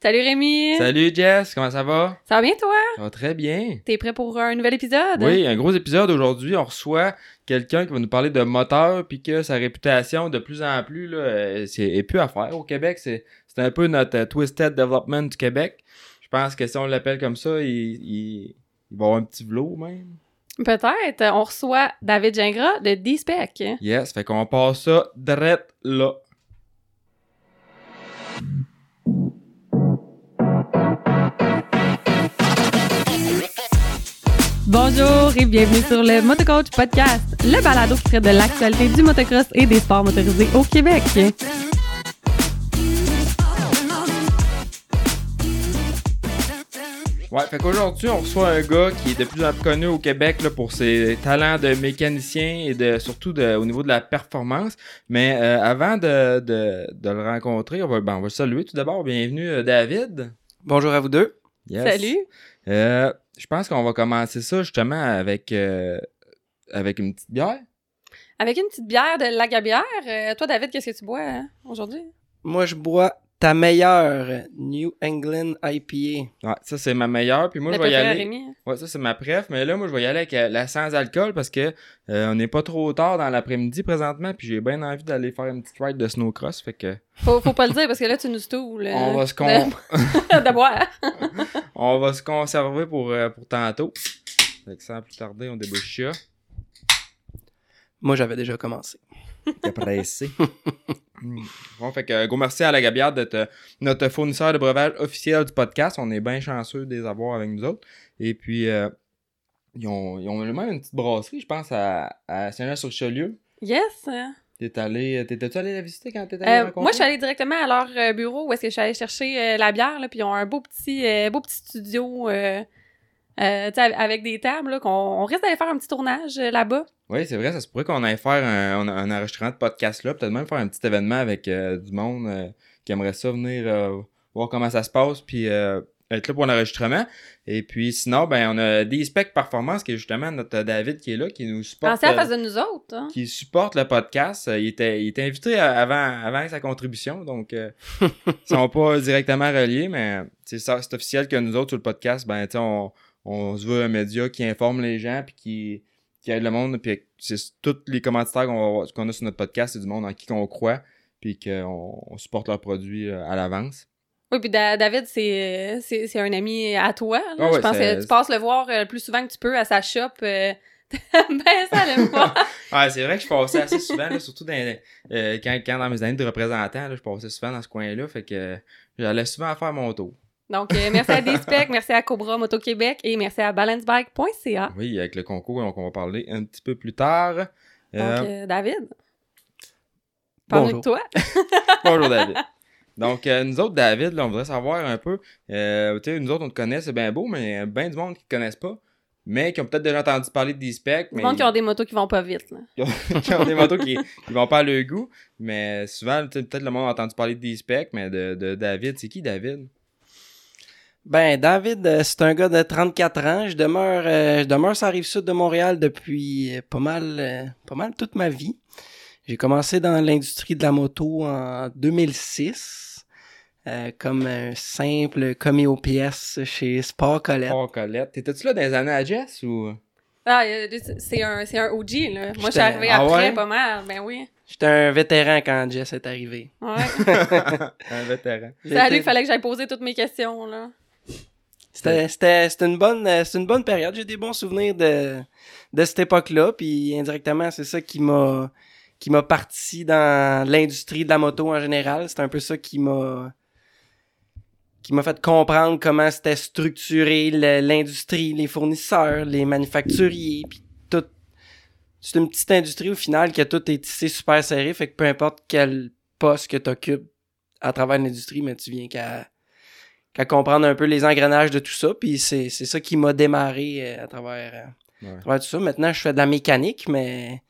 Salut Rémi! Salut Jess, comment ça va? Ça va bien toi? Ça va très bien. T'es prêt pour un nouvel épisode? Oui, un gros épisode aujourd'hui. On reçoit quelqu'un qui va nous parler de moteur, puis que sa réputation, de plus en plus, là, euh, c'est est plus à faire au Québec. C'est c'est un peu notre euh, Twisted Development du Québec. Je pense que si on l'appelle comme ça, il, il, il va avoir un petit vlot même. Peut-être. On reçoit David Gingras de D-Spec. Yes, fait qu'on passe ça direct là. Bonjour et bienvenue sur le Motocoach Podcast, le balado qui traite de l'actualité du motocross et des sports motorisés au Québec. Ouais, fait qu'aujourd'hui, on reçoit un gars qui est de plus en plus connu au Québec là, pour ses talents de mécanicien et de surtout de, au niveau de la performance. Mais euh, avant de, de, de le rencontrer, on va, ben, on va le saluer tout d'abord. Bienvenue, euh, David. Bonjour à vous deux. Yes. Salut! Euh, je pense qu'on va commencer ça justement avec, euh, avec une petite bière. Avec une petite bière de Lagabière. Euh, toi, David, qu'est-ce que tu bois hein, aujourd'hui? Moi, je bois ta meilleure New England IPA. Ouais, ça c'est ma meilleure. Puis moi, je vais y aller. Rémi. Ouais, ça c'est ma préf. Mais là, moi, je vais y aller avec euh, la sans alcool parce que euh, on n'est pas trop tard dans l'après-midi présentement. Puis j'ai bien envie d'aller faire une petite ride de snowcross. Fait que Faut, faut pas le dire parce que là, tu nous stoules. on va se con- de, de boire. on va se conserver pour, euh, pour tantôt. Fait que sans plus tarder, on débouche ça. Moi, j'avais déjà commencé. T'es pressé. Mm. bon, fait que euh, gros merci à la Gabiard d'être euh, notre fournisseur de breuvage officiel du podcast. On est bien chanceux de les avoir avec nous autres. Et puis, euh, ils, ont, ils ont même une petite brasserie, je pense, à, à Saint-Jean-sur-Richelieu. Yes! T'es allé, t'étais-tu allé la visiter quand t'étais allé Euh, moi, je suis allée directement à leur bureau où est-ce que je suis allée chercher euh, la bière, là, puis ils ont un beau petit, euh, beau petit studio euh, avec des tables, là, qu'on on risque d'aller faire un petit tournage euh, là-bas. Oui, c'est vrai, ça se pourrait qu'on aille faire un, un, un enregistrement de podcast là, peut-être même faire un petit événement avec euh, du monde euh, qui aimerait ça venir euh, voir comment ça se passe, puis euh, être là pour l'enregistrement. Et puis sinon, ben on a des specs performance qui est justement notre David qui est là, qui nous supporte. Pensez à face de nous autres. Hein? qui supporte le podcast. Il était, il était invité avant, avant sa contribution, donc euh, ils sont pas directement reliés, mais c'est ça, c'est officiel que nous autres sur le podcast, ben tu on, on se veut un média qui informe les gens puis qui, qui aide le monde, puis c'est tous les commentateurs qu'on qu'on a sur notre podcast, c'est du monde en qui on croit, puis qu'on on supporte leurs produits euh, à l'avance. Oui, puis Da- David, c'est c'est c'est un ami à toi. Ah je pense que tu passes le voir euh, le plus souvent que tu peux à sa shop. euh, ben, ça l'aime pas. Ah, c'est vrai que je passais assez souvent, là, surtout dans, euh, quand, quand dans mes années de représentant, là, je passais souvent dans ce coin-là, fait que euh, j'allais souvent faire mon tour. Donc, euh, merci à D-Spec, merci à Cobra Moto Québec et merci à balancebike.ca. Oui, avec le concours, donc on va parler un petit peu plus tard. Donc, Euh, euh, David, parle-nous de toi. Bonjour David. Donc, euh, nous autres, David, là, on voudrait savoir un peu. Euh, tu sais, nous autres, on te connaît, c'est bien beau, mais bien du monde qui ne te connaissent pas. Mais qui ont peut-être déjà entendu parler de D-Spec. Du mais monde qui ont des motos qui vont pas vite. Là. qui ont- des motos qui, qui vont pas à leur goût. Mais souvent, peut-être le monde a entendu parler de D-Spec, mais de, de David, c'est qui David? Ben, David, euh, c'est un gars de 34 ans. Je demeure, euh, je demeure sur la rive sud de Montréal depuis euh, pas mal, euh, pas mal toute ma vie. J'ai commencé dans l'industrie de la moto en 2006, euh, comme un simple commis aux pièces chez Sport Colette. Oh, Colette. T'étais-tu là dans les années à Jess ou? Ah, c'est un, c'est un OG, là. Moi, je suis J'étais- arrivée Ah après, ouais? pas mal. Ben oui. J'étais un vétéran quand Jess est arrivé. Ouais. un vétéran. C'est à lui qu'il fallait que j'aille poser toutes mes questions, là. C'était, c'était, c'était une bonne, euh, c'était une bonne période. J'ai des bons souvenirs de, de cette époque-là. Puis indirectement, c'est ça qui m'a, qui m'a parti dans l'industrie de la moto en général. C'est un peu ça qui m'a, qui m'a fait comprendre comment c'était structuré l'industrie, les fournisseurs, les manufacturiers, puis tout. C'est une petite industrie au final qui a tout est tissé super serré. Fait que peu importe quel poste que tu occupes à travers l'industrie, mais tu viens qu'à qu'à comprendre un peu les engrenages de tout ça. Puis c'est, c'est ça qui m'a démarré euh, à, travers, euh, Ouais. à travers tout ça. Maintenant, je fais de la mécanique, mais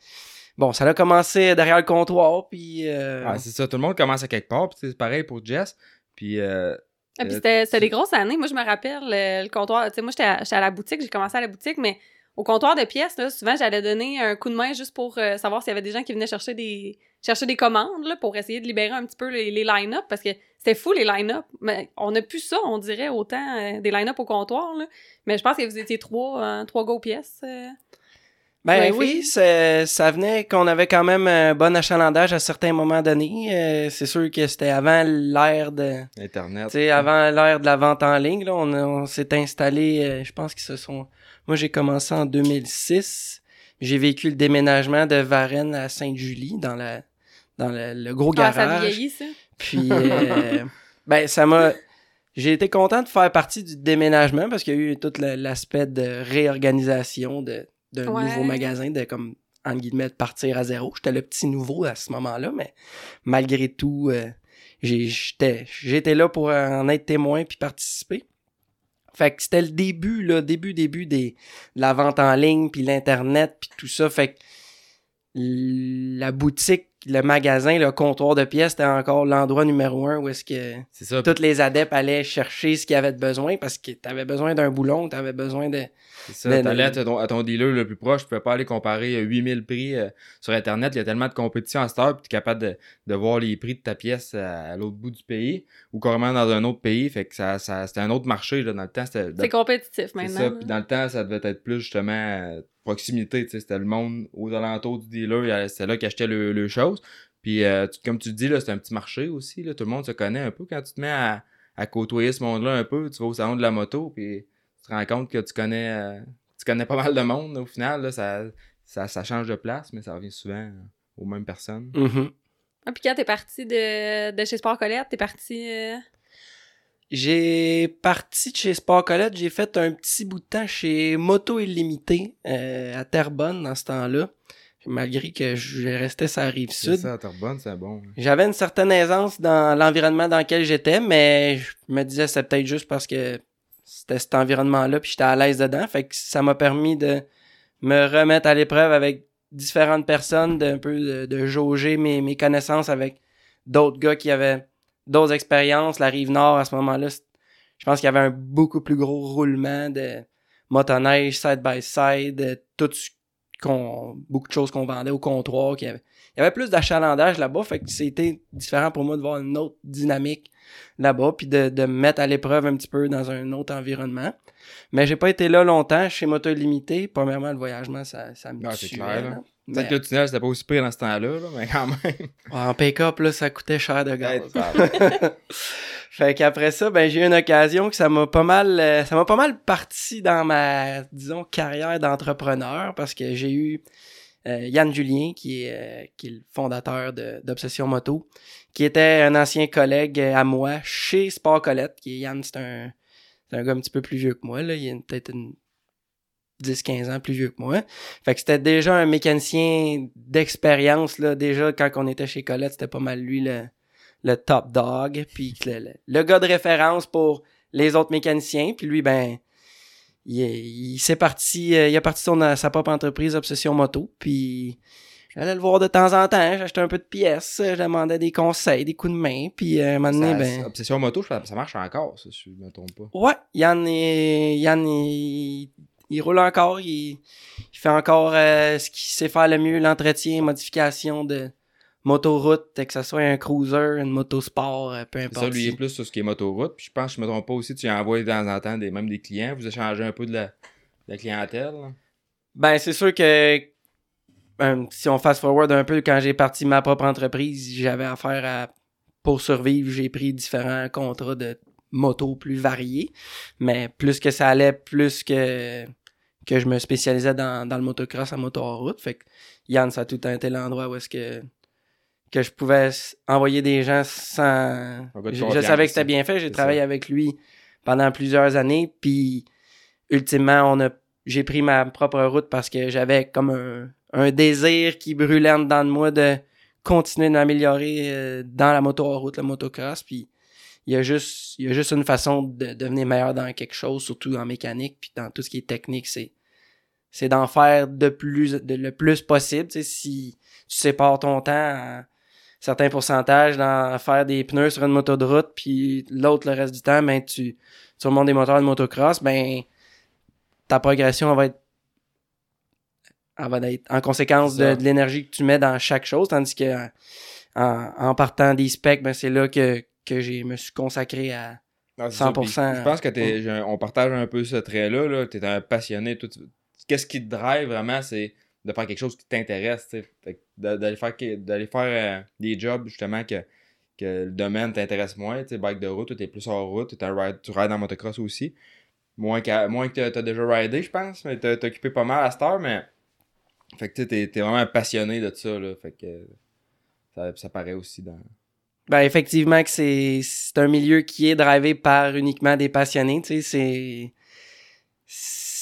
bon, ça a commencé derrière le comptoir. Puis euh, Ah, c'est ça, tout le monde commence à quelque part. Puis c'est pareil pour Jess. Puis. Euh, Ah, puis c'était des grosses années. Moi, je me rappelle le comptoir. Tu sais, moi, j'étais à, j'étais à la boutique. J'ai commencé à la boutique, mais au comptoir de pièces, là, souvent, j'allais donner un coup de main juste pour euh, savoir s'il y avait des gens qui venaient chercher des chercher des commandes là, pour essayer de libérer un petit peu les, les line-up parce que c'était fou les line-up. Mais on a plus ça, on dirait, autant euh, des line-up au comptoir. Là. Mais je pense que vous étiez trois, euh, trois go pièces. euh. Ben Ouais, oui, ça venait qu'on avait quand même un bon achalandage à certains moments donnés. Euh, c'est sûr que c'était avant l'ère de, Internet. tu sais, avant l'ère de la vente en ligne. Là, on, on s'est installé, euh, je pense qu'ils se sont. Moi, j'ai commencé en 2006. J'ai vécu le déménagement de Varennes à Sainte-Julie dans la dans le, le gros Ah, ça garage. vieillit, ça. Puis, euh, ben, ça m'a. J'ai été content de faire partie du déménagement parce qu'il y a eu tout l'aspect de réorganisation de- d'un Ouais. nouveau magasin, de comme, entre guillemets, de partir à zéro. J'étais le petit nouveau à ce moment-là, mais malgré tout, euh, j'étais j'étais là pour en être témoin puis participer. Fait que c'était le début, là, début, début des, de la vente en ligne, puis l'Internet, puis tout ça. Fait que la boutique, le magasin, le comptoir de pièces, c'était encore l'endroit numéro un où est-ce que tous les adeptes allaient chercher ce qu'ils avaient besoin parce que t'avais besoin d'un boulon, t'avais besoin de... C'est ça. Mais- T'allais à ton, à ton dealer le plus proche, tu pouvais pas aller comparer euh, 8000 prix euh, sur Internet. Il y a tellement de compétition à cette heure, puis tu es capable de, de voir les prix de ta pièce à, à l'autre bout du pays ou carrément dans un autre pays. Fait que ça, ça, c'était un autre marché. Là, dans le temps, c'était. C'est compétitif C'est maintenant. ça. là. Puis dans le temps, ça devait être plus justement euh, proximité. tu sais, C'était le monde aux alentours du dealer. C'était là qu'ils achetaient le, le chose. Puis euh, tu- comme tu dis, là, c'est un petit marché aussi. Là. Tout le monde se connaît un peu quand tu te mets à, à côtoyer ce monde-là un peu. Tu vas au salon de la moto, puis tu te rends compte que tu connais, euh, tu connais pas mal de monde. Au final, là, ça, ça, ça change de place, mais ça revient souvent euh, aux mêmes personnes. Mhm. Ah, puis quand t'es parti de, de chez Sport Colette, t'es parti. euh, J'ai parti de chez Sport Colette, j'ai fait un petit bout de temps chez Moto Illimité euh, à Terrebonne dans ce temps-là. Malgré que je restais sur la rive C'est sud. ça, Terrebonne, c'est bon. hein. J'avais une certaine aisance dans l'environnement dans lequel j'étais, mais je me disais c'est peut-être juste parce que c'était cet environnement-là puis j'étais à l'aise dedans. Fait que ça m'a permis de me remettre à l'épreuve avec différentes personnes, d'un peu de, jauger mes, mes connaissances avec d'autres gars qui avaient d'autres expériences. La rive nord à ce moment-là, je pense qu'il y avait un beaucoup plus gros roulement de motoneige, side by side, qu'on, beaucoup de choses qu'on vendait au comptoir, il y avait plus d'achalandage là-bas, fait que c'était différent pour moi de voir une autre dynamique là-bas, puis de, de me mettre à l'épreuve un petit peu dans un autre environnement. Mais j'ai pas été là longtemps chez Moto Limité. Premièrement, le voyagement, ça, ça me Ah, tuait, clair, là. Peut-être Mais- que le tunnel, c'était pas aussi pire dans ce temps-là, là, mais quand même. en pick-up, là, ça coûtait cher de gaz. Fait qu'après ça, ben j'ai eu une occasion que ça m'a pas mal euh, ça m'a pas mal parti dans ma disons carrière d'entrepreneur parce que j'ai eu euh, Yann Julien qui est euh, qui est le fondateur d'Obsession Moto qui était un ancien collègue euh, à moi chez Sport Colette qui est Yann c'est un un gars un petit peu plus vieux que moi là, il est peut-être une 10-15 ans plus vieux que moi. Fait que c'était déjà un mécanicien d'expérience déjà quand on était chez Colette, c'était pas mal lui le le top dog, puis le, le, le gars de référence pour les autres mécaniciens. Puis lui, ben, il, est- il s'est parti, euh, il a parti son, sa propre entreprise Obsession Moto, puis j'allais le voir de temps en temps, j'achetais un peu de pièces, je demandais des conseils, des coups de main, puis euh, un moment donné, ça- ben... Obsession moto, ça marche encore, ça, si je me trompe pas. Ouais, Yann, est- Yann il, il roule encore, il, il fait encore euh, ce qu'il sait faire le mieux, l'entretien, modification de motoroute, que ce soit un cruiser, une moto sport, euh, peu importe. ça, lui, il est plus sur ce qui est motoroute. Puis je pense, je me trompe pas aussi, tu envoies de temps en temps des, même des clients. Vous échangez un peu de la, de la clientèle. là. Ben, c'est sûr que euh, si on fast forward un peu, quand j'ai parti ma propre entreprise, j'avais affaire à pour survivre, j'ai pris différents contrats de moto plus variés. Mais plus que ça allait, plus que que je me spécialisais dans, dans le motocross à moto en route. Fait que Yann, ça a tout le temps été l'endroit où est-ce que que je pouvais envoyer des gens sans... Je, savais que c'était bien fait. J'ai travaillé ça. avec lui pendant plusieurs années. Puis, ultimement, on a, j'ai pris ma propre route parce que j'avais comme un, un désir qui brûlait en dedans de moi de continuer de m'améliorer euh, dans la moto en route, le motocross. Puis, il y a juste, il y a juste une façon de devenir meilleur dans quelque chose, surtout en mécanique, puis dans tout ce qui est technique, c'est c'est d'en faire de plus de le plus possible. Si tu sépares ton temps à certains pourcentages dans faire des pneus sur une moto de route, puis l'autre le reste du temps, ben tu, tu remontes des moteurs de motocross, ben ta progression va être elle va être en conséquence de, de l'énergie que tu mets dans chaque chose, tandis que en, partant des specs, ben c'est là que, que j'ai me suis consacré à. Ah, c'est ça. 100%. Puis Je pense que t'es, on partage un peu ce trait-là. Là. Tu es un passionné. Tout, qu'est-ce qui te drive vraiment, c'est de faire quelque chose qui t'intéresse. D'aller faire, d'aller faire euh, des jobs justement que, que le domaine t'intéresse moins. Tu bike de route, tu es plus hors route. t'es un ride- tu rides en motocross aussi. Moins, moins que tu as déjà ridé, je pense. Mais t'as occupé pas mal à cette heure. Mais fait que tu t'es, t'es vraiment passionné de ça. Là. Fait que ça, ça paraît aussi dans. Ben effectivement que c'est un milieu qui est drivé par uniquement des passionnés, tu sais, c'est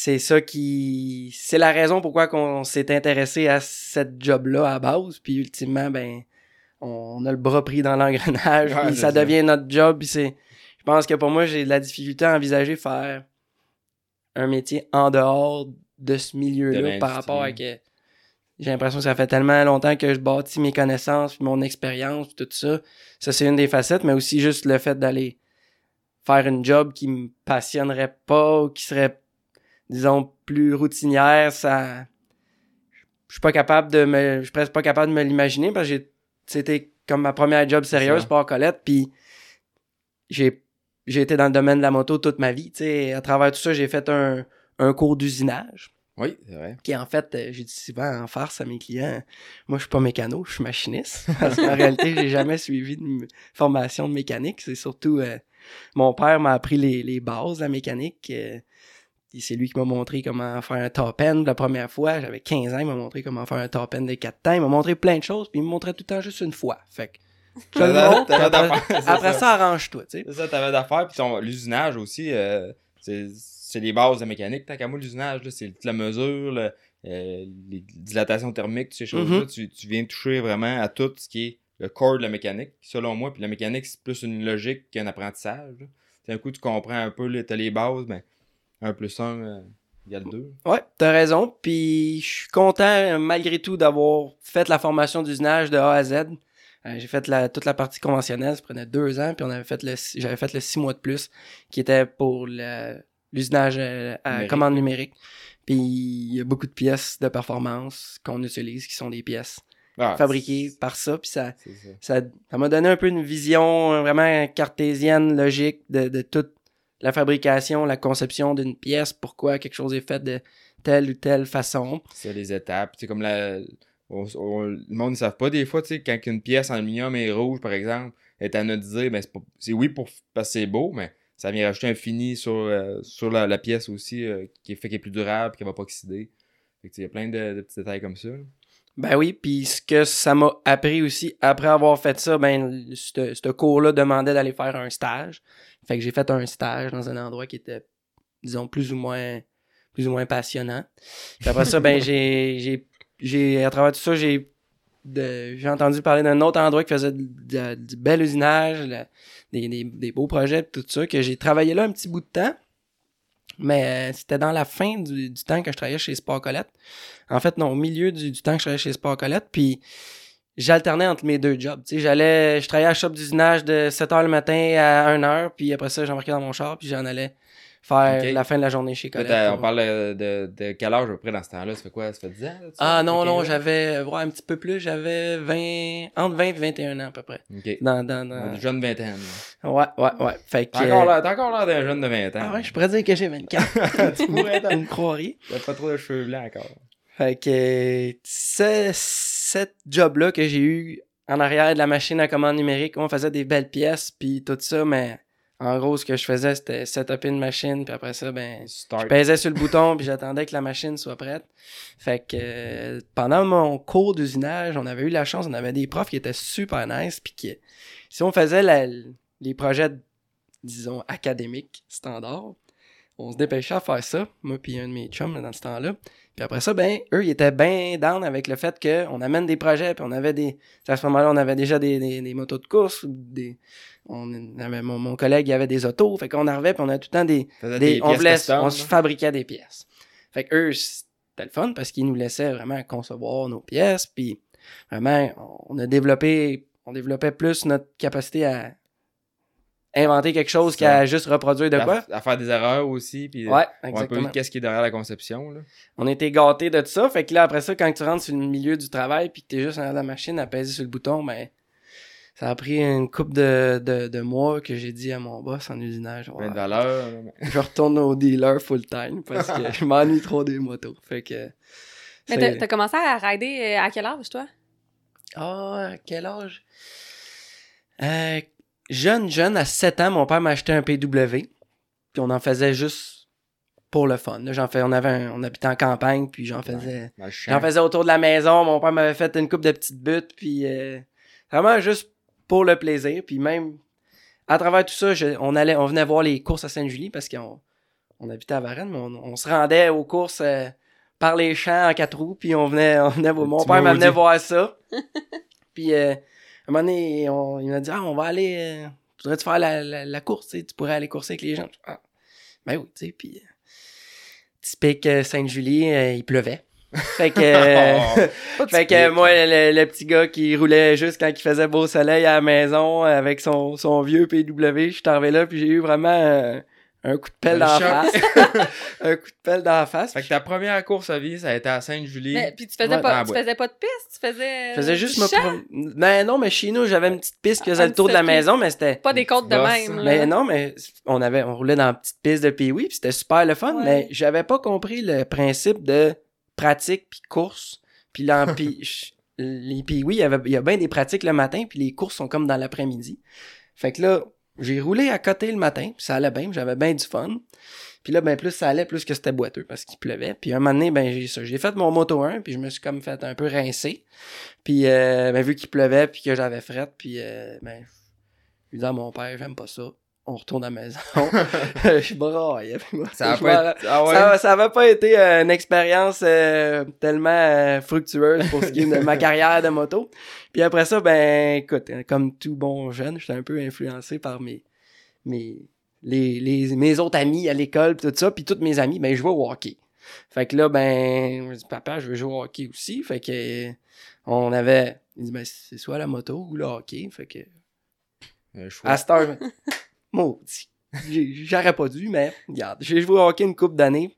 c'est ça qui c'est la raison pourquoi qu'on s'est intéressé à cette job là à base, puis ultimement ben on a le bras pris dans l'engrenage, Ouais, puis ça, ça. devient notre job, puis c'est je pense que pour moi j'ai de la difficulté à envisager faire un métier en dehors de ce milieu-là De par rapport à que j'ai l'impression que ça fait tellement longtemps que je bâtis mes connaissances, puis mon expérience, puis tout ça. Ça, c'est une des facettes, mais aussi juste le fait d'aller faire une job qui me passionnerait pas ou qui serait, disons, plus routinière, ça. Je suis pas capable de me. Je suis presque pas capable de me l'imaginer parce que j'ai. C'était comme ma première job sérieuse pour Colette, puis j'ai j'ai été dans le domaine de la moto toute ma vie. tu sais. À travers tout ça, j'ai fait un, un cours d'usinage Oui, c'est vrai. qui en fait, euh, j'ai dit souvent en farce à mes clients, moi je suis pas mécano, je suis machiniste. Parce qu'en réalité, j'ai jamais suivi de formation de mécanique. C'est surtout euh, mon père m'a appris les, les bases de la mécanique. euh, c'est lui qui m'a montré comment faire un top end la première fois. J'avais 15 ans, il m'a montré comment faire un top end de 4 temps. Il m'a montré plein de choses, puis il me montrait tout le temps juste une fois. Fait que je le montre, après, après ça. arrange-toi, tu sais. C'est ça, t'avais d'affaires. Puis l'usinage aussi, euh, c'est les bases de la mécanique. Tant qu'à moi, l'usinage, c'est la mesure, le- euh, les dilatations thermiques, toutes ces choses-là. Mhm. tu, tu viens toucher vraiment à tout ce qui est le corps de la mécanique, selon moi. Puis la mécanique, c'est plus une logique qu'un apprentissage. D'un coup, tu comprends un peu, les- t'as les bases, ben, 1 plus 1 égale 2. Ouais, t'as raison. Puis je suis content, euh, malgré tout, d'avoir fait la formation d'usinage de A à Z. Euh, j'ai fait la, toute la partie conventionnelle, ça prenait deux ans, puis on avait fait le, j'avais fait le six mois de plus, qui était pour l'usinage euh, à Numérique. commande numérique. Puis il y a beaucoup de pièces de performance qu'on utilise, qui sont des pièces Ah, fabriquées par ça, puis ça, ça. ça m'a donné un peu une vision euh, vraiment cartésienne, logique de, de toute la fabrication, la conception d'une pièce, pourquoi quelque chose est fait de telle ou telle façon. C'est les étapes. C'est comme la. on- le monde ne savent pas des fois, tu sais, quand une pièce en aluminium est rouge, par exemple, est anodisée, ben c'est oui pour parce que c'est beau, mais ça vient rajouter un fini sur, euh, la, pièce aussi, euh, qui fait qu'elle est plus durable, qu'elle va pas oxyder. Il y a plein de petits détails comme ça. Ben oui, puis ce que ça m'a appris aussi, après avoir fait ça, ben ce ce cours-là demandait d'aller faire un stage. Fait que j'ai fait un stage dans un endroit qui était, disons, plus ou moins plus ou moins passionnant. Puis après ça, ben j'ai, j'ai, j'ai, à travers tout ça, j'ai, j'ai entendu parler d'un autre endroit qui faisait du, bel usinage, des, des, des beaux projets, tout ça, que j'ai travaillé là un petit bout de temps. Mais euh, c'était dans la fin du, du temps que je travaillais chez Sport Colette. En fait, non, au milieu du, du temps que je travaillais chez Sport Colette. Puis j'alternais entre mes deux jobs. J'allais, je travaillais à la shop d'usinage de 7h le matin à 1h. Puis après ça, j'embarquais dans mon char. Puis j'en allais faire la fin de la journée chez Colette. on parle de, de, de quel âge à peu près dans ce temps-là? Ça fait quoi? Ça fait 10 ans? là? Ah non, non, j'avais ouais, un petit peu plus. J'avais 20, entre 20 et 21 ans à peu près. Ok. Dans, dans, dans... Une jeune vingtaine. là. Ouais, ouais, ouais. Fait que... T'as encore l'air- l'air d'un jeune de 20 ans. Ah ouais, je pourrais dire que j'ai 24. tu pourrais être une croirie. T'as pas trop de cheveux blancs encore. Fait que ce, cette job-là que j'ai eu en arrière de la machine à commande numérique, on faisait des belles pièces puis tout ça, mais en gros, ce que je faisais, c'était setuper une machine, puis après ça, ben, je pesais sur le bouton, puis j'attendais que la machine soit prête. Fait que euh, pendant mon cours d'usinage, on avait eu la chance, on avait des profs qui étaient super nice, puis qui, si on faisait la- les projets, disons, académiques, standards, on se dépêchait à faire ça, moi puis un de mes chums là, dans ce temps-là. Puis après ça, ben, eux, ils étaient bien down avec le fait qu'on amène des projets, puis on avait des... À ce moment-là, on avait déjà des, des, des motos de course, ou des... On avait, mon, mon collègue, il avait des autos, fait qu'on arrivait, puis on avait tout le temps des... Des- des on, on se fabriquait des pièces. Fait que eux, c'était le fun, parce qu'ils nous laissaient vraiment concevoir nos pièces, puis vraiment, on a développé... On développait plus notre capacité à inventer quelque chose qu'à juste reproduire de à, quoi? à faire des erreurs aussi, puis Ouais, voir un peu exactement. qu'est-ce qui est derrière la conception. Là. On était gâtés de tout ça. Fait que là, après ça, quand tu rentres sur le milieu du travail puis que t'es juste dans la machine à peser sur le bouton, ben, ça a pris une couple de, de, de mois que j'ai dit à mon boss en usinage. Plein ouais, valeur. je retourne au dealer full time parce que je m'ennuie trop des motos. Fait que. Mais t'as- commencé à rider euh, à quel âge, toi? Ah, à quel âge? Euh, jeune, jeune, à 7 ans, mon père m'a acheté un PW. Puis on en faisait juste pour le fun. là. J'en fais, on avait un- on habitait en campagne, puis j'en faisais. J'en faisais autour de la maison. Mon père m'avait fait une coupe de petites buttes, puis euh, vraiment juste pour le plaisir. Puis même à travers tout ça, je- on allait, on venait voir les courses à Sainte-Julie parce qu'on on habitait à Varennes, mais on, on se rendait aux courses euh, par les champs en quatre roues, puis on venait, on venait mon père m'amenait voir ça. puis euh, un moment donné, on- il m'a dit ah on va aller, euh, voudrais-tu faire la, la, la course, tu tu pourrais aller courser avec les gens. Ah, ben oui, tu sais, puis euh, typique euh, Sainte-Julie, euh, il pleuvait. Fait que, euh, fait que moi, le, le petit gars qui roulait juste quand il faisait beau soleil à la maison avec son, son vieux PW, je suis arrivé là puis j'ai eu vraiment euh, un coup de pelle dans la face. un coup de pelle dans la face. Fait que ta première course à vie, ça a été à Sainte-Julie. Mais, puis tu faisais, Ouais, pas, la tu faisais pas de piste, tu faisais. Je faisais juste ma pro- Ben non, mais chez nous, j'avais une petite piste qui faisait le tour de la maison, mais c'était... Pas des côtes de même. là. Mais non, mais on avait, on roulait dans une petite piste de pee puis c'était super le fun, Ouais. mais j'avais pas compris le principe de pratique puis course. Puis là, les pee il y avait, il y a bien des pratiques le matin, puis les courses sont comme dans l'après-midi. Fait que là, j'ai roulé à côté le matin, puis ça allait bien, j'avais bien du fun. Puis là, ben plus ça allait, plus que c'était boiteux parce qu'il pleuvait. Puis un moment donné, ben j'ai ça. J'ai fait mon moto 1, puis je me suis comme fait un peu rincer. Puis euh, ben, vu qu'il pleuvait, puis que j'avais fret, puis euh, ben je lui dis à mon père, j'aime pas ça. On retourne à la maison. je braille. puis moi, Ça a je pas m'en- été... Ah ouais? ça, ça avait pas été euh, une expérience euh, tellement euh, fructueuse pour ce qui est de ma carrière de moto. Puis après ça, ben écoute, comme tout bon jeune, j'étais un peu influencé par mes mes les, les mes autres amis à l'école tout ça, puis tous mes amis, ben je jouais au hockey. Fait que là ben je dis papa, je veux jouer au hockey aussi, fait que on avait il dit ben c'est soit la moto ou le hockey, fait que à cette heure, maudit. J'aurais pas dû, mais regarde, j'ai joué au hockey une couple d'années.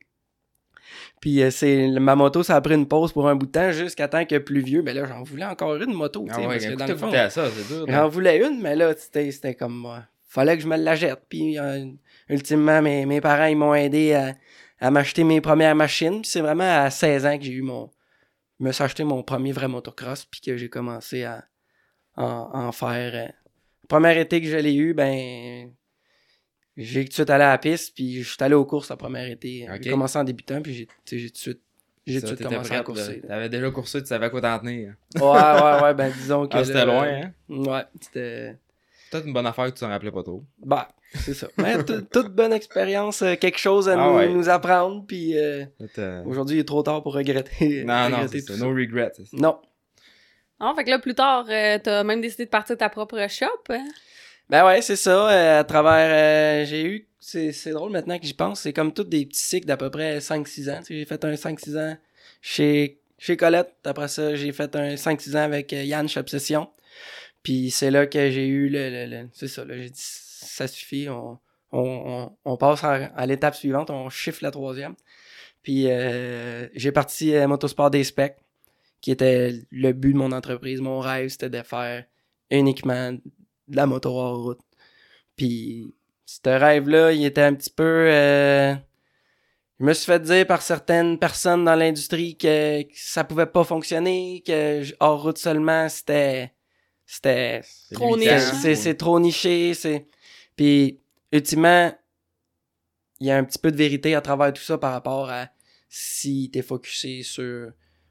Puis euh, c'est ma moto, ça a pris une pause pour un bout de temps jusqu'à temps que plus vieux. Mais là, j'en voulais encore une moto, tu Ah ouais, parce que quand dans t'as le fond, goûté à ça, c'est dur. j'en voulais une, mais là, c'était comme, euh, fallait que je me la jette. Puis euh, ultimement, mes, mes parents, ils m'ont aidé à, à m'acheter mes premières machines. Puis c'est vraiment à 16 ans que j'ai eu mon, me suis acheté mon premier vrai motocross, puis que j'ai commencé à en, en faire. euh. Le premier été que je l'ai eu, ben, j'ai tout de suite allé à la piste, puis je suis allé aux courses le premier été. Ok. J'ai commencé en débutant, puis j'ai tout de suite, j'ai tout commencé à courser. là. T'avais déjà coursé, tu savais à quoi t'en tenir. Ouais, ouais, ouais, ben disons que. Ah, c'était là, loin, hein? Ouais, c'était. Peut-être une bonne affaire que tu t'en rappelais pas trop. Bah, c'est ça. Mais toute bonne expérience, euh, quelque chose à Ah nous, ouais. nous apprendre, puis euh, euh, aujourd'hui, il est trop tard pour regretter. Non, non, c'est tout ça. ça. No regrets. Non. Ah, fait que là, plus tard, euh, t'as même décidé de partir ta propre shop. hein? Ben ouais, c'est ça. euh, à travers, euh, j'ai eu, c'est, c'est drôle maintenant que j'y pense, c'est comme tous des petits cycles d'à peu près 5-6 ans. Tu sais, j'ai fait un 5-6 ans chez, chez Colette. Après ça, j'ai fait un 5-6 ans avec euh, Yann chez Obsession. Puis c'est là que j'ai eu le, le, le- c'est ça, là, j'ai dit, ça suffit, on, on, on, on passe à, l'étape suivante, on chiffre la troisième. Puis euh, j'ai parti à Motosport des Specs, qui était le but de mon entreprise. Mon rêve, c'était de faire uniquement de la moto hors route. Puis ce rêve-là, il était un petit peu... euh, Je me suis fait dire par certaines personnes dans l'industrie que, que ça pouvait pas fonctionner, que hors route seulement, c'était... C'était... C'est Trop limitant. niche, C'est, c'est, c'est trop niché, c'est... Puis, ultimement, il y a un petit peu de vérité à travers tout ça par rapport à si t'es focusé sur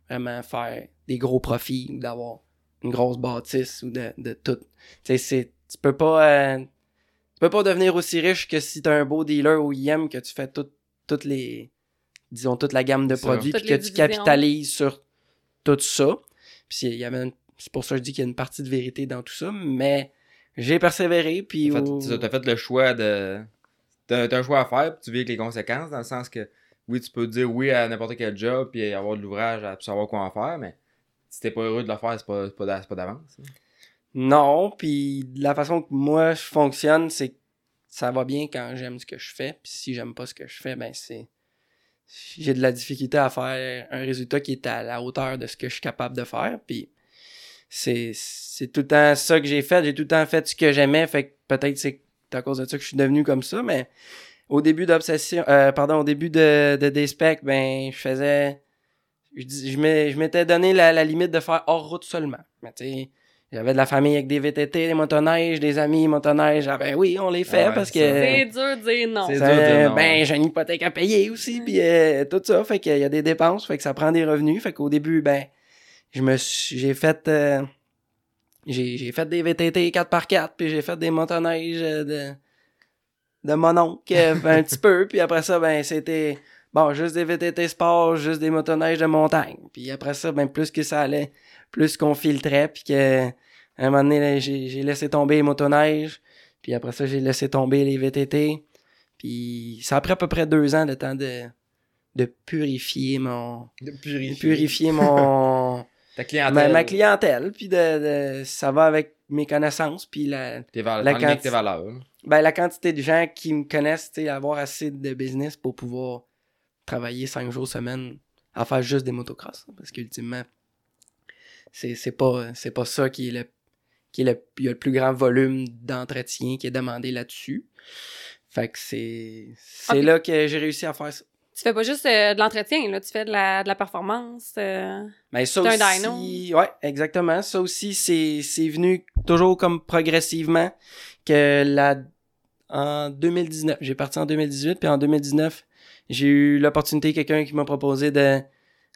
vraiment faire des gros profits ou d'avoir une grosse bâtisse ou de, de tout. Tu sais, c'est... Tu peux pas... euh, tu peux pas devenir aussi riche que si t'as un beau dealer OEM que tu fais tout- toutes les... Disons, toute la gamme de produits puis que tu capitalises sur tout ça. Puis il y avait une- c'est pour ça que je dis qu'il y a une partie de vérité dans tout ça, mais j'ai persévéré, puis... T'as fait, au- t'as fait le choix de. T'as t'as un choix à faire, puis tu vis avec les conséquences, dans le sens que, oui, tu peux dire oui à n'importe quel job, puis avoir de l'ouvrage, à savoir quoi en faire, mais si t'es pas heureux de le faire, c'est pas, pas d'avance. hein. Non, puis la façon que moi je fonctionne, c'est ça va bien quand j'aime ce que je fais. Puis si j'aime pas ce que je fais, ben c'est. J'ai de la difficulté à faire un résultat qui est à la hauteur de ce que je suis capable de faire. Puis c'est, tout le temps ça que j'ai fait. J'ai tout le temps fait ce que j'aimais. Fait que peut-être c'est à cause de ça que je suis devenu comme ça. Mais au début d'obsession, euh, pardon, au début de, de Dayspec, ben je faisais. Je, dis- m'étais donné la, la limite de faire hors route seulement. Mais tu sais, j'avais de la famille avec des VTT, des motoneiges, des amis motoneiges. Ah ben oui, on les fait ouais, parce que. C'est dur de dire non. C'est dur de dire non, ben, j'ai une hypothèque à payer aussi, puis euh, tout ça. Fait qu'il y a des dépenses, fait que ça prend des revenus. Fait qu'au début, ben, je me suis, j'ai fait, euh, j'ai, fait des VTT 4x4, puis j'ai fait des motoneiges euh, de, de mon oncle un petit peu. Puis après ça, ben, c'était, bon, juste des VTT sport, juste des motoneiges de montagne. Puis après ça, ben, plus que ça allait, plus qu'on filtrait, puis que, à un moment donné, j'ai, laissé tomber les motoneiges. Puis après ça, j'ai laissé tomber les VTT. Puis ça a pris à peu près deux ans le temps de, de purifier mon. De de purifier. purifier mon. Ta clientèle. ma, ma clientèle. Puis de, de- ça va avec mes connaissances. Puis la, Tes valeurs. La quanti- tes valeurs. ben, la quantité de gens qui me connaissent, tu sais, avoir assez de business pour pouvoir travailler cinq jours semaine à faire juste des motocross. hein, Parce qu'ultimement, c'est, c'est pas, c'est pas ça qui est le, qui est le, il y a le plus grand volume d'entretien qui est demandé là-dessus. Fait que c'est, c'est là que j'ai réussi à faire ça. Tu fais pas juste euh, de l'entretien, là. Tu fais de la, de la performance. euh, Mais ça C'est un aussi, ouais, exactement. Ça aussi, c'est, c'est venu toujours comme progressivement que la, en 2019, j'ai parti en 2018, puis en 2019, j'ai eu l'opportunité, quelqu'un qui m'a proposé de,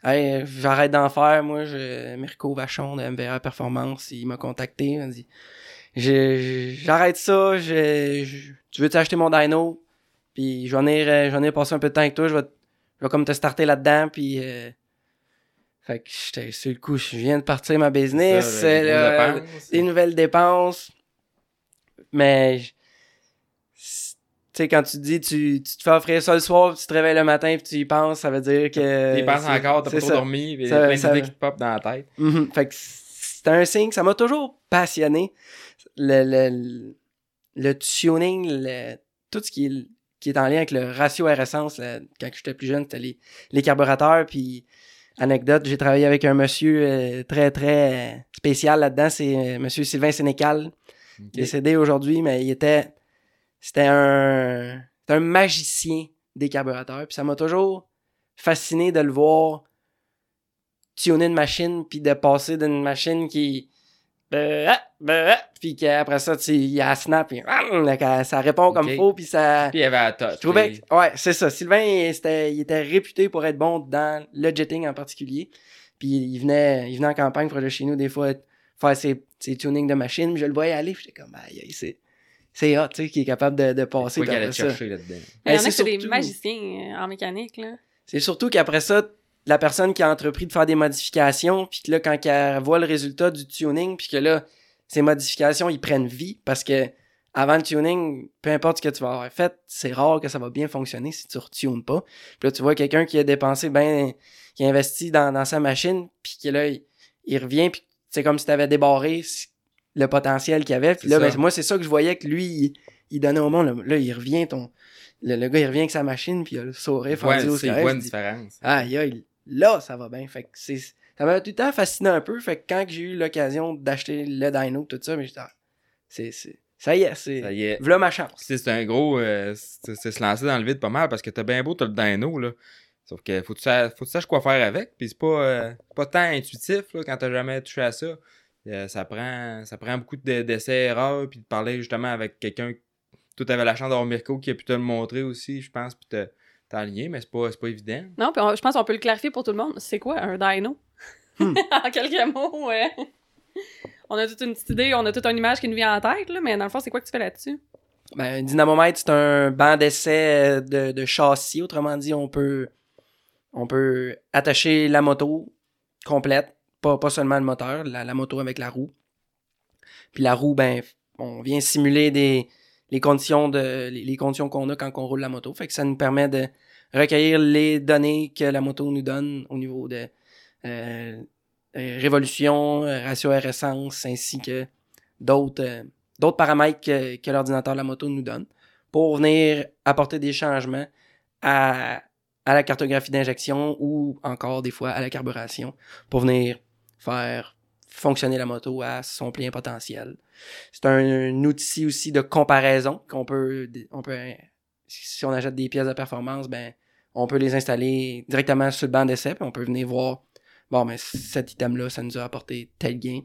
hey, j'arrête d'en faire, moi, je, Mirko Vachon de MVR Performance, il m'a contacté, il m'a dit, j'arrête ça, je, je- tu veux t'acheter mon dyno, puis je vais venir, euh, je vais venir passer un peu de temps avec toi, je vais, je vais comme te starter là-dedans, puis euh, fait que j'étais sur le coup, je viens de partir ma business, Ça, euh, les des nouvelles dépenses, mais tu sais, quand tu dis tu, tu te fais offrir ça le soir, tu te réveilles le matin, puis tu y penses, ça veut dire que. Tu penses c'est- encore, t'as pas trop ça. dormi, pis Ça- plein d'idées qui te popent dans la tête. Mhm. Fait que c'est un signe, ça m'a toujours passionné. Le, le, le tuning, le- tout ce qui est, qui est en lien avec le ratio air essence, là, quand j'étais plus jeune, c'était les, les carburateurs. Puis, anecdote, j'ai travaillé avec un monsieur euh, très, très euh, spécial là-dedans. C'est euh, monsieur Sylvain Sénécal, Ok. décédé aujourd'hui, mais il était. C'était un. Un magicien des carburateurs. Puis ça m'a toujours fasciné de le voir tuner une machine, puis de passer d'une machine qui. ah, ah, puis qu'après ça, tu il y a snap, puis ah, ça répond comme Ok. faut, puis ça. Puis il y avait la touch. Je trouvais puis- que- ouais, c'est ça. Sylvain, il, était réputé pour être bon dans le jetting en particulier. Puis il venait, il venait en campagne pour aller chez nous des fois faire ses, ses tunings de machine. puis Je le voyais aller, puis j'étais comme, aïe, c'est, c'est hot, tu sais, qui est capable de, de passer. Ça. chercher là-dedans. Il y en Ben, a c'est qui sont des surtout- magiciens euh, en mécanique, là. C'est surtout qu'après ça, la personne qui a entrepris de faire des modifications, puis que là, quand elle voit le résultat du tuning, puis que là, ces modifications, ils prennent vie, parce que avant le tuning, peu importe ce que tu vas avoir fait, c'est rare que ça va bien fonctionner si tu retunes pas. Puis là, tu vois quelqu'un qui a dépensé ben, qui a investi dans, dans sa machine, puis que là, il, il revient, puis c'est comme si tu avais débarré le potentiel qu'il avait. Puis là, ben, moi, c'est ça que je voyais que lui, il, il donnait au monde. Là, Là, il revient, ton... Le, le gars, il revient avec sa machine, puis il a le sourire Ouais, au c'est une différence? Aïe, là, ça va bien. Fait que c'est. Ça m'a tout le temps fasciné un peu. Fait que quand j'ai eu l'occasion d'acheter le dyno, tout ça, mais j'étais. ah, C'est. Ça y est, c'est. Voilà ma chance. C'est un gros. euh, c'est c'est se lancer dans le vide pas mal parce que t'as bien beau, t'as le dino, là. Sauf que faut que tu saches, faut que tu saches quoi faire avec. Puis c'est pas, euh, pas tant intuitif là, quand t'as jamais touché à ça. Euh, ça, prend, ça prend beaucoup de- d'essais-erreurs. Puis de parler justement avec quelqu'un. Toi, t'avais la chance d'avoir Mirko qui a pu te le montrer aussi, je pense. Puis te- t'enligner, mais c'est pas, c'est pas évident. Non, puis on- je pense qu'on peut le clarifier pour tout le monde. C'est quoi un dyno? Hmm. en quelques mots, ouais. On a toute une petite idée, on a toute une image qui nous vient en tête, là, mais dans le fond, c'est quoi que tu fais là-dessus? Ben, un dynamomètre, c'est un banc d'essai euh, de, de châssis. Autrement dit, on peut. On peut attacher la moto complète. Pas, seulement le moteur, la, moto avec la roue. Puis la roue, ben, on vient simuler les conditions les, conditions qu'on a quand on roule la moto. Fait que ça nous permet de recueillir les données que la moto nous donne au niveau de euh, euh, révolution, ratio air essence, ainsi que d'autres euh, d'autres paramètres que, que l'ordinateur de la moto nous donne pour venir apporter des changements à, à la cartographie d'injection ou encore des fois à la carburation pour venir faire fonctionner la moto à son plein potentiel. C'est un, outil aussi de comparaison qu'on peut, on peut, si on achète des pièces de performance, ben, on peut les installer directement sur le banc d'essai, puis on peut venir voir, bon, mais cet item-là, ça nous a apporté tel gain,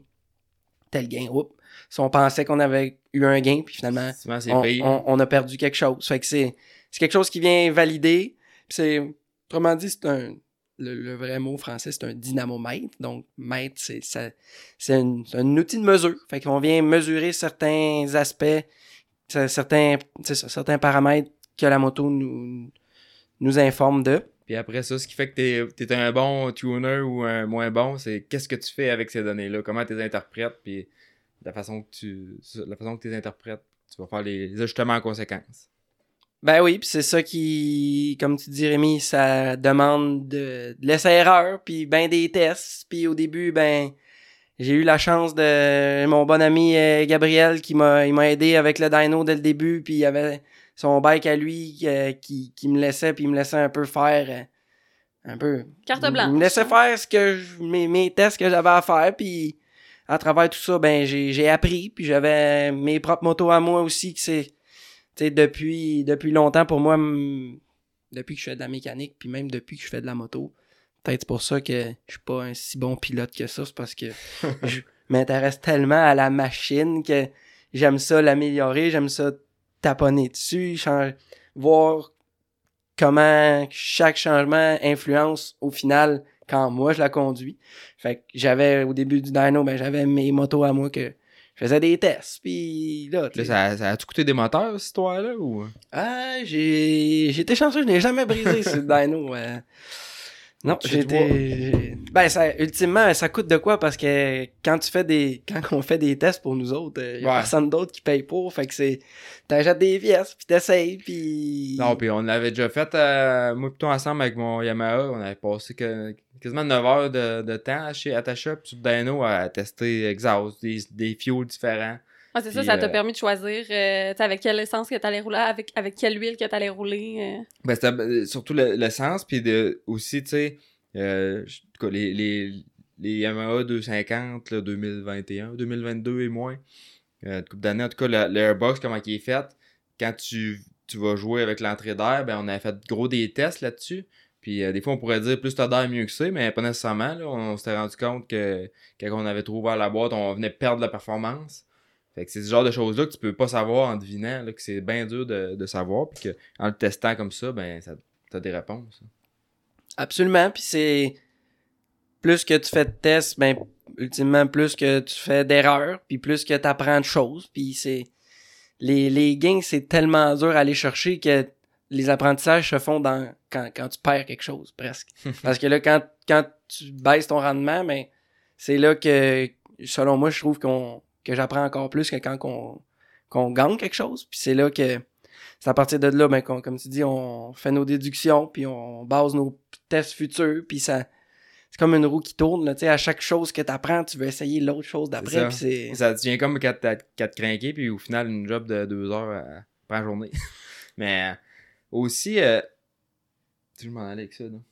tel gain, oups. Si on pensait qu'on avait eu un gain, puis finalement, on, on, a perdu quelque chose. Fait que c'est, c'est quelque chose qui vient valider. C'est, autrement dit, c'est un, le, vrai mot français, c'est un dynamomètre. Donc, mètre, c'est, un, outil de mesure. Fait qu'on vient mesurer certains aspects, certains, certains paramètres que la moto nous, nous informe de. Puis après ça, ce qui fait que tu es, un bon tuner ou un moins bon, c'est qu'est-ce que tu fais avec ces données-là, comment tu les interprètes, puis la façon que tu la façon que tu les interprètes, tu vas faire les, ajustements en conséquence. Ben oui, c'est ça qui, comme tu dis Rémi, ça demande de, de l'essai-erreur, puis ben des tests, puis au début, ben j'ai eu la chance de mon bon ami euh, Gabriel qui m'a il m'a aidé avec le dyno dès le début, puis il y avait son bike à lui euh, qui, qui me laissait puis il me laissait un peu faire euh, un peu carte blanche. Il me laissait faire ce que mes, mes tests que j'avais à faire puis à travers tout ça ben j'ai j'ai appris puis j'avais mes propres motos à moi aussi que c'est tu depuis depuis longtemps pour moi depuis que je fais de la mécanique puis même depuis que je fais de la moto peut-être pour ça que je suis pas un si bon pilote que ça c'est parce que je m'intéresse tellement à la machine que j'aime ça l'améliorer j'aime ça taponner dessus, voir comment chaque changement influence au final quand moi je la conduis. Fait que j'avais au début du dyno, ben j'avais mes motos à moi que je faisais des tests puis là, ça, ça a-tu coûté des moteurs cette histoire là ou? Ah, j'ai j'étais chanceux, je n'ai jamais brisé ce dyno. Non, j'étais. Ben, ça, ultimement, ça coûte de quoi? Parce que quand tu fais des. Quand on fait des tests pour nous autres, il y a personne d'autre qui paye pour. Fait que c'est. T'achètes des pièces, puis t'essayes, puis. Non, puis on l'avait déjà fait, euh, moi plutôt ensemble avec mon Yamaha. On avait passé que, quasiment 9 heures de, de temps chez Attacha, puis sur Dino à tester exhaust, des, des fuels différents. C'est ça, ça t'a euh, permis de choisir euh, avec quelle essence que t'allais rouler, avec, avec quelle huile que t'allais rouler. Euh. Ben, c'était surtout l'essence, puis de, aussi, tu sais, les, les, les Yamaha 250, là, 2021, 2022 et moins, euh, coupe d'année, en tout cas, l'airbox, comment il est fait, quand tu, tu vas jouer avec l'entrée d'air, ben, on avait fait gros des tests là-dessus. Puis des fois, on pourrait dire plus t'as d'air mieux que ça, mais pas nécessairement. Là. On, s'était rendu compte que quand on avait trop ouvert la boîte, on venait perdre la performance. Fait que c'est ce genre de choses-là que tu peux pas savoir en devinant, là, que c'est bien dur de, de savoir, puis qu'en le testant comme ça, ben, ça, t'as des réponses. Absolument, puis c'est plus que tu fais de tests, ben, ultimement, plus que tu fais d'erreurs, puis plus que tu apprends de choses, puis c'est... Les, les gains, c'est tellement dur à aller chercher que les apprentissages se font dans quand, quand tu perds quelque chose, presque. Parce que là, quand, quand tu baisses ton rendement, ben, c'est là que, selon moi, je trouve qu'on que j'apprends encore plus que quand qu'on qu'on gagne quelque chose. Puis c'est là que c'est à partir de là, ben, comme tu dis, on fait nos déductions, puis on base nos tests futurs, puis ça c'est comme une roue qui tourne. Là, à chaque chose que tu apprends, tu veux essayer l'autre chose d'après. Ça. ça devient comme quand tu craqué, puis au final, une job de deux heures euh, par journée. Mais aussi, euh, tu m'en aller avec ça, non?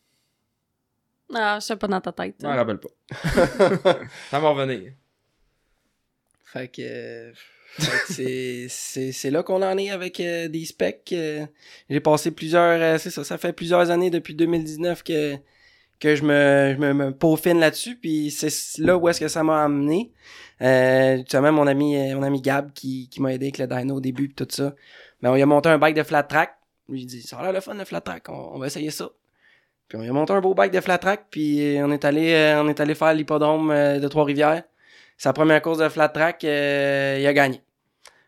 Ah, je sais pas dans ta tête. Je m'en rappelle pas. ça va revenir. Fait que, c'est là qu'on en est avec euh, des specs. Euh. J'ai passé plusieurs, euh, c'est ça, ça fait plusieurs années depuis 2019 que que je me, je me, peaufine là-dessus, puis c'est là où est-ce que ça m'a amené. Euh, justement, mon ami, mon ami Gab qui, qui m'a aidé avec le dyno au début tout ça. Mais ben, on lui a monté un bike de flat track. Lui dit ça a l'air le fun le flat track, on, va essayer ça. Puis on a monté un beau bike de flat track, puis on est allé, on est allé faire l'hippodrome de Trois-Rivières sa première course de flat track, euh, il a gagné.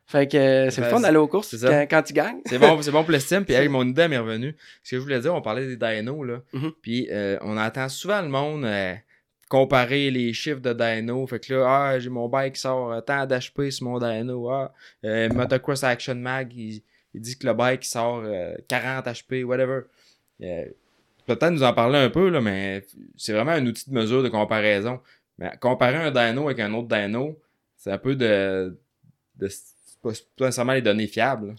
Fait que euh, c'est le fun d'aller aux courses quand, quand, tu gagnes. c'est bon, c'est bon pour l'estime. Puis hey, mon idée m'est revenue. Ce que je voulais dire, on parlait des dynos là. Mm-hmm. Puis euh, on entend souvent le monde comparer les chiffres de dyno. Fait que là, ah, j'ai mon bike qui sort tant d'HP sur mon dyno. Ah, Motocross Action Mag, il, dit que le bike sort 40 HP, whatever. Peut-être nous en parler un peu, là, mais c'est vraiment un outil de mesure de comparaison. Mais comparer un dyno avec un autre dyno, c'est un peu de. de c'est pas, nécessairement les données fiables.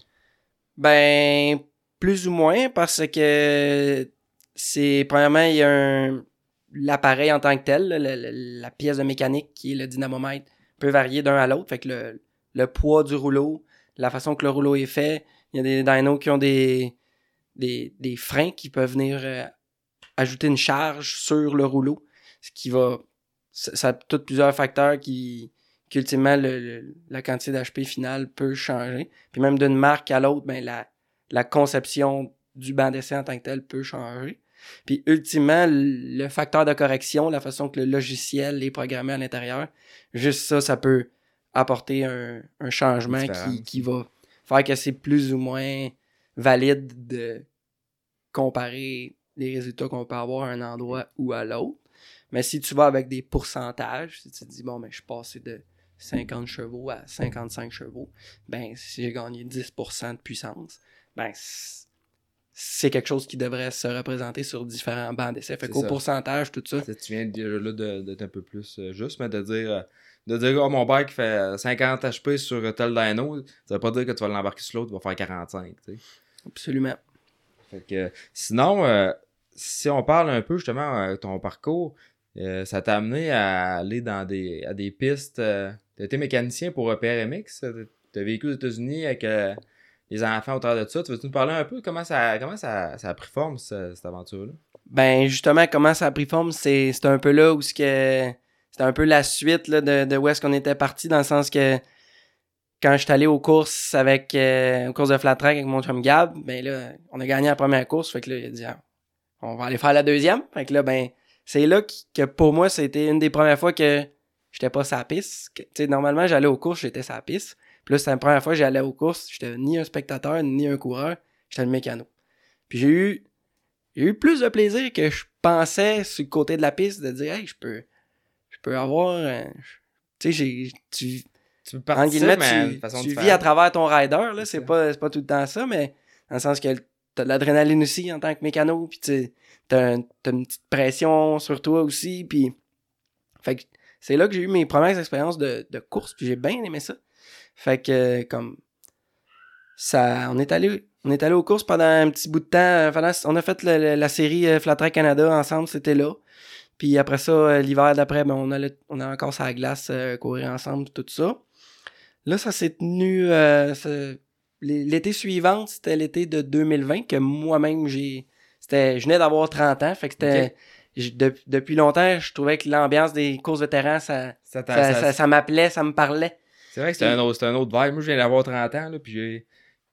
Ben, plus ou moins, parce que c'est, premièrement, il y a un, l'appareil en tant que tel, la, pièce de mécanique qui est le dynamomètre peut varier d'un à l'autre. Fait que le poids du rouleau, la façon que le rouleau est fait, il y a des dynos qui ont des, des, des freins qui peuvent venir euh, ajouter une charge sur le rouleau, ce qui va, ça, ça a plusieurs facteurs qui, qu'ultimement le, le- la quantité d'HP finale peut changer. Puis même d'une marque à l'autre, ben la, la conception du banc d'essai en tant que tel peut changer. Puis ultimement, le facteur de correction, la façon que le logiciel est programmé à l'intérieur, juste ça, ça peut apporter un, un changement qui, qui va faire que c'est plus ou moins valide de comparer les résultats qu'on peut avoir à un endroit ou à l'autre. Mais si tu vas avec des pourcentages, si tu te dis, bon, ben, je suis passé de 50 chevaux à 55 chevaux, ben, si j'ai gagné 10% de puissance, ben, c'est quelque chose qui devrait se représenter sur différents bancs d'essai. Fait qu'au pourcentage, tout ça, Tu viens déjà là de- d'être un peu plus euh, juste, mais de dire, euh, de dire oh, mon bike fait 50 HP sur tel dyno, ça veut pas dire que tu vas l'embarquer sur l'autre, il va faire 45. tu sais. absolument. Fait que, sinon, euh, si on parle un peu justement de ton parcours, euh, ça t'a amené à aller dans des, à des pistes. Euh, t'as été mécanicien pour euh, PRMX, euh, t'as vécu aux États-Unis avec euh, les enfants au travers de ça. Tu veux-tu nous parler un peu comment ça, comment ça, ça a pris forme, ce- cette aventure-là? Ben justement, comment ça a pris forme, c'est c'est un peu là où ce que c'était un peu la suite là, de, de où est-ce qu'on était parti, dans le sens que quand je suis allé aux courses avec euh, aux courses de flat track avec mon chum Gab, ben là, on a gagné la première course, fait que là, il a dit Ah, on va aller faire la deuxième. Fait que là, ben, c'est là que pour moi, c'était une des premières fois que j'étais pas sa piste. Tu sais, normalement, j'allais aux courses, j'étais sa piste. Puis là, c'était la première fois que j'allais aux courses, j'étais ni un spectateur, ni un coureur, j'étais le mécano. Puis j'ai eu j'ai eu plus de plaisir que je pensais sur le côté de la piste de dire hey je peux peux avoir euh, tu sais j'ai tu Tu peux en guillemets tu, de façon tu vis à travers ton rider là C'est pas pas tout le temps ça mais dans le sens que t'as de l'adrénaline aussi en tant que mécano puis tu t'as un- t'as une petite pression sur toi aussi puis fait que c'est là que j'ai eu mes premières expériences de, de course puis j'ai bien aimé ça. Fait que comme ça on est allé on est allé aux courses pendant un petit bout de temps euh, on a fait le- le- la série euh, Flat Track Canada ensemble c'était là puis après ça euh, l'hiver d'après ben on allait on a encore sur la glace euh, courir ensemble tout ça là ça s'est tenu euh, l'été suivant c'était l'été de 2020 que moi-même j'ai c'était je venais d'avoir 30 ans fait que c'était de- depuis longtemps je trouvais que l'ambiance des courses vétérans ça Ça ça, ça- m'appelait ça me parlait C'est vrai que c'est un, autre- un autre vibe. Moi, je viens d'avoir 30 ans, là, puis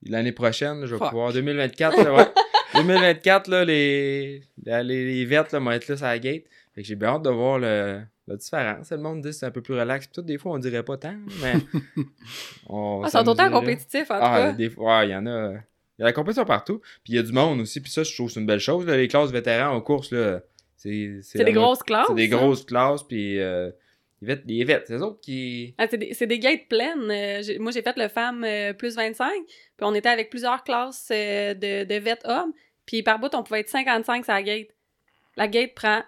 l'année prochaine, je vais Fuck. pouvoir. 2024, là, ouais. 2024, là, les, les, les vertes là, vont être là sur la gate. Fait que j'ai bien hâte de voir le, la différence. Le monde dit que c'est un peu plus relax. Puis tout, des fois, on dirait pas tant, mais. on Ah, ils sont autant compétitifs, en tout Ah, cas. des fois, ouais, il y en a. Il y a la compétition partout. Puis il y a du monde aussi. Puis ça, je trouve que c'est une belle chose. là. Les classes vétérans aux courses, là, c'est. C'est des grosses classes. C'est des grosses classes. Puis euh, les vettes, c'est eux autres qui. Ah, c'est des, des gates pleines. Euh, moi, j'ai fait le femme euh, plus 25, puis on était avec plusieurs classes euh, de, de hommes, puis par bout, on pouvait être 55 sur la gate. La gate prend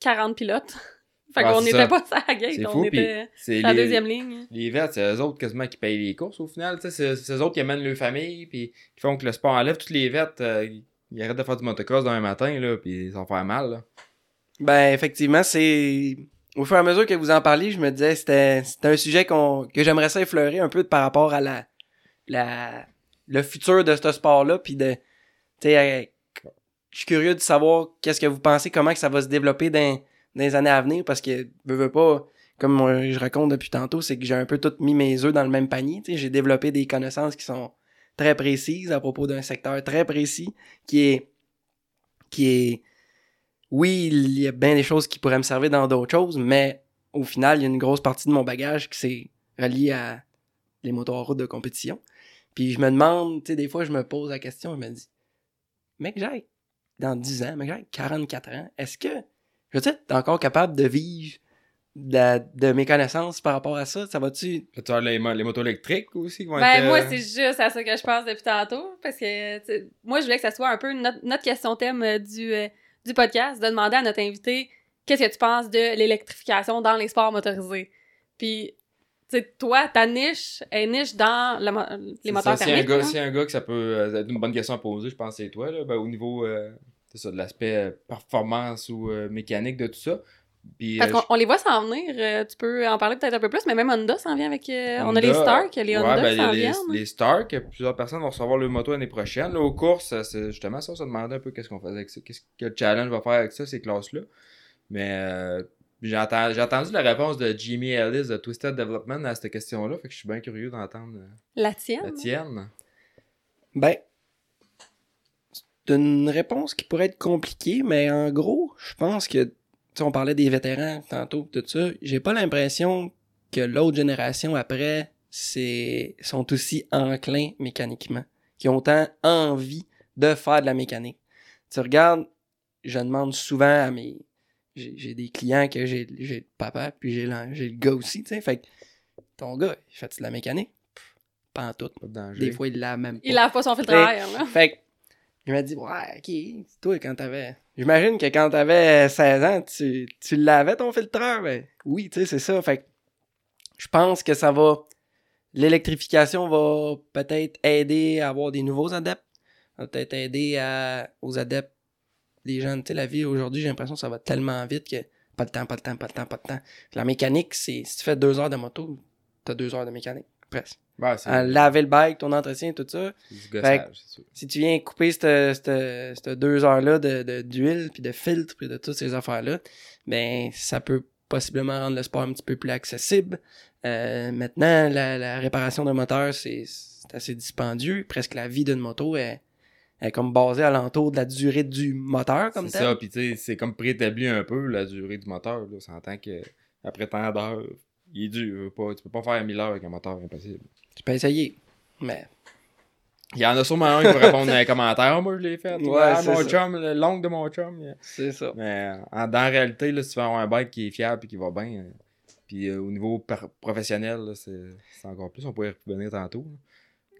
40 pilotes. fait Ouais, qu'on n'était ça. pas sur la gate, on était la les- deuxième ligne. Les verts, c'est eux autres quasiment qui payent les courses au final. tu sais, C'est c'est eux autres qui amènent leur famille, puis qui font que le sport enlève. Toutes les vertes, euh, ils arrêtent de faire du motocross demain matin, là, puis ils vont faire mal. Là. Ben, effectivement, c'est. Au fur et à mesure que vous en parliez, je me disais c'était c'était un sujet qu'on que j'aimerais ça effleurer un peu par rapport à la la le futur de ce sport-là, puis de. Tu sais, je suis curieux de savoir qu'est-ce que vous pensez, comment que ça va se développer dans, les années à venir, parce que veux, veux pas, comme je raconte depuis tantôt, c'est que j'ai un peu tout mis mes œufs dans le même panier. J'ai développé des connaissances qui sont très précises à propos d'un secteur très précis, qui est qui est oui, il y a bien des choses qui pourraient me servir dans d'autres choses, mais au final, il y a une grosse partie de mon bagage qui s'est relié à les route de compétition. Puis je me demande, tu sais, des fois, je me pose la question, je me dis, mec, j'ai dans 10 ans, j'ai 44 ans, est-ce que, je veux dire, t'es encore capable de vivre de, de mes connaissances par rapport à ça? Ça va-tu... Tu as les, mo- les motos électriques aussi qui vont Ben, être. euh, moi, c'est juste à ça que je pense depuis tantôt, parce que, moi, je voulais que ça soit un peu notre, notre question thème euh, du, euh, du podcast, de demander à notre invité qu'est-ce que tu penses de l'électrification dans les sports motorisés? Puis, sais, toi, ta niche est niche dans le mo- les C'est moteurs ça, un gars, un gars que ça peut euh, être une bonne question à poser, je pense c'est toi, là, ben, au niveau euh, ça, de l'aspect euh, performance ou euh, mécanique de tout ça. Puis, Parce euh, qu'on on les voit s'en venir. euh, tu peux en parler peut-être un peu plus, mais même Honda s'en vient avec. euh, on a les Stark, les ouais, Honda ben, qui y a s'en les, viennent. les Stark, plusieurs personnes vont recevoir le moto l'année prochaine. Là, aux courses, justement ça, ça demandait un peu qu'est-ce qu'on faisait avec ça, qu'est-ce que le challenge va faire avec ça, ces classes-là. Mais euh, j'ai entendu, j'ai entendu la réponse de Jimmy Ellis de Twisted Development à cette question-là, fait que je suis bien curieux d'entendre euh, La tienne? la tienne. Ben, c'est une réponse qui pourrait être compliquée, mais en gros, je pense que, tu sais, on parlait des vétérans tantôt, tout ça, j'ai pas l'impression que l'autre génération après, c'est, sont aussi enclins mécaniquement, qui ont autant envie de faire de la mécanique. Tu regardes, je demande souvent à mes, j'ai j'ai des clients que j'ai j'ai le papa, puis j'ai le, j'ai le gars aussi, tu sais, fait que ton gars, il fait de la mécanique? Pff, Pas en tout. Pas de danger. Des fois, il l'a même pas. Il lave pas son filtre Mais- à air, là. Fait que, il m'a dit, ouais, ok, toi, quand t'avais. J'imagine que quand t'avais 16 ans, tu, tu l'avais ton filtreur. Ben, oui, tu sais, c'est ça. Fait que, je pense que ça va. L'électrification va peut-être aider à avoir des nouveaux adeptes. Va peut-être aider à, aux adeptes, les gens, tu sais, la vie aujourd'hui, j'ai l'impression que ça va tellement vite que pas de temps, pas de temps, pas de temps, pas de temps. La mécanique, c'est, si tu fais deux heures de moto, t'as deux heures de mécanique, presque. C'est À laver le bike, ton entretien, tout ça du gossage, c'est sûr. si tu viens couper cette, cette, cette deux heures-là de, de- d'huile, puis de filtre, puis de toutes ces affaires-là, ben ça peut possiblement rendre le sport un petit peu plus accessible. Euh, maintenant, la, la réparation d'un moteur, c'est, c'est assez dispendieux. Presque la vie d'une moto est, est comme basée alentour de la durée du moteur, comme C'est tel. ça, puis tu sais, c'est comme préétabli un peu la durée du moteur. Là. On s'entend que après tant d'heures, il est dur. Pas, tu peux pas faire 1000 heures avec un moteur impossible. Tu peux essayer. Mais Il y en a sûrement un qui va répondre dans les commentaires. Moi, je l'ai fait. Ouais, Ah, c'est mon ça. chum, le long de mon chum. c'est ça. Mais en, dans la réalité, là, si tu veux avoir un bike qui est fiable et qui va bien, euh, puis euh, au niveau professionnel, c'est c'est encore plus. On pourrait y revenir tantôt. là.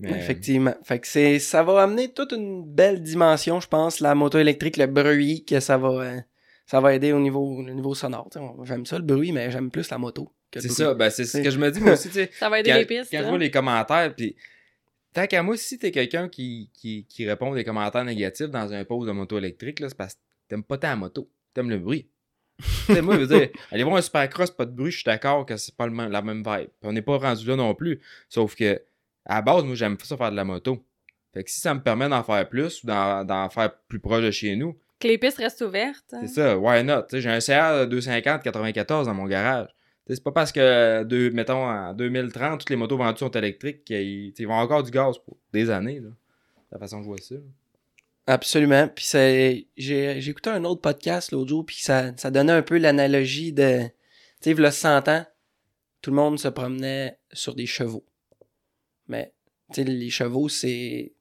Mais, Effectivement. Fait que c'est, ça va amener toute une belle dimension, je pense, la moto électrique, le bruit que ça va, euh, ça va aider au niveau, le niveau sonore. J'aime ça le bruit, mais j'aime plus la moto. C'est ça, ben, c'est ce que je me dis moi aussi, tu sais. Ça va aider quand, les pistes. quand je hein. vois les commentaires, puis tant qu'à moi, si t'es quelqu'un qui, qui, qui répond des commentaires négatifs dans un post de moto électrique, là, c'est parce que t'aimes pas ta moto, t'aimes le bruit. Moi, je veux dire, aller voir un supercross, pas de bruit, je suis d'accord que c'est pas le même- la même vibe. On n'est pas rendu là non plus. Sauf que, à la base, moi, j'aime ça faire de la moto. Fait que si ça me permet d'en faire plus ou d'en faire plus proche de chez nous, Que les pistes restent ouvertes. hein. c'est ça, why not? Tu sais, j'ai un CR 250 94 dans mon garage. C'est pas parce que, deux, mettons, en 2030, toutes les motos vendues sont électriques qu'ils vont avoir encore du gaz pour des années. Là. C'est la façon que je vois ça. là. Absolument. Puis j'ai, j'ai écouté un autre podcast l'autre jour, puis ça, ça donnait un peu l'analogie de, tu sais, il y a 100 ans, tout le monde se promenait sur des chevaux. Mais, les chevaux, c'est,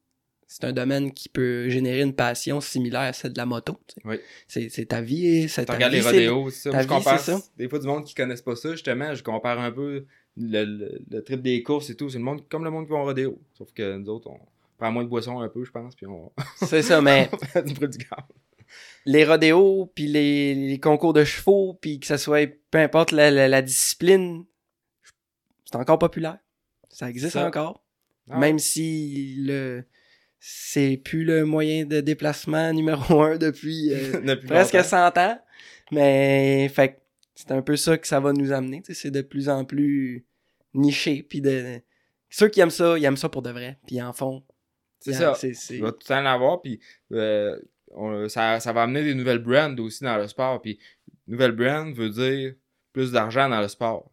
c'est un domaine qui peut générer une passion similaire à celle de la moto. Oui. C'est, ta vie, c'est ta regardes vie, les rodéos, c'est ça. ta je vie, compare, ça. Des fois, du monde qui connaissent pas ça, justement, je compare un peu le, le, le trip des courses et tout. C'est le monde comme le monde qui va en rodéo. Sauf que nous autres, on prend moins de boissons un peu, je pense, puis on C'est ça, mais du du les rodéos, puis les, les concours de chevaux, puis que ça soit, peu importe la, la- la discipline, c'est encore populaire. Ça existe Ça. encore. Ah, Même si le c'est plus le moyen de déplacement numéro un depuis euh, depuis presque longtemps. 100 ans. Mais fait c'est un peu ça que ça va nous amener. C'est de plus en plus niché. Puis de ceux qui aiment ça, ils aiment ça pour de vrai. Puis ils en font. C'est ça. Il va tout le temps l'avoir, puis euh, on- ça, ça va amener des nouvelles brands aussi dans le sport. Puis nouvelle brand veut dire plus d'argent dans le sport.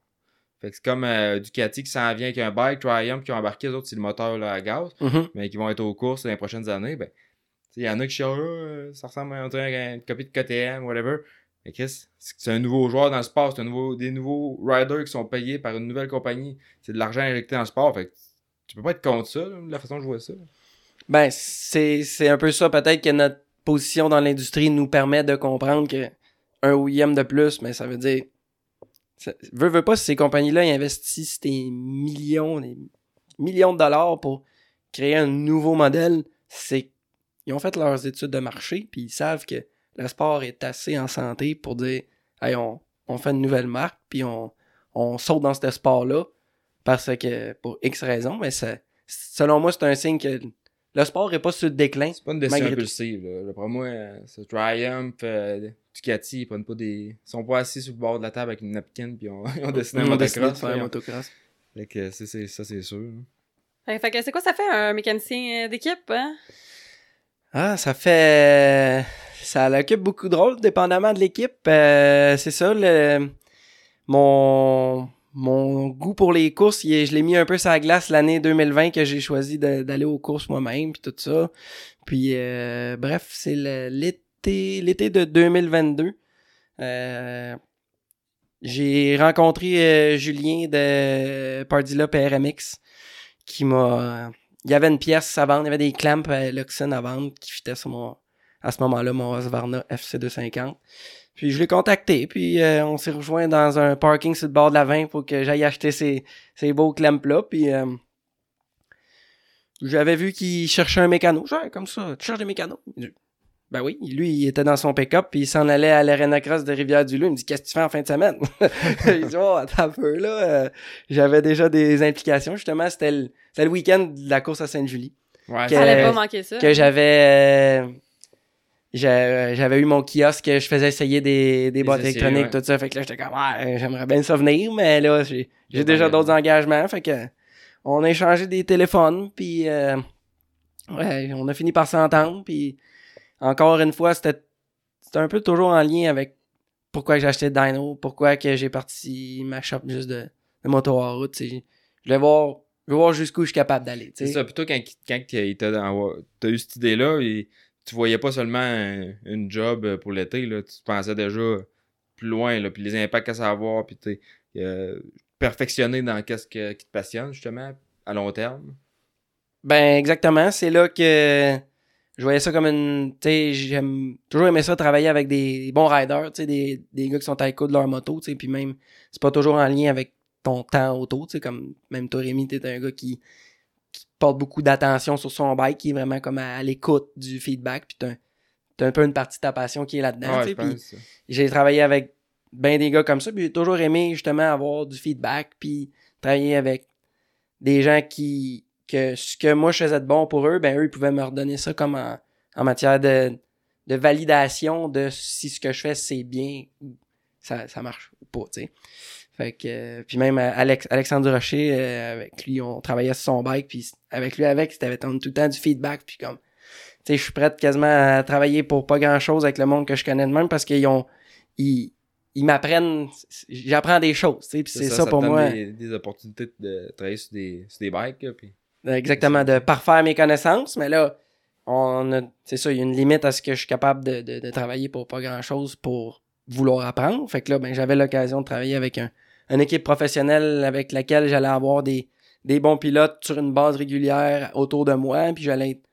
Fait que c'est comme euh, Ducati qui s'en vient avec un bike, Triumph qui ont embarqué, les autres, c'est le moteur là, à gaz, Mhm. mais qui vont être aux courses dans les prochaines années. Ben, il y en a qui chialent, euh, ça ressemble à à une copie de KTM, whatever. Mais Chris, c'est c'est un nouveau joueur dans le sport, c'est un nouveau, des nouveaux riders qui sont payés par une nouvelle compagnie. C'est de l'argent injecté dans le sport. Fait que tu peux pas être contre ça, là, de la façon que je vois ça. Ben, c'est, c'est un peu ça. Peut-être que notre position dans l'industrie nous permet de comprendre que un OEM de plus, mais ça veut dire. Ça, veux, veux pas, ces compagnies-là investissent des millions, des millions de dollars pour créer un nouveau modèle, c'est ils ont fait leurs études de marché, puis ils savent que le sport est assez en santé pour dire Hey, on, on fait une nouvelle marque, puis on, on saute dans ce sport-là. parce que, pour X raisons, mais ça, selon moi, c'est un signe que le sport est pas sur le déclin. C'est pas une décision impulsive. Là. Moi, euh, c'est Triumph, euh, Ducati, ils prennent pas des. Ils sont pas assis sur le bord de la table avec une napkin puis on, ils ont dessiné un motocross. un. Fait que c'est- ça, c'est sûr. Fait, fait que c'est quoi ça fait un mécanicien euh, d'équipe, hein? Ah, ça fait. Ça l'occupe beaucoup de rôles, dépendamment de l'équipe. Euh, c'est ça, le... mon... mon goût pour les courses, je l'ai mis un peu sur la glace l'année 2020 que j'ai choisi d'aller aux courses moi-même, puis tout ça. Puis, euh, bref, c'est l'été l'été de 2022. Euh, j'ai rencontré euh, Julien de Pardilla PRMX qui m'a il y avait une pièce à vendre, il y avait des clamps à Luxon à vendre qui fitaient sur mon, à ce moment-là, mon Husqvarna FC250. Puis je l'ai contacté, puis euh, on s'est rejoint dans un parking sur le bord de la 20 pour que j'aille acheter ces, ces beaux clamps-là, puis euh, j'avais vu qu'il cherchait un mécano. Genre, comme ça, tu cherches des mécanos? Ben oui, lui, il était dans son pick-up, puis il s'en allait à l'Arena Cross de Rivière-du-Loup. Il me dit, qu'est-ce que tu fais en fin de semaine? il dit, oh, attends un peu, là. euh, j'avais déjà des implications, justement, c'était le, c'était le week-end de la course à Sainte-Julie Ouais, Que- pas manquer ça. que j'avais j'a- j'avais eu mon kiosque que je faisais essayer des, des boîtes essais, électroniques ouais. tout ça fait que là j'étais comme ouais, j'aimerais bien ça venir mais là j'ai déjà d'autres engagements fait que on a échangé des téléphones puis euh, ouais on a fini par s'entendre puis encore une fois c'était un peu toujours en lien avec pourquoi j'ai acheté Dino pourquoi que j'ai parti ma shop juste de, de moto en route tu je voulais voir je voir jusqu'où je suis capable d'aller tu C'est ça. Plutôt quand, quand dans- t'as eu cette idée-là, et tu voyais pas seulement un- une job euh, pour l'été, là, tu pensais déjà plus loin, là, puis les impacts que ça va avoir, puis t'es euh, perfectionné dans que- qui te passionne, justement, à long terme? Ben exactement, c'est là que je voyais ça comme une tu sais j'aime toujours aimé ça travailler avec des bons riders, tu des, des gars qui sont à l'écoute de leur moto, tu puis même c'est pas toujours en lien avec ton temps auto, tu sais comme même toi Rémi, t'es un gars qui qui porte beaucoup d'attention sur son bike, qui est vraiment comme à, à l'écoute du feedback, puis t'as t'as un peu une partie de ta passion qui est là-dedans, Ouais, puis j'ai travaillé avec ben des gars comme ça, puis j'ai toujours aimé justement avoir du feedback, puis travailler avec des gens qui que ce que moi je faisais de bon pour eux, ben eux ils pouvaient me redonner ça comme en, en matière de, de validation de si ce que je fais c'est bien ou ça, ça marche ou pas, tu sais. Fait que euh, puis même euh, Alex, Alexandre Rocher euh, avec lui on travaillait sur son bike puis avec lui avec c'était tout le temps du feedback puis comme tu sais je suis prête quasiment à travailler pour pas grand chose avec le monde que je connais de même parce qu'ils ont ils ils m'apprennent j'apprends des choses tu sais puis c'est ça, te pour moi. Des, des opportunités de travailler sur des, sur des bikes, là, puis Exactement, de parfaire mes connaissances, mais là, on a, c'est ça, il y a une limite à ce que je suis capable de, de, de travailler pour pas grand chose pour vouloir apprendre. Fait que là, ben, j'avais l'occasion de travailler avec un, une équipe professionnelle avec laquelle j'allais avoir des, des bons pilotes sur une base régulière autour de moi, puis j'allais être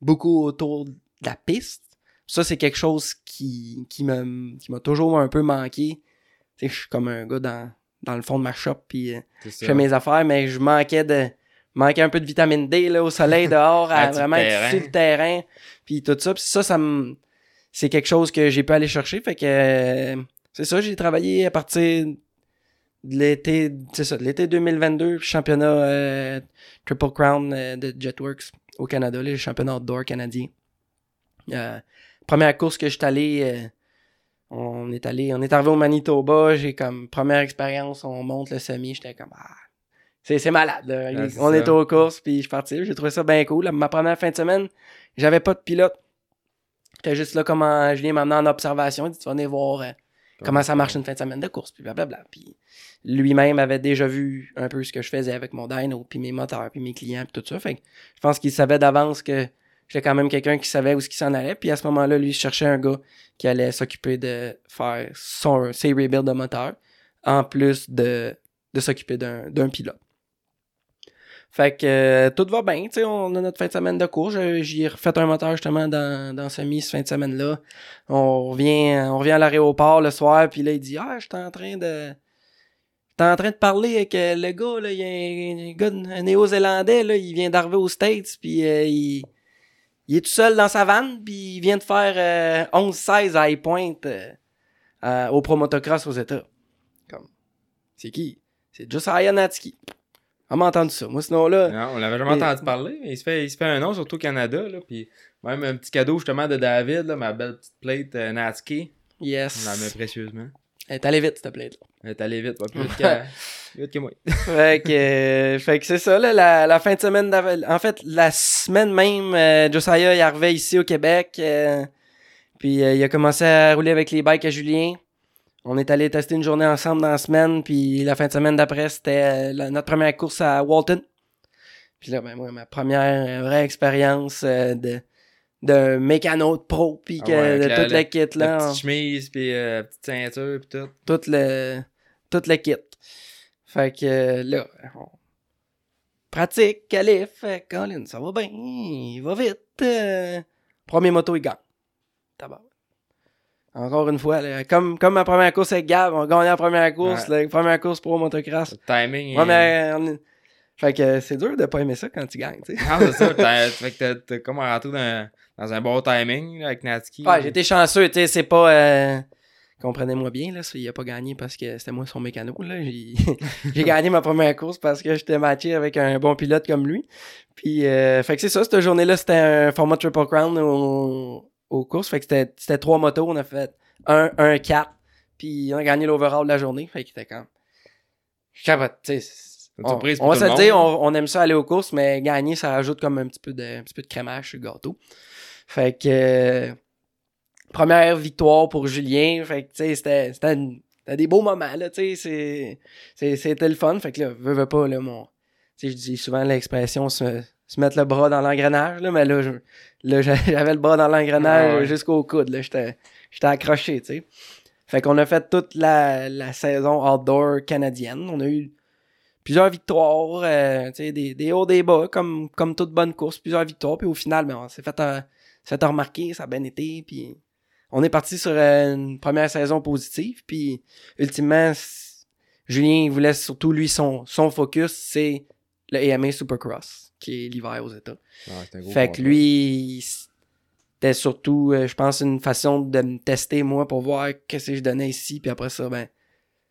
beaucoup autour de la piste. Ça, c'est quelque chose qui, qui me, qui m'a toujours un peu manqué. Tu sais, je suis comme un gars dans, dans le fond de ma shop, puis euh, je fais mes affaires, mais je manquais de manquais un peu de vitamine D là, au soleil dehors, à Ah, vraiment être sur le terrain, puis tout ça. Puis ça, ça me... c'est quelque chose que j'ai pu aller chercher. Fait que euh, c'est ça, j'ai travaillé à partir de l'été, c'est ça, l'été 2022, championnat euh, Triple Crown euh, de Jetworks au Canada, les championnats outdoor canadiens. Euh, première course que je suis allé, on est allé, on est arrivé au Manitoba, j'ai comme première expérience, on monte le semi, j'étais comme ah, c'est malade. là. Ah, on ça. est aux courses puis je suis parti, j'ai trouvé ça bien cool. Ma première fin de semaine, j'avais pas de pilote. J'étais juste là comme en- Julien m'a amené en observation, il dit tu vas venir voir euh, comment ça marche une fin de semaine de course puis blablabla. Puis lui-même avait déjà vu un peu ce que je faisais avec mon dyno puis mes moteurs puis mes clients puis tout ça. Fait que je pense qu'il savait d'avance que j'étais quand même quelqu'un qui savait où ce qui s'en allait. Puis à ce moment-là, lui, il cherchait un gars qui allait s'occuper de faire son, ses rebuilds de moteur, en plus de, de s'occuper d'un d'un pilote. Fait que euh, tout va bien, tu sais, on a notre fin de semaine de cours. J'y ai refait un moteur justement dans, dans semi ce fin de semaine-là. On revient, on revient à l'aéroport le soir, puis là, il dit Ah, j'étais en train de. J'étais en train de parler avec euh, le gars, là, il y a un, gars, un néo-zélandais, là, il vient d'arriver aux States, puis euh, il, il est tout seul dans sa vanne, puis il vient de faire euh, 11-16 à high point euh, à- au Pro Motocross aux États. Comme, c'est qui? C'est Josiah Natsuki. On entendu ça. Moi, sinon là, Non, on l'avait jamais entendu parler, mais il se fait, il se fait un nom, surtout au Canada, là, puis même un petit cadeau justement de David, là, ma belle petite plate euh, Natsuki, on la met yes. précieusement. Elle est allée vite, s'il te plaît. là. Elle est allée vite, pas plus vite que, plus vite que moi. fait que, euh, fait que c'est ça, là, la, la fin de semaine. En fait, la semaine même, euh, Josiah il arrivait ici au Québec. euh, puis euh, il a commencé à rouler avec les bikes à Julien. On est allé tester une journée ensemble dans la semaine. Puis la fin de semaine d'après, c'était euh, notre première course à Walton. Puis là, ben moi, ma première vraie expérience euh, de de mécano de pro puis Ah que ouais, de la- toute la, la- kit La là petite chemise, puis euh, petite ceinture, puis tout. tout le tout le kit. Fait que là, on pratique, euh, Colin, ça va bien, il va vite. euh. Premier moto, il gagne. Tabac. Encore une fois, là, comme, comme ma première course avec Gab, on gagnait la première course, la première course pro motocross. Le timing. est- Première- on- Fait que c'est dur de pas aimer ça quand tu gagnes, tu sais. Ah, c'est ça. Fait que t'as, t'as comme rentré dans, dans un bon timing là, avec Natsuki. Ouais, j'étais chanceux, tu sais, c'est pas... euh, Comprenez-moi bien, là, il a pas gagné parce que c'était moi son mécano, là. J'ai j'ai gagné ma première course parce que j'étais matché avec un bon pilote comme lui. Puis, euh, fait que c'est ça, cette journée-là, c'était un format Triple Crown au, aux courses. Fait que c'était- c'était trois motos, on a fait un, un, quatre. Puis on a gagné l'overall de la journée. Fait que c'était comme... Capote, tu On, surprise pour on va se dire, on, on aime ça aller aux courses, mais gagner, ça rajoute comme un petit peu de, un petit peu de crémage sur le gâteau. Fait que... euh, première victoire pour Julien. Fait que, tu sais, c'était, c'était, des beaux moments, là, tu sais, c'est, c'est, c'était le fun. Fait que là, veux, veux pas, là, mon, tu sais, je dis souvent l'expression se, se mettre le bras dans l'engrenage, là, mais là, je- là, j'avais le bras dans l'engrenage ouais. jusqu'au coude, là, j'étais, j'étais accroché, tu sais. Fait qu'on a fait toute la, la saison outdoor canadienne. On a eu plusieurs victoires, euh, tu sais, des, des hauts, des bas, comme, comme toute bonne course, plusieurs victoires. Puis au final, ben, on s'est fait, un- s'est fait remarquer, ça a bien été. Puis on est parti sur euh, une première saison positive. Puis ultimement, Julien il voulait surtout, lui, son, son focus, c'est le AMA Supercross, qui est l'hiver aux États. Gros Fait que lui, c'était surtout, euh, je pense, une façon de me tester, moi, pour voir qu'est-ce que je donnais ici. Puis après ça, ben,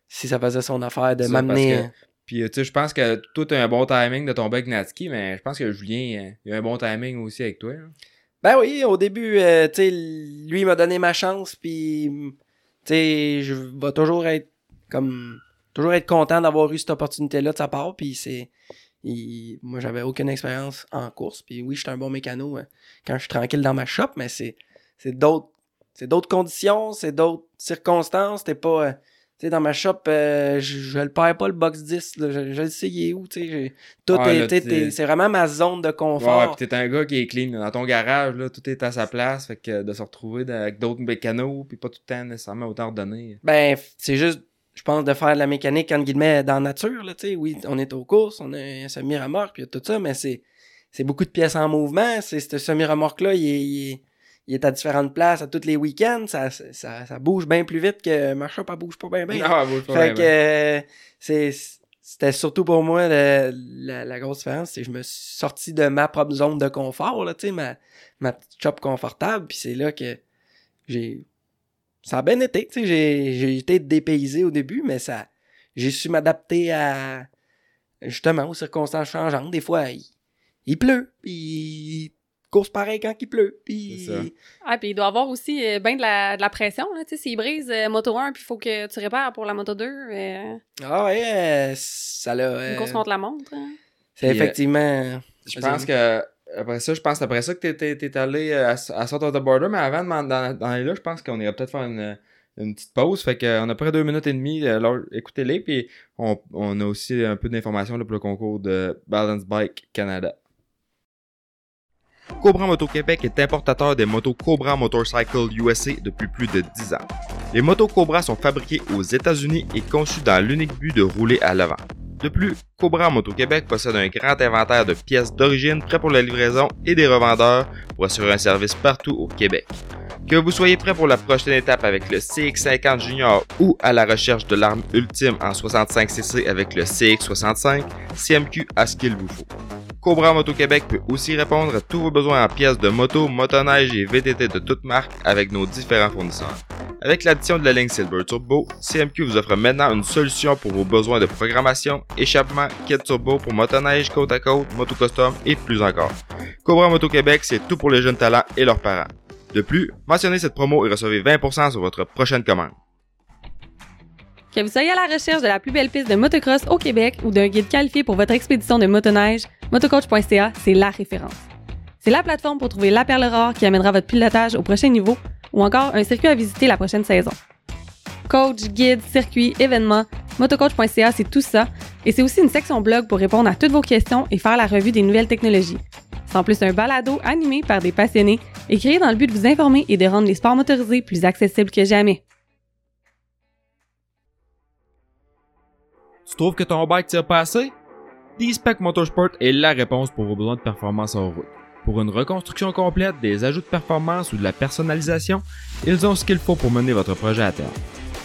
si ça faisait son affaire de m'amener... parce Puis, euh, tu sais, je pense que toi, t'as un bon timing de tomber avec Natsuki, mais je pense que Julien, euh, il a un bon timing aussi avec toi. hein. Ben oui, au début, euh, tu sais, lui il m'a donné ma chance, puis tu sais, je vais toujours être comme toujours être content d'avoir eu cette opportunité-là de sa part, puis c'est il- moi j'avais aucune expérience en course, puis oui, j'étais un bon mécano euh, quand je suis tranquille dans ma shop, mais c'est c'est d'autres c'est d'autres conditions, c'est d'autres circonstances, t'es pas euh, tu sais dans ma shop euh, je, je le perds pas le box 10, là, je, je le sais il est où, tu tout Ah, est, c'est vraiment ma zone de Ouais, confort. ouais, pis t'es un gars qui est clean. Dans ton garage, là, tout est à sa place. Fait que de se retrouver avec d'autres mécanos, puis pas tout le temps nécessairement autant ordonné. Ben, c'est juste, je pense, de faire de la mécanique, entre guillemets, dans la nature, là, tu sais. Oui, on est aux courses, on a un semi-remorque, puis tout ça, mais c'est, c'est beaucoup de pièces en mouvement. C'est, ce semi-remorque-là, il est, il, est, il est à différentes places à tous les week-ends. Ça, ça, ça, bouge bien plus vite que ma shop, elle bouge pas bien, bien. Ah, bouge pas fait bien, que, euh, c'est, c'était surtout pour moi le- la, la grosse différence, c'est que je me suis sorti de ma propre zone de confort, là, tu sais, ma, ma petite shop confortable, puis c'est là que j'ai ça a bien été, tu sais, j'ai, j'ai été dépaysé au début, mais ça, j'ai su m'adapter à, justement, aux circonstances changeantes. Des fois, il, il pleut, puis il course pareil quand il pleut, puis... Ah, puis il doit avoir aussi euh, ben de la, de la pression, là, tu sais, s'il brise euh, moto 1, puis il faut que tu répares pour la moto 2, euh, Ah ouais, euh, ça l'a... euh, une course contre la montre. hein. c'est Puis, euh, effectivement... Je pense que après ça, je pense après ça que t'es, t'es, allé euh, à, à Sort of the Border, mais avant d'en aller là, je pense qu'on irait peut-être faire une, une petite pause. Fait qu'on a près deux minutes et demie. euh, Alors, écoutez-les, puis on, on a aussi un peu d'informations pour le concours de Balance Bike Canada. Cobra Moto Québec est importateur des motos Cobra Motorcycle USA depuis plus de 10 ans. Les motos Cobra sont fabriquées aux États-Unis et conçues dans l'unique but de rouler à l'avant. De plus, Cobra Moto Québec possède un grand inventaire de pièces d'origine prêts pour la livraison et des revendeurs pour assurer un service partout au Québec. Que vous soyez prêt pour la prochaine étape avec le CX50 Junior ou à la recherche de l'arme ultime en 65cc avec le CX65, CMQ a ce qu'il vous faut. Cobra Moto Québec peut aussi répondre à tous vos besoins en pièces de moto, motoneige et VTT de toutes marques avec nos différents fournisseurs. Avec l'addition de la ligne Silver Turbo, CMQ vous offre maintenant une solution pour vos besoins de programmation, échappement, kit turbo pour motoneige, côte à côte, moto custom et plus encore. Cobra Moto Québec, c'est tout pour les jeunes talents et leurs parents. De plus, mentionnez cette promo et recevez 20% sur votre prochaine commande. Que vous soyez à la recherche de la plus belle piste de motocross au Québec ou d'un guide qualifié pour votre expédition de motoneige, motocoach.ca, c'est la référence. C'est la plateforme pour trouver la perle rare qui amènera votre pilotage au prochain niveau ou encore un circuit à visiter la prochaine saison. Coach, guide, circuit, événements, motocoach.ca, c'est tout ça. Et c'est aussi une section blog pour répondre à toutes vos questions et faire la revue des nouvelles technologies. C'est en plus un balado animé par des passionnés et créé dans le but de vous informer et de rendre les sports motorisés plus accessibles que jamais. Tu trouves que ton bike tire pas assez? D-Spec Motorsport est la réponse pour vos besoins de performance en route. Pour une reconstruction complète, des ajouts de performance ou de la personnalisation, ils ont ce qu'il faut pour mener votre projet à terme.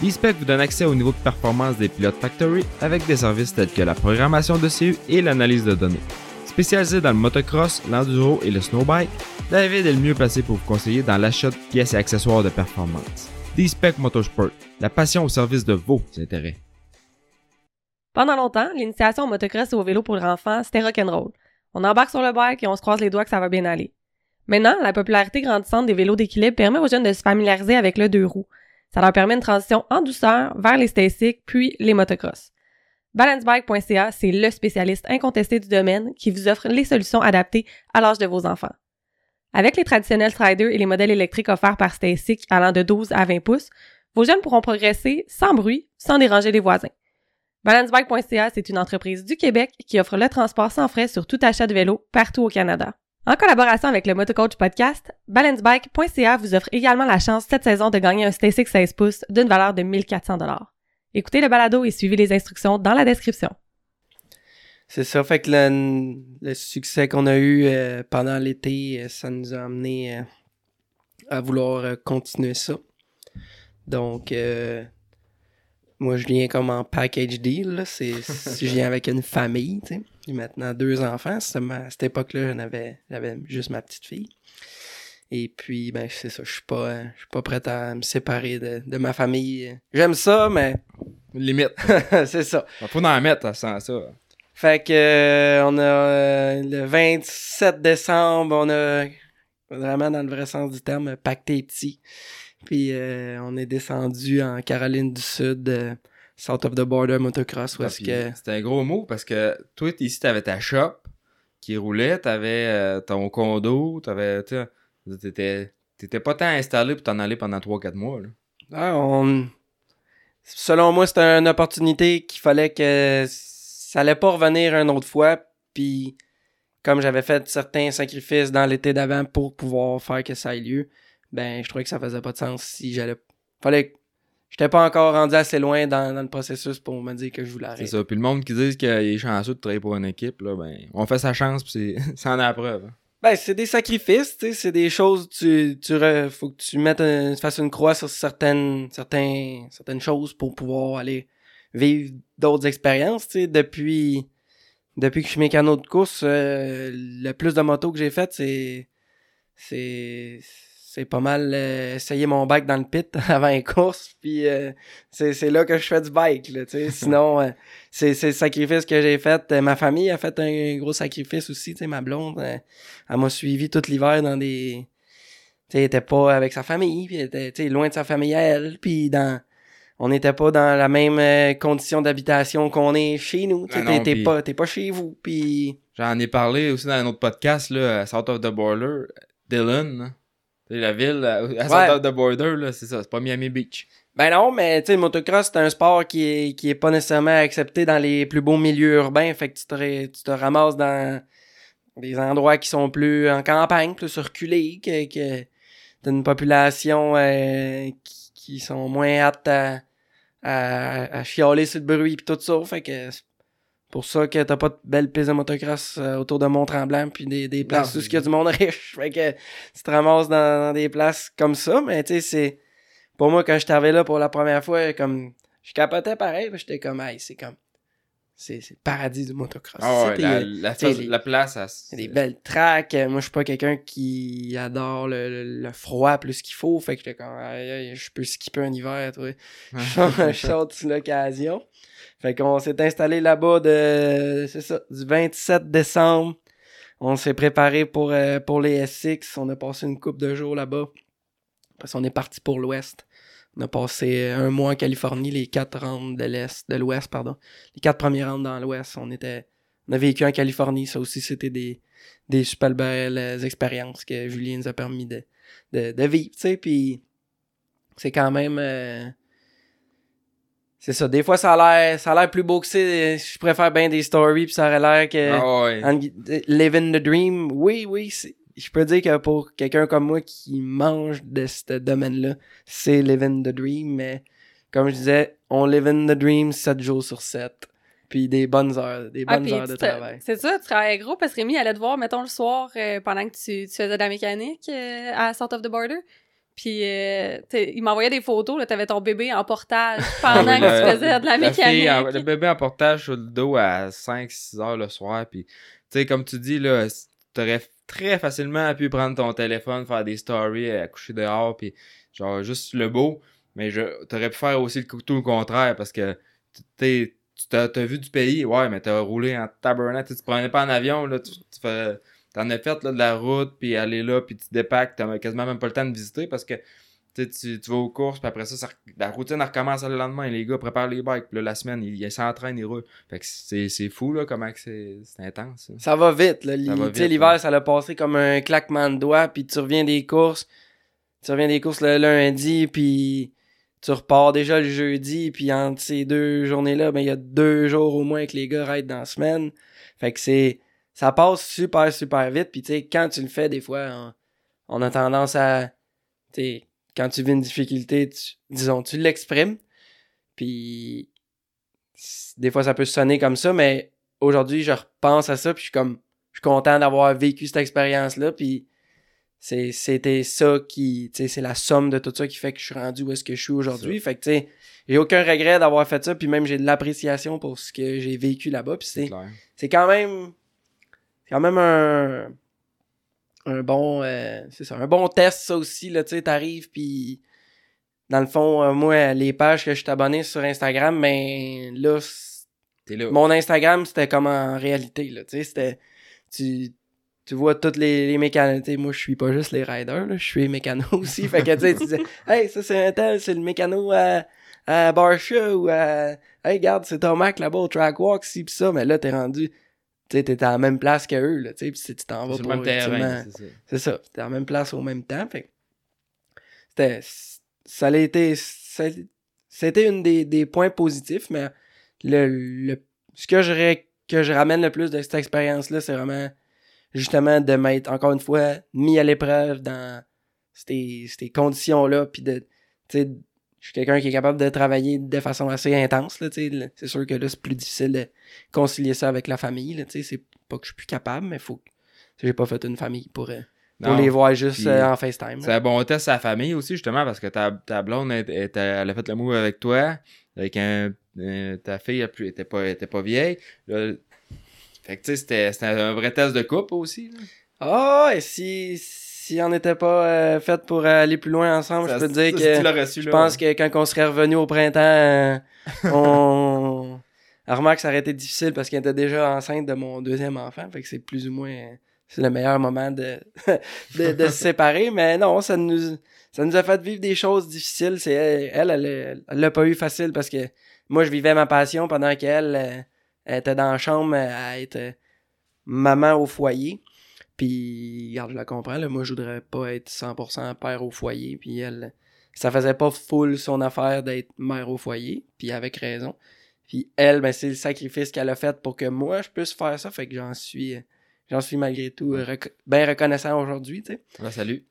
D-Spec vous donne accès au niveau de performance des pilotes Factory avec des services tels que la programmation de CU et l'analyse de données. Spécialisé dans le motocross, l'enduro et le snowbike, David est le mieux placé pour vous conseiller dans l'achat de pièces et accessoires de performance. D-Spec Motorsport, la passion au service de vos intérêts. Pendant longtemps, l'initiation au motocross et au vélo pour enfants, c'était rock'n'roll. On embarque sur le bike et on se croise les doigts que ça va bien aller. Maintenant, la popularité grandissante des vélos d'équilibre permet aux jeunes de se familiariser avec le deux roues. Ça leur permet une transition en douceur vers les stasics puis les motocross. Balancebike.ca, c'est le spécialiste incontesté du domaine qui vous offre les solutions adaptées à l'âge de vos enfants. Avec les traditionnels Striders et les modèles électriques offerts par Stasic allant de 12 à 20 pouces, vos jeunes pourront progresser sans bruit, sans déranger les voisins. Balancebike.ca, c'est une entreprise du Québec qui offre le transport sans frais sur tout achat de vélo partout au Canada. En collaboration avec le Motocoach Podcast, Balancebike.ca vous offre également la chance cette saison de gagner un Stasic 16 pouces d'une valeur de 1400 Écoutez le balado et suivez les instructions dans la description. C'est ça, fait que le, succès qu'on a eu euh, pendant l'été, euh, ça nous a amené euh, à vouloir continuer ça. Donc, moi, je viens comme en package deal. C'est, je viens avec une famille. tu sais. J'ai maintenant deux enfants. à cette époque-là, j'en avais, j'avais juste ma petite fille. Et puis, ben, c'est ça. Je suis pas, je suis pas prête à me séparer de, de ma famille. J'aime ça, mais. Limite. c'est ça. Faut en mettre sans ça. Fait que, euh, on a euh, le 27 décembre, on a vraiment dans le vrai sens du terme pacté petit. Puis euh, on est descendu en Caroline du Sud, euh, South of the Border Motocross. Ah, que... C'était un gros mot parce que toi, ici, t'avais ta shop qui roulait, t'avais euh, ton condo, t'avais. T'étais, t'étais pas tant installé pour t'en aller pendant 3-4 mois. Là. Ah, on... Selon moi, c'était une opportunité qu'il fallait que ça allait pas revenir une autre fois. Puis, comme j'avais fait certains sacrifices dans l'été d'avant pour pouvoir faire que ça ait lieu, ben, je trouvais que ça faisait pas de sens si j'allais. Fallait. J'étais pas encore rendu assez loin dans, dans le processus pour me dire que je voulais C'est arrêter. ça. Puis le monde qui dit qu'il est chanceux de travailler pour une équipe, là, ben, on fait sa chance, puis c'est, en est la preuve. hein. Ben, c'est des sacrifices, tu sais, c'est des choses, tu, tu re- faut que tu mettes un, tu fasses une croix sur certaines, certains, certaines choses pour pouvoir aller vivre d'autres expériences, tu sais, depuis, depuis que je suis mécano de course, euh, le plus de motos que j'ai fait, c'est, c'est, c'est pas mal euh, essayer mon bike dans le pit avant une course, puis euh, c'est, là que je fais du bike, là, sinon, euh, c'est, le sacrifice que j'ai fait. Euh, ma famille a fait un gros sacrifice aussi, tu ma blonde, elle m'a suivi tout l'hiver dans des tu était pas avec sa famille puis elle était loin de sa famille à elle puis dans on n'était pas dans la même condition d'habitation qu'on est chez nous tu Ah t'es- pas t'es pas chez vous puis J'en ai parlé aussi dans un autre podcast, là, South of the. Tu sais, la ville, à à South Ouais. the Border, là, c'est ça, c'est pas Miami Beach. ben non mais tu sais le motocross c'est un sport qui est qui est pas nécessairement accepté dans les plus beaux milieux urbains fait que tu te tu te ramasses dans des endroits qui sont plus en campagne plus reculés que que t'as une population euh, qui, qui sont moins aptes à, à, à chialer sur le bruit pis tout ça. Fait que c'est pour ça que t'as pas de belles pistes de motocross euh, autour de Mont-Tremblant puis des, des places où il y a du monde riche. Fait que tu te ramasses dans, dans des places comme ça, mais tu sais, c'est... Pour moi, quand je arrivé là pour la première fois, comme... Je capotais pareil, j'étais comme, hey, c'est comme... c'est le paradis du motocross. Ah ouais, sais, la, les- place, a des belles tracks. Euh, Moi, je suis pas quelqu'un qui adore le, le- le froid plus qu'il faut. Fait que je peux skipper un hiver, toi. je je saute sur l'occasion. Fait qu'on s'est installé là-bas de, c'est ça, du 27 décembre. On s'est préparé pour, euh, pour les SX. On a passé une coupe de jours là-bas. Parce qu'on est parti pour l'Ouest. On a passé un mois en Californie, les quatre rounds de l'Est, de l'Ouest, pardon. Les quatre premiers rounds dans l'Ouest. On était, on a vécu en Californie. Ça aussi, c'était des, des super belles euh, expériences que Julien nous a permis de, de, de vivre, tu sais. Puis, c'est quand même, euh, c'est ça. Des fois, ça a l'air, ça a l'air plus beau que c'est. Je préfère bien des stories, puis ça aurait l'air que Ah ouais. en gui- euh, living the dream. Oui, oui. Je peux dire que pour quelqu'un comme moi qui mange de ce domaine-là, c'est living the dream. Mais comme je disais, on live in the dream 7 jours sur 7. Puis des bonnes heures, des Ah, bonnes heures de travail. C'est ça, tu travaillais gros parce que Rémi allait te voir, mettons, le soir euh, pendant que tu, tu faisais de la mécanique euh, à South of the Border. Puis euh, il m'envoyait des photos, là, t'avais ton bébé en portage pendant Ah oui, que tu faisais de la la fille mécanique. en- le bébé en portage sur le dos à 5-6 heures le soir. Puis, tu sais, comme tu dis, là, t'aurais très facilement pu prendre ton téléphone, faire des stories, à coucher dehors, puis genre juste le beau. Mais je, t'aurais pu faire aussi le, tout le contraire parce que tu- t'as, vu du pays, ouais, mais t'as roulé en tabernacle. Tu tu prenais pas en avion, là, tu, tu fais- t'en as fait là, de la route, puis aller là, puis tu dépacks, t'as quasiment même pas le temps de visiter parce que tu, tu, vas aux courses, puis après ça, la routine elle recommence le lendemain. Les gars préparent les bikes, puis là, la semaine, ils s'entraînent, ils roulent. Fait que c'est, fou, là, comment c'est, intense. ça. Ça va vite, là. L'hiver, ouais. ça l'a passé comme un claquement de doigts, puis tu reviens des courses. Tu reviens des courses le lundi, puis tu repars déjà le jeudi, puis entre ces deux journées-là, ben, il y a deux jours au moins que les gars raident dans la semaine. Fait que c'est, ça passe super, super vite, puis tu sais, quand tu le fais, des fois, on, on a tendance à, tu quand tu vis une difficulté, tu- disons, tu l'exprimes, puis des fois, ça peut sonner comme ça, mais aujourd'hui, je repense à ça, puis je suis comme, je suis content d'avoir vécu cette expérience-là, puis c'est, c'était ça qui, tu sais, c'est la somme de tout ça qui fait que je suis rendu où est-ce que je suis aujourd'hui. Fait que, tu sais, j'ai aucun regret d'avoir fait ça, puis même j'ai de l'appréciation pour ce que j'ai vécu là-bas, puis c'est, c'est quand même, c'est quand même un, un bon, euh, c'est ça, un bon test, ça aussi, là, tu sais, t'arrives, puis dans le fond, euh, moi, les pages que je suis abonné sur Instagram, ben, là, là. mon Instagram, c'était comme en réalité, là, tu sais, c'était, tu, tu vois toutes les, les mécanos, moi, je suis pas juste les riders, là, je suis les mécanos aussi, fait que, tu sais, tu disais, hey, ça, c'est un tel, c'est le mécano à, à Barsha, ou à, hey, regarde, c'est Tomac là-bas au track walk, ci pis ça, mais là, t'es rendu, tu sais, t'es à la même place que eux, là, tu sais, tu t'en vas pour, le même terrain, c'est ça. T'es en même place au même temps. Fait c'était, ça a été, c'était une des, des points positifs, mais le, le, ce que je, que je ramène le plus de cette expérience-là, c'est vraiment justement de m'être, encore une fois, mis à l'épreuve dans ces, ces conditions-là, puis de, tu sais, je suis quelqu'un qui est capable de travailler de façon assez intense. C'est sûr que là, c'est plus difficile de concilier ça avec la famille. C'est pas que je suis plus capable, mais faut j'ai pas fait une famille pour, euh, pour Non, les voir juste euh, en FaceTime. C'est un bon test à la famille aussi, justement, parce que ta, ta blonde, elle, elle- elle a fait le move avec toi, avec un, euh, ta fille, elle était pas, était pas vieille. Là, fait que, tu sais, c'était un vrai test de couple aussi. Ah, et si, si on n'était pas euh, fait pour aller plus loin ensemble, Ça, je peux te dire si que su, je là, pense que quand on serait revenu au printemps, euh, on... Alors, remarque, ça aurait été difficile parce qu'elle était déjà enceinte de mon deuxième enfant. Fait que c'est plus ou moins... C'est le meilleur moment de, de, de se séparer. Mais non, ça nous, ça nous a fait vivre des choses difficiles. C'est elle, elle, l'a pas eu facile parce que moi, je vivais ma passion pendant qu'elle euh, elle était dans la chambre à être maman au foyer. Puis, regarde, je la comprends, là, moi, je voudrais pas être 100% père au foyer. Puis elle, ça faisait pas full son affaire d'être mère au foyer. Puis avec raison. Puis elle, ben, c'est le sacrifice qu'elle a fait pour que moi, je puisse faire ça. Fait que j'en suis, j'en suis malgré tout euh, bien reconnaissant aujourd'hui, tu sais. Là, salut.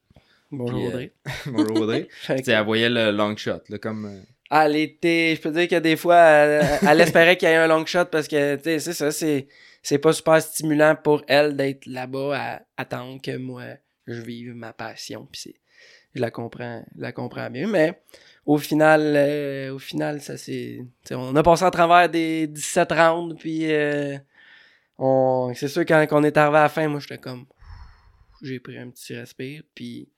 Bonjour, euh, Audrey. Bonjour Audrey. Elle voyait le long shot, là, comme... Elle était, je peux dire que des fois, elle, elle espérait qu'il y ait un long shot parce que, tu sais, c'est ça, c'est, c'est pas super stimulant pour elle d'être là-bas à attendre que moi, je vive ma passion. Puis c'est, je la comprends, je la comprends mieux. Mais au final, euh, au final, ça c'est. On a passé à travers des 17 rounds, puis euh, on. C'est sûr quand, quand on est arrivé à la fin, moi j'étais comme. J'ai pris un petit respire, puis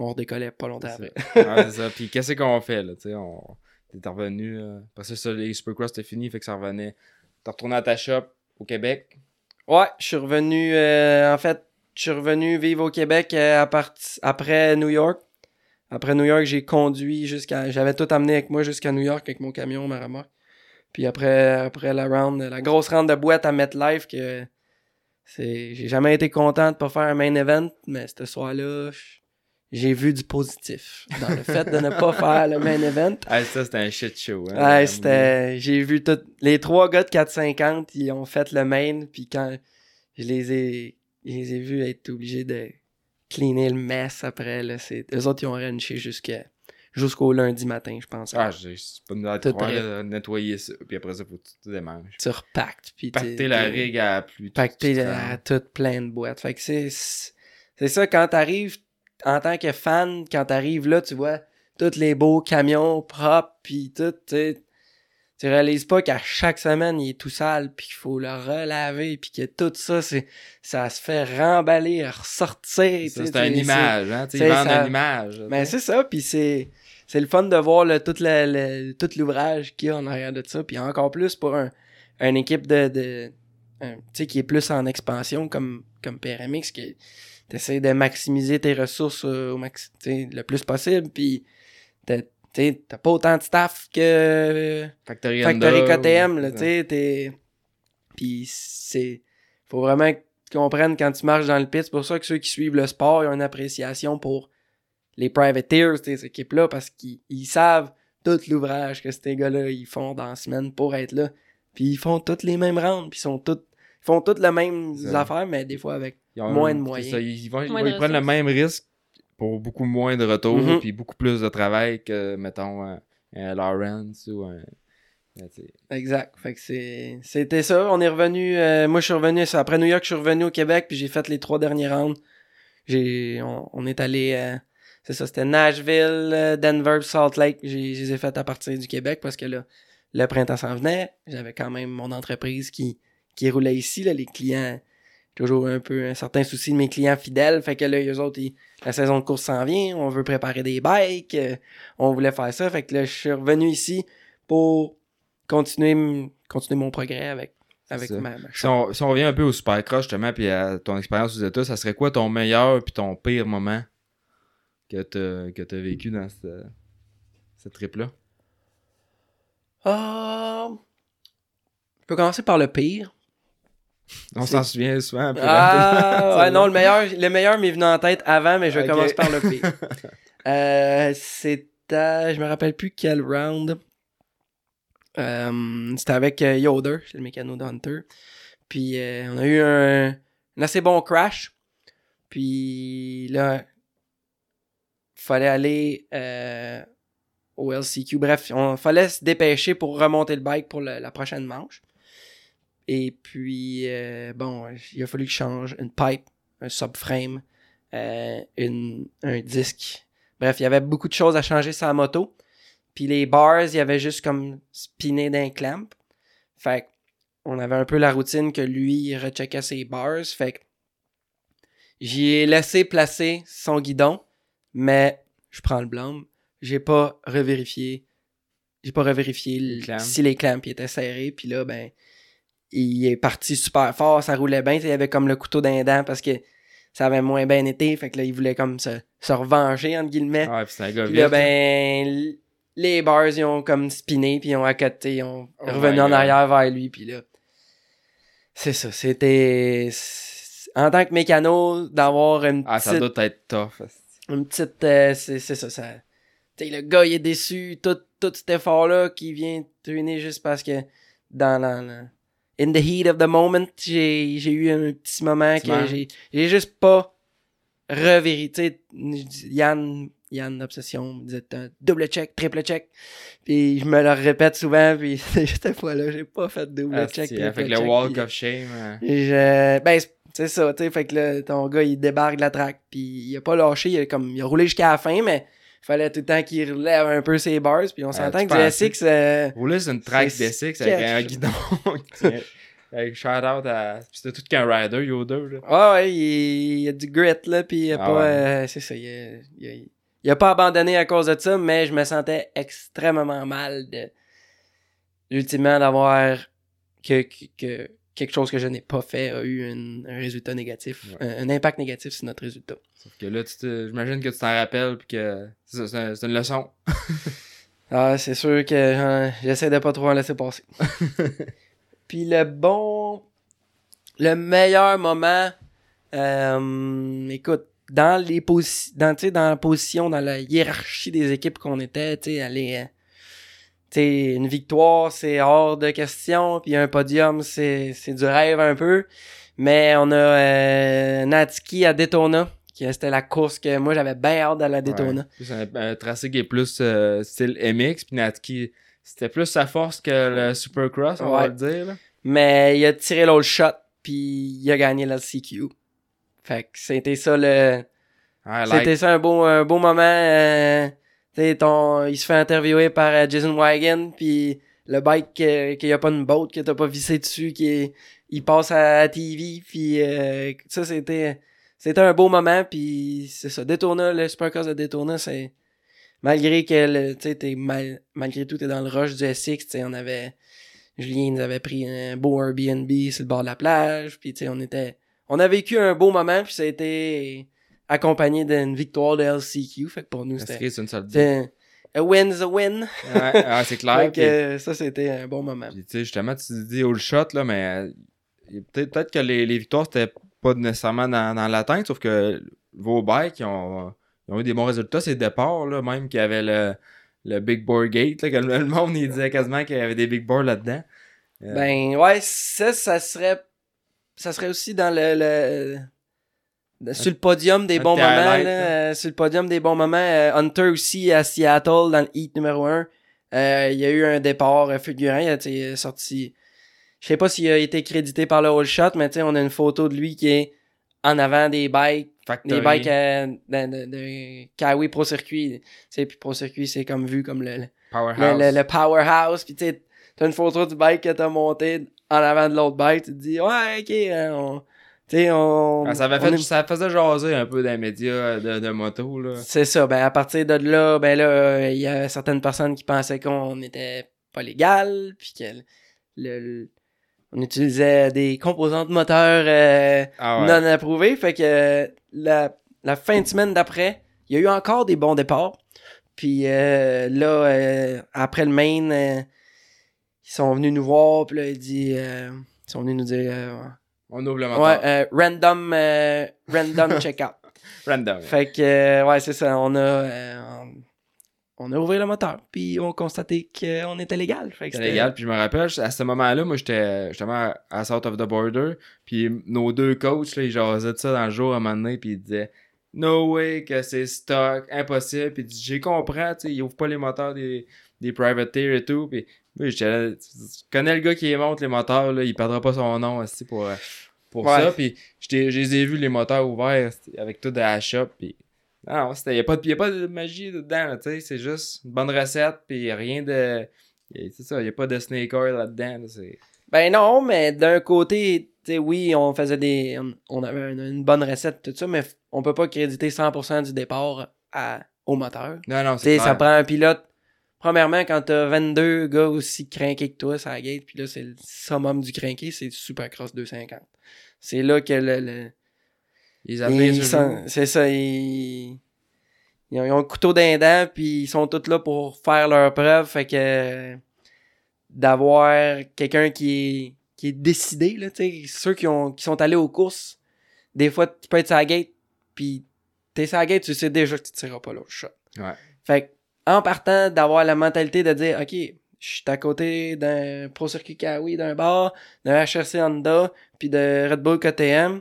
on redécollait pas longtemps après. ouais, c'est ça. Puis qu'est-ce qu'on fait là, tu sais, on. T'es revenu. Euh... Parce que ça, les Supercross c'était fini, fait que ça revenait. T'es retourné à ta shop au Québec? Ouais, je suis revenu. euh, en fait, je suis revenu vivre au Québec euh, à part... après New York. Après New York, j'ai conduit jusqu'à. J'avais tout amené avec moi jusqu'à New York avec mon camion, ma remorque. Puis après, après la round, la grosse round de boîte à MetLife, que c'est. J'ai jamais été content de pas faire un main event, mais ce soir-là, j'ai vu du positif dans le fait de ne pas faire le main event. Ah, ça, c'était un shit show. Hein, c'était. J'ai vu tout. Les trois gars de 450, ils ont fait le main, puis quand je les ai. Je les ai vus être obligés de cleaner le mess après, là. C'est... Eux autres, ils ont renché jusqu'à. Jusqu'au lundi matin, je pense. Ah, j'ai c'est pas de Tout prêt. là, nettoyer ça, puis après ça, faut que tu te démanges. Tu repactes, puis Pacter la t'es- rig à plus. Pacter à toute plein de boîtes. Fait que c'est. C'est ça, quand t'arrives, en tant que fan, quand t'arrives là, tu vois tous les beaux camions propres, puis tout, tu sais. Tu réalises pas qu'à chaque semaine, il est tout sale, puis qu'il faut le relaver, puis que tout ça, c'est ça se fait remballer, ressortir. c'est une image, hein. Ils vendent ça. une image. Mais c'est ça, puis c'est c'est le fun de voir le, tout le, le- tout l'ouvrage qu'il y a en arrière de ça, puis encore plus pour un, une équipe de, de tu sais qui est plus en expansion comme comme PRMX qui t'essaies de maximiser tes ressources euh, au max, le plus possible, puis t'as pas autant de staff que Factory, KTM, ou- là, t'es... Puis c'est... Faut vraiment que tu comprennes quand tu marches dans le pit. C'est pour ça que ceux qui suivent le sport, ils ont une appréciation pour les privateers, ces équipes-là, parce qu'ils ils savent tout l'ouvrage que ces gars-là, ils font dans la semaine pour être là. Puis ils font toutes les mêmes rounds, puis ils sont. Ils font toutes les mêmes affaires, mais des fois avec... Ils ont- moins de moyens. ça, ils, vont, ils, Moins vont- de ils prennent le même risque pour beaucoup moins de retours, Mhm. puis beaucoup plus de travail que, mettons, un, un Lawrence ou un. sais. Exact. Fait que c'était ça. On est revenu. euh, moi, je suis revenu. Après New York, je suis revenu au Québec, puis j'ai fait les trois derniers rounds. J'ai, on, on est allé. euh, c'est ça, c'était Nashville, euh, Denver, Salt Lake. J'ai, je les ai fait à partir du Québec parce que là, le printemps s'en venait. J'avais quand même mon entreprise qui, qui roulait ici. Là, les clients, toujours un peu un certain souci de mes clients fidèles. Fait que là, eux autres, ils- la saison de course s'en vient. On veut préparer des bikes. euh, on voulait faire ça. Fait que là, je suis revenu ici pour continuer, continuer mon progrès avec, avec ma, ma Si on, si on revient un peu au Supercross, justement, puis à ton expérience aux États, ça serait quoi ton meilleur puis ton pire moment que t'as que t'as vécu dans cette, cette trip-là? Ah, je peux commencer par le pire. On s'en souvient souvent peu. Ah, ouais, non, le meilleur, le meilleur m'est venu en tête avant, mais je commencer par le pire. Euh, c'était, je me rappelle plus quel round. Euh, c'était avec euh, Yoder, c'est le mécano d'Hunter. Puis euh, on a eu un, un assez bon crash. Puis là, fallait aller euh, au LCQ. Bref, on fallait se dépêcher pour remonter le bike pour le- la prochaine manche. Et puis, euh, bon, il a fallu que je change une pipe, un subframe, euh, une, un disque. Bref, il y avait beaucoup de choses à changer sur la moto. Puis les bars, il y avait juste comme spiné d'un clamp. Fait on avait un peu la routine que lui, il recheckait ses bars. Fait que j'y ai laissé placer son guidon, mais je prends le blâme. J'ai pas revérifié. J'ai pas revérifié le- si les clamps étaient serrés. Puis là, ben, il est parti super fort, ça roulait bien. Il avait comme le couteau d'un dent parce que ça avait moins bien été. Fait que là, il voulait comme se, se revenger, entre guillemets. Ouais, puis c'est un gars Puis là, ben, les bars, ils ont comme spiné, puis ils ont accoté, ils ont Oh revenu en arrière vers lui, puis là, c'est ça, c'était... En tant que mécano, d'avoir une Ah, ça petite... doit être tough. Une petite... euh, c'est c'est ça, ça... Tu sais, le gars, il est déçu, tout, tout cet effort-là qui vient ruiner juste parce que dans la- In the heat of the moment, j'ai j'ai eu un petit moment Petit que j'ai j'ai juste pas sais, Yann Yann Obsession me disait un double check, triple check. Puis je me le répète souvent, puis cette fois-là, j'ai pas fait double Ah, check, triple avec le check, walk puis- of shame. euh, et je- ben, c'est- ça, tu sais, fait que là, ton gars, il débarque de la track, puis il a pas lâché, il a, comme, il a roulé jusqu'à la fin, mais fallait tout le temps qu'il relève un peu ses bars, puis on s'entend tu que du SX, euh, Rouler sur une track D6 avec un guidon. Avec shout out à. C'était tout qu'un rider, Yoda. Là. ouais, ouais, il, il a du grit, là, puis il a Ah pas, ouais. euh, c'est ça, il a, il a- il a pas abandonné à cause de ça, mais je me sentais extrêmement mal de, ultimement, d'avoir que, que, que quelque chose que je n'ai pas fait a eu un, un résultat négatif, Ouais. un, un impact négatif sur notre résultat. Sauf que là, tu te- j'imagine que tu t'en rappelles, puis que c'est une leçon. Ah, c'est sûr que euh, j'essaie de pas trop en laisser passer. Puis le bon. Le meilleur moment. euh, écoute, dans les posi- dans, dans la position, dans la hiérarchie des équipes qu'on était, tu sais, aller. Euh, tu sais, une victoire, c'est hors de question. Puis un podium, c'est c'est du rêve un peu. Mais on a euh, Natsuki à Daytona. qui C'était la course que moi j'avais bien hâte d'aller à Daytona. Ouais. C'est un, un tracé qui est plus euh, style MX, puis Natki, c'était plus sa force que le Supercross, on va le dire. Là. Mais il a tiré l'autre shot, puis il a gagné la CQ. Fait que c'était ça le. Like. C'était ça un beau, un beau moment. euh, tu sais, ton, il se fait interviewer par euh, Jason Wagon, puis le bike qu'il y a pas une boat, que t'as pas vissé dessus, qui est- il passe à TV, puis euh, ça c'était c'était un beau moment, puis c'est ça. Daytona, le Supercross de Daytona, c'est malgré que le, t'es mal, malgré tout t'es dans le rush du SX, tu sais, on avait Julien nous avait pris un beau Airbnb sur le bord de la plage, puis tu sais, on était on a vécu un beau moment, puis ça a été accompagné d'une victoire de LCQ, fait que pour nous c'était c'était a win's a win. Ouais, c'est clair. Euh, ça c'était un bon moment. Puis, justement, tu dis all shot, là, mais euh, peut-être que les, les victoires, c'était pas nécessairement dans, dans l'atteinte, sauf que vos bikes, ils ont, ils ont eu des bons résultats. C'est départ, là, même qu'il y avait le, le Big Board Gate, là, que le, le monde, il disait quasiment qu'il y avait des Big Boards là-dedans. Euh, Ben ouais, ça, ça serait ça serait aussi dans le- sur le podium des bons moments là, euh, sur le podium des bons moments euh, Hunter aussi à Seattle dans le heat numéro 1 il y a eu un départ euh, fulgurant. Il a été sorti je sais pas s'il a été crédité par le All Shot mais on a une photo de lui qui est en avant des bikes Factory. des bikes euh, de, de, de Kawi Pro Circuit. Tu sais puis Pro Circuit c'est comme vu comme le, le- Powerhouse. le, le, le powerhouse, puis tu t'as une photo du bike que t'as monté en avant de l'autre bike, tu te dis, ouais, ok, hein, on, on. Ah, ça, avait on fait, est- ça faisait jaser un peu dans les médias de, de moto. C'est ça, ben à partir de là, ben là, euh, il y a certaines personnes qui pensaient qu'on n'était pas légal, puis que le, le- on utilisait des composantes moteurs euh, Ah ouais. non approuvées, fait que euh, la, la fin de semaine d'après, il y a eu encore des bons départs. Puis euh, là, euh, après le main, euh, ils sont venus nous voir, puis là, ils, dit, euh, ils sont venus nous dire euh, On ouvre le moteur. Ouais, euh, random, euh, random checkout. Random. fait que, euh, ouais, c'est ça, on a, euh, on, a ouvert le moteur, puis on a constaté qu'on était légal. C'était légal. Puis je me rappelle, à ce moment-là, moi, j'étais justement à South of the Border. Puis nos deux coachs, là, ils jasaient de ça dans le jour à un moment donné. Puis ils disaient No way que c'est stock, impossible. Puis j'ai compris, tu sais, ils ouvrent pas les moteurs des, des privateers et tout. Puis oui, tu connais le gars qui monte les moteurs, là, il perdra pas son nom aussi pour, euh, pour Ouais. ça. Puis je les ai vus, les moteurs ouverts, avec tout de la shop. Puis non, il n'y a, pas de- y a pas de magie dedans, tu sais, c'est juste une bonne recette. Puis rien de. C'est ça, il n'y a pas de snake oil là-dedans. là, Ben non, mais d'un côté, tu sais, oui, on faisait des. On, on avait une, une bonne recette, tout ça, mais on peut pas créditer 100% du départ à, au moteur. Non, non, c'est ça prend un pilote. Premièrement, quand t'as 22 gars aussi craqués que toi sur la gate, puis là, c'est le summum du craqué, c'est Supercross 250. C'est là que le. le Ils c'est ça, ils, ils ont, ils ont le couteau d'un dent, puis ils sont tous là pour faire leur preuve, fait que d'avoir quelqu'un qui est, qui est décidé, là, tu sais, ceux qui, ont, qui sont allés aux courses, des fois, tu peux être sur la gate, puis t'es sur la gate, tu sais déjà que tu tireras pas l'autre shot. Ouais. Fait que, en partant, d'avoir la mentalité de dire, OK, je suis à côté d'un Pro Circuit Kawi, d'un bar, d'un HRC Honda, puis de Red Bull KTM,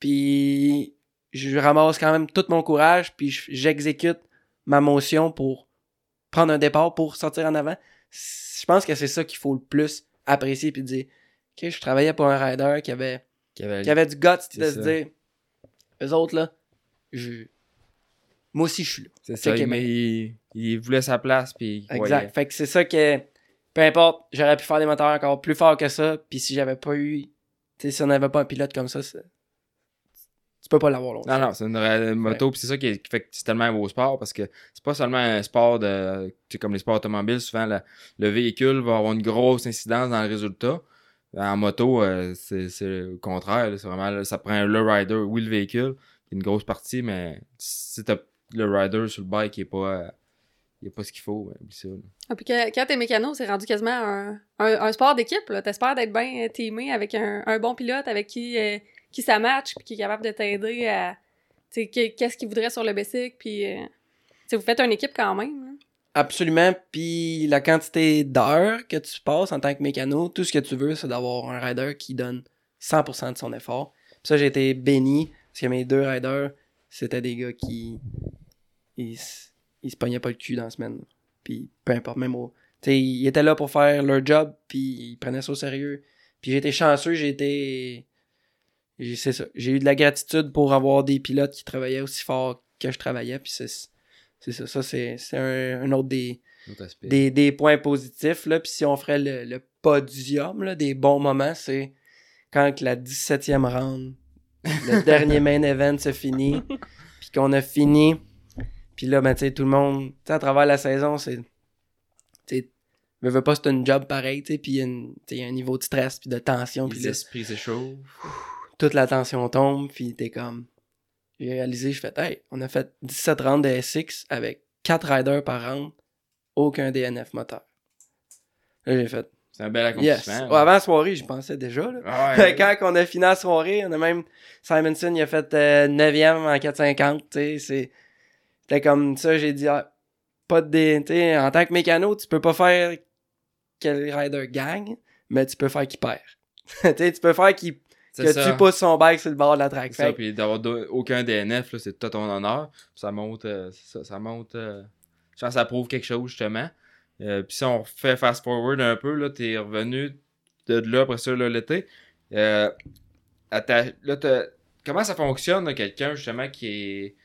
puis je ramasse quand même tout mon courage, puis j'exécute ma motion pour prendre un départ pour sortir en avant. Je pense que c'est ça qu'il faut le plus apprécier puis dire OK, je travaillais pour un rider qui avait Qui avait- qui avait du guts de se dire eux autres là, je moi aussi je suis là. C'est ça, mais il, voulait sa place, puis Exact. Fait que c'est ça que peu importe, j'aurais pu faire des moteurs encore plus forts que ça, puis si j'avais pas eu tu sais si on n'avait pas un pilote comme ça, tu peux pas l'avoir longtemps. Non, non, c'est une moto, puis c'est ça qui, est- qui fait que c'est tellement un beau sport, parce que c'est pas seulement un sport de... Tu sais, comme les sports automobiles, souvent, la- le véhicule va avoir une grosse incidence dans le résultat. En moto, euh, c'est c'est le contraire, c'est vraiment... Ça prend le rider, oui, le véhicule, une grosse partie, mais si t'as le rider sur le bike qui est pas... euh, il y a pas ce qu'il faut, ben, oublie ça. là. Ah, puis que- quand t'es mécano, c'est rendu quasiment un, un, un sport d'équipe. là. T'espères d'être bien teamé avec un, un bon pilote avec qui, euh, qui ça match, puis qui est capable de t'aider à. Tu sais, que- qu'est-ce qu'il voudrait sur le basic, puis. euh, tu sais, vous faites une équipe quand même. là. Absolument, puis la quantité d'heures que tu passes en tant que mécano, tout ce que tu veux, c'est d'avoir un rider qui donne 100% de son effort. Puis ça, j'ai été béni, parce que mes deux riders, c'était des gars qui... Ils, s- ils se pognaient pas le cul dans la semaine. Puis peu importe, même au... Ils étaient là pour faire leur job, puis ils prenaient ça au sérieux. Puis j'ai été chanceux, j'ai été... C'est ça. J'ai eu de la gratitude pour avoir des pilotes qui travaillaient aussi fort que je travaillais, puis c'est... C'est ça, ça c'est c'est un, un autre des, des, des points positifs. Là. Puis si on ferait le, le podium là, des bons moments, c'est quand que la 17e round, le dernier main event se finit, puis qu'on a fini. Puis là, ben, tu sais, tout le monde, tu sais, à travers la saison, c'est. Tu sais, veux, veux pas, c'est un job pareil, tu sais, puis il y a une- un niveau de stress, puis de tension, puis Les là, esprits s'échauffent. toute la tension tombe, puis t'es comme. J'ai réalisé, je fais, hey, on a fait 17 rounds de SX avec 4 riders par round, aucun DNF moteur. Là, j'ai fait, C'est un bel yes. accomplissement. Ouais, avant la soirée, j'y pensais déjà, là. Ah ouais. Quand on a fini la soirée, on a même. Simonson, il a fait euh, 9e en 450, tu sais. c'est- Comme ça, j'ai dit, ah, pas de. dé- Tu sais, en tant que mécano, tu peux pas faire que le rider gagne, mais tu peux faire qu'il perd. tu peux faire qu'il que ça. tu pousses son bike sur le bord de la track. C'est ça, puis d'avoir aucun DNF, c'est tout à ton honneur. Ça monte, euh, ça, ça monte. euh, je pense que ça prouve quelque chose, justement. Euh, puis si on fait fast forward un peu, là, t'es revenu de là après ça, l'été. Euh, là, comment ça fonctionne, quelqu'un, justement, qui est.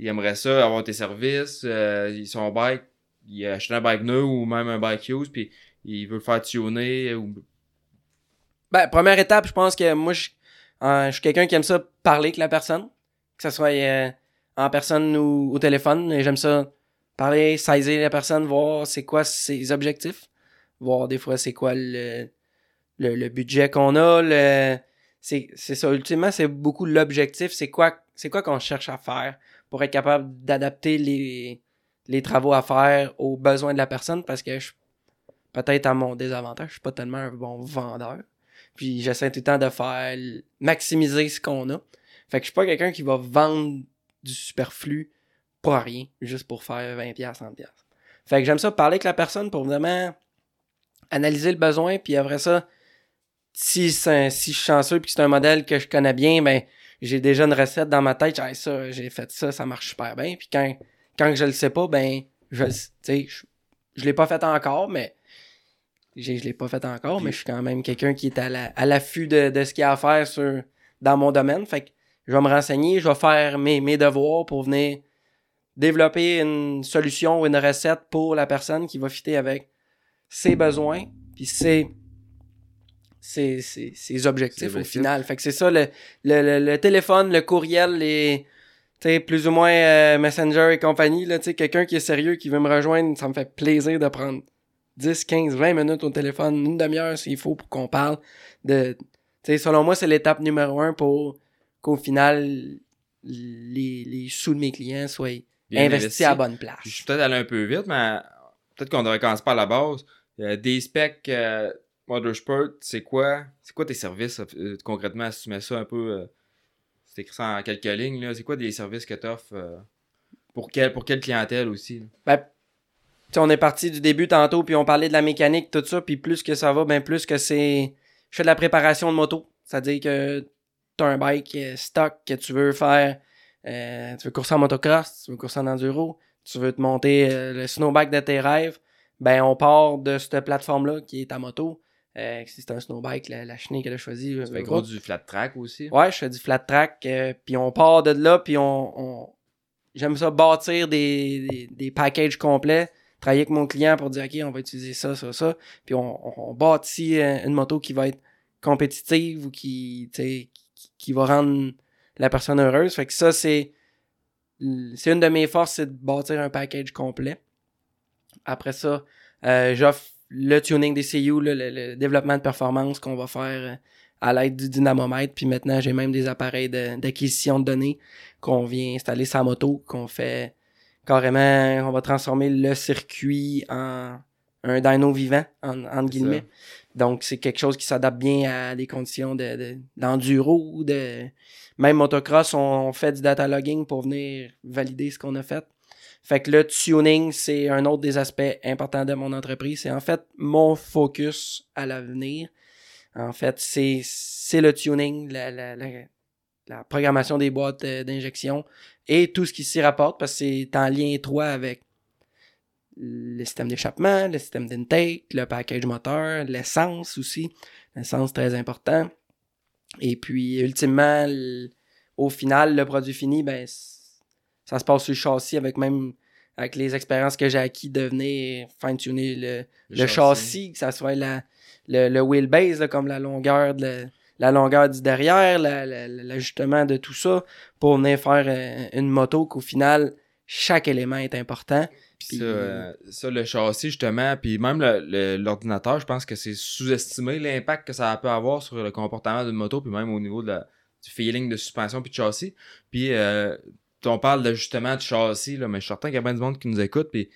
Il aimerait ça, avoir tes services, euh, son bike, il a acheté un bike neuf ou même un bike used, puis il veut le faire tuner Ben, première étape, je pense que moi, je, euh, je suis quelqu'un qui aime ça parler avec la personne. Que ce soit euh, en personne ou au téléphone. Et J'aime ça parler, saisir la personne, voir c'est quoi ses objectifs. Voir des fois c'est quoi le, le, budget qu'on a. Le, c'est, c'est ça, ultimement, c'est beaucoup l'objectif. C'est quoi, c'est quoi qu'on cherche à faire pour être capable d'adapter les, les travaux à faire aux besoins de la personne parce que je, peut-être à mon désavantage, je suis pas tellement un bon vendeur. Puis j'essaie tout le temps de faire maximiser ce qu'on a. Fait que je suis pas quelqu'un qui va vendre du superflu pour rien, juste pour faire 20$, 30$. Fait que j'aime ça parler avec la personne pour vraiment analyser le besoin, puis après ça, si, un- si je suis chanceux puis que c'est un modèle que je connais bien, ben j'ai déjà une recette dans ma tête, j'ai ça, j'ai fait ça, ça marche super bien. Puis quand, quand je le sais pas, ben je je, je l'ai pas fait encore, mais je l'ai pas fait encore, mais je suis quand même quelqu'un qui est à la- à l'affût de, de ce qu'il y a à faire sur, dans mon domaine. Fait que je vais me renseigner, je vais faire mes, mes devoirs pour venir développer une solution ou une recette pour la personne qui va fitter avec ses besoins puis ses, ses, ses, ses objectifs au final. Fait que c'est ça, le, le, le, le téléphone, le courriel, les tu sais, plus ou moins euh, Messenger et compagnie, là, quelqu'un qui est sérieux, qui veut me rejoindre, ça me fait plaisir de prendre 10, 15, 20 minutes au téléphone, une demi-heure s'il faut pour qu'on parle de... Tu sais, selon moi, c'est l'étape numéro un pour qu'au final, les, les sous de mes clients soient bien investis à la bonne place. Je suis peut-être allé un peu vite, mais peut-être qu'on devrait commencer par la base. Euh, des specs euh, Motorsport, c'est quoi? C'est quoi tes services euh, concrètement si tu mets ça un peu. euh, c'est écrit ça en quelques lignes. C'est quoi des services que tu offres pour, quel, pour quelle clientèle aussi? Ben, on est parti du début tantôt, puis on parlait de la mécanique, tout ça, puis plus que ça va, ben plus que c'est... Je fais de la préparation de moto. C'est-à-dire que tu as un bike euh, stock que tu veux faire, euh, tu veux courser en motocross, tu veux courser en enduro, tu veux te monter euh, le snowbike de tes rêves, ben on part de cette plateforme-là qui est ta moto. Euh, c'est un snowbike, la, la chenille qu'elle a choisie. Tu fais gros du flat track aussi. Ouais, je fais du flat track. euh, puis on part de là, puis on, on- j'aime ça bâtir des, des, des packages complets, travailler avec mon client pour dire ok, on va utiliser ça, ça, ça. Puis on, on, on bâtit euh, une moto qui va être compétitive ou qui, qui, qui va rendre la personne heureuse. Fait que ça, c'est c'est une de mes forces, c'est de bâtir un package complet. Après ça, euh, j'offre le tuning des CU, le, le développement de performance qu'on va faire euh, à l'aide du dynamomètre. Puis maintenant, j'ai même des appareils de- d'acquisition de, données qu'on vient installer la moto, qu'on fait carrément, on va transformer le circuit en un dyno vivant, en, entre guillemets. Donc, c'est quelque chose qui s'adapte bien à des conditions de, de- d'enduro ou de... Même motocross, on, on fait du data logging pour venir valider ce qu'on a fait. Fait que le tuning, c'est un autre des aspects importants de mon entreprise. C'est en fait mon focus à l'avenir. En fait, c'est, c'est le tuning, la, la, la, la programmation des boîtes euh, d'injection et tout ce qui s'y rapporte parce que c'est en lien étroit avec le système d'échappement, le système d'intake, le package moteur, l'essence aussi. L'essence, très important. Et puis, ultimement, au final, le produit fini, ben, ça se passe sur le châssis avec même avec les expériences que j'ai acquis de venir fine-tuner le, le châssis, que ça soit la, le, le wheelbase, là, comme la longueur de la, la longueur du derrière, la- la- l'ajustement de tout ça, pour venir faire euh, une moto qu'au final, chaque élément est important. Puis Puis- ça, euh, ça, le châssis, justement, puis même l'ordinateur, je pense que c'est sous-estimé l'impact que ça peut avoir sur le comportement d'une moto, puis même au niveau de la- du feeling de suspension puis de châssis. Puis euh, on parle d'ajustement de châssis, là, mais je suis certain qu'il y a bien du monde qui nous écoute, puis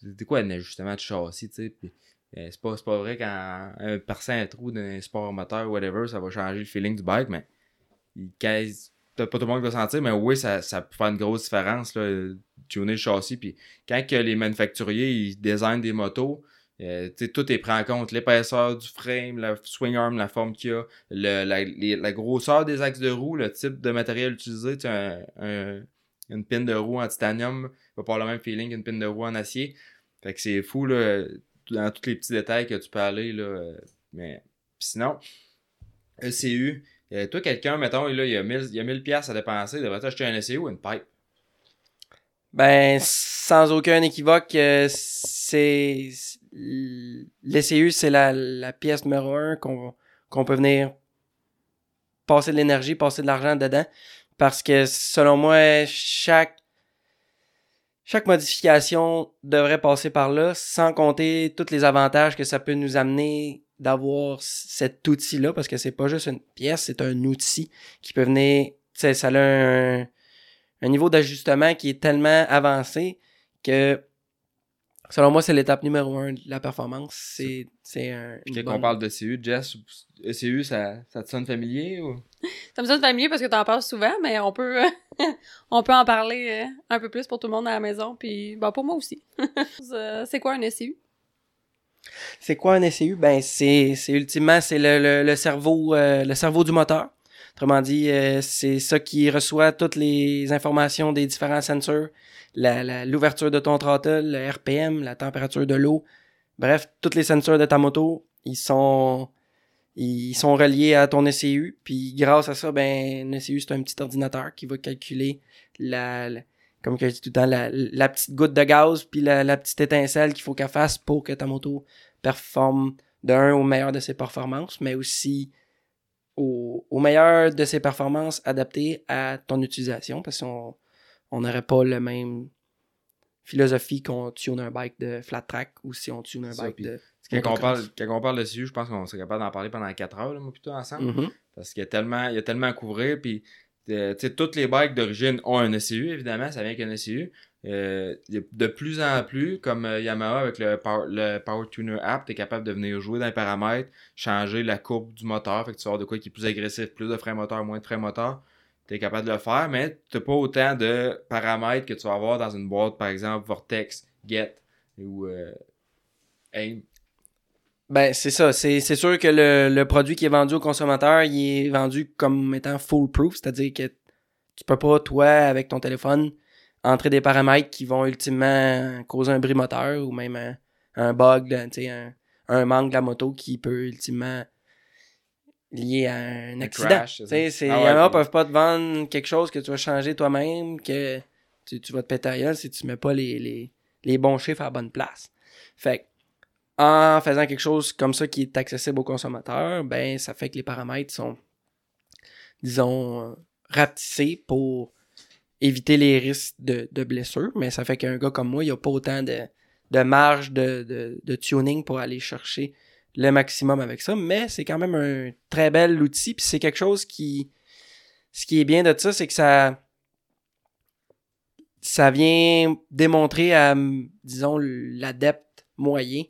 c'est quoi un ajustement de châssis, tu sais, puis euh, c'est pas, pas vrai quand un percer un trou d'un sport moteur, whatever, ça va changer le feeling du bike, mais peut-être pas tout le monde va sentir, mais oui, ça, ça peut faire une grosse différence, là, euh, tuner le châssis, puis quand que les manufacturiers ils designent des motos, euh, tout est pris en compte. L'épaisseur du frame, la swing arm, la forme qu'il a, le- la, la grosseur des axes de roue, le type de matériel utilisé. Un- un- une pine de roue en titanium va pas avoir le même feeling qu'une pine de roue en acier. Fait que c'est fou, là, dans tous les petits détails que tu peux aller. Là, euh, mais Puis sinon, ECU, euh, toi, quelqu'un, mettons, là, il y a 1000 il y a 1000 pièces à dépenser, devrait acheter un ECU ou une pipe? Ben, sans aucun équivoque, euh, c'est l'ECU, c'est la, la pièce numéro un qu'on qu'on peut venir passer de l'énergie, passer de l'argent dedans. Parce que selon moi, chaque chaque modification devrait passer par là, sans compter tous les avantages que ça peut nous amener d'avoir cet outil-là, parce que c'est pas juste une pièce, c'est un outil qui peut venir, tu sais, ça a un, un niveau d'ajustement qui est tellement avancé que selon moi c'est l'étape numéro un de la performance c'est c'est un Quand bonne- on parle d'ECU, Jess, ECU, ça, ça te sonne familier ou? Ça me sonne familier parce que t'en parles souvent, mais on peut, on peut en parler euh, un peu plus pour tout le monde à la maison, puis bah pour moi aussi. Euh, c'est quoi un SCU? c'est quoi un SCU ben c'est c'est ultimement c'est le, le, le cerveau euh, le cerveau du moteur autrement dit euh, c'est ça qui reçoit toutes les informations des différents sensors. L'ouverture de ton throttle le RPM la température de l'eau. Bref tous les sensors de ta moto ils sont ils sont reliés à ton ECU puis grâce à ça ben un ECU c'est un petit ordinateur qui va calculer la, comme je dis tout le temps la petite goutte de gaz puis la, la petite étincelle qu'il faut qu'elle fasse pour que ta moto performe d'un au meilleur de ses performances mais aussi au, au meilleur de ses performances adaptées à ton utilisation parce qu'on on n'aurait pas le même philosophie qu'on tune un bike de flat track ou si on tune un Ça, bike puis de Quand on, parle, quand on parle de CU, je pense qu'on serait capable d'en parler pendant 4 heures, là, moi, plutôt ensemble. Mhm. Parce qu'il y a tellement, il y a tellement à couvrir. Puis, euh, toutes les bikes d'origine ont un ECU, évidemment, ça vient avec un ECU. Euh, de plus en plus, comme euh, Yamaha avec le Power, Tuner app, tu es capable de venir jouer dans les paramètres, changer la courbe du moteur, fait que tu vas de quoi qui est plus agressif, plus de frein moteur, moins de frein moteur. Tu es capable de le faire, mais tu pas autant de paramètres que tu vas avoir dans une boîte, par exemple, Vortex, Get ou Aim. Ben, c'est ça. C'est c'est sûr que le, le produit qui est vendu au consommateur, il est vendu comme étant foolproof, c'est-à-dire que tu peux pas, toi, avec ton téléphone, entrer des paramètres qui vont ultimement causer un bris moteur ou même un, un bug, là, tu sais, un, un manque de la moto qui peut ultimement lié à un accident. Ah ouais, Yamaha puis- peuvent pas te vendre quelque chose que tu vas changer toi-même, que tu, tu vas te péter à si tu mets pas les, les, les bons chiffres à la bonne place. Fait que, en faisant quelque chose comme ça qui est accessible aux consommateurs, ben ça fait que les paramètres sont, disons, euh, rapetissés pour éviter les risques de, de blessures, mais ça fait qu'un gars comme moi, il a pas autant de, de marge de, de, de tuning pour aller chercher le maximum avec ça, mais c'est quand même un très bel outil, puis c'est quelque chose qui... Ce qui est bien de ça, c'est que ça... Ça vient démontrer à, disons, l'adepte moyen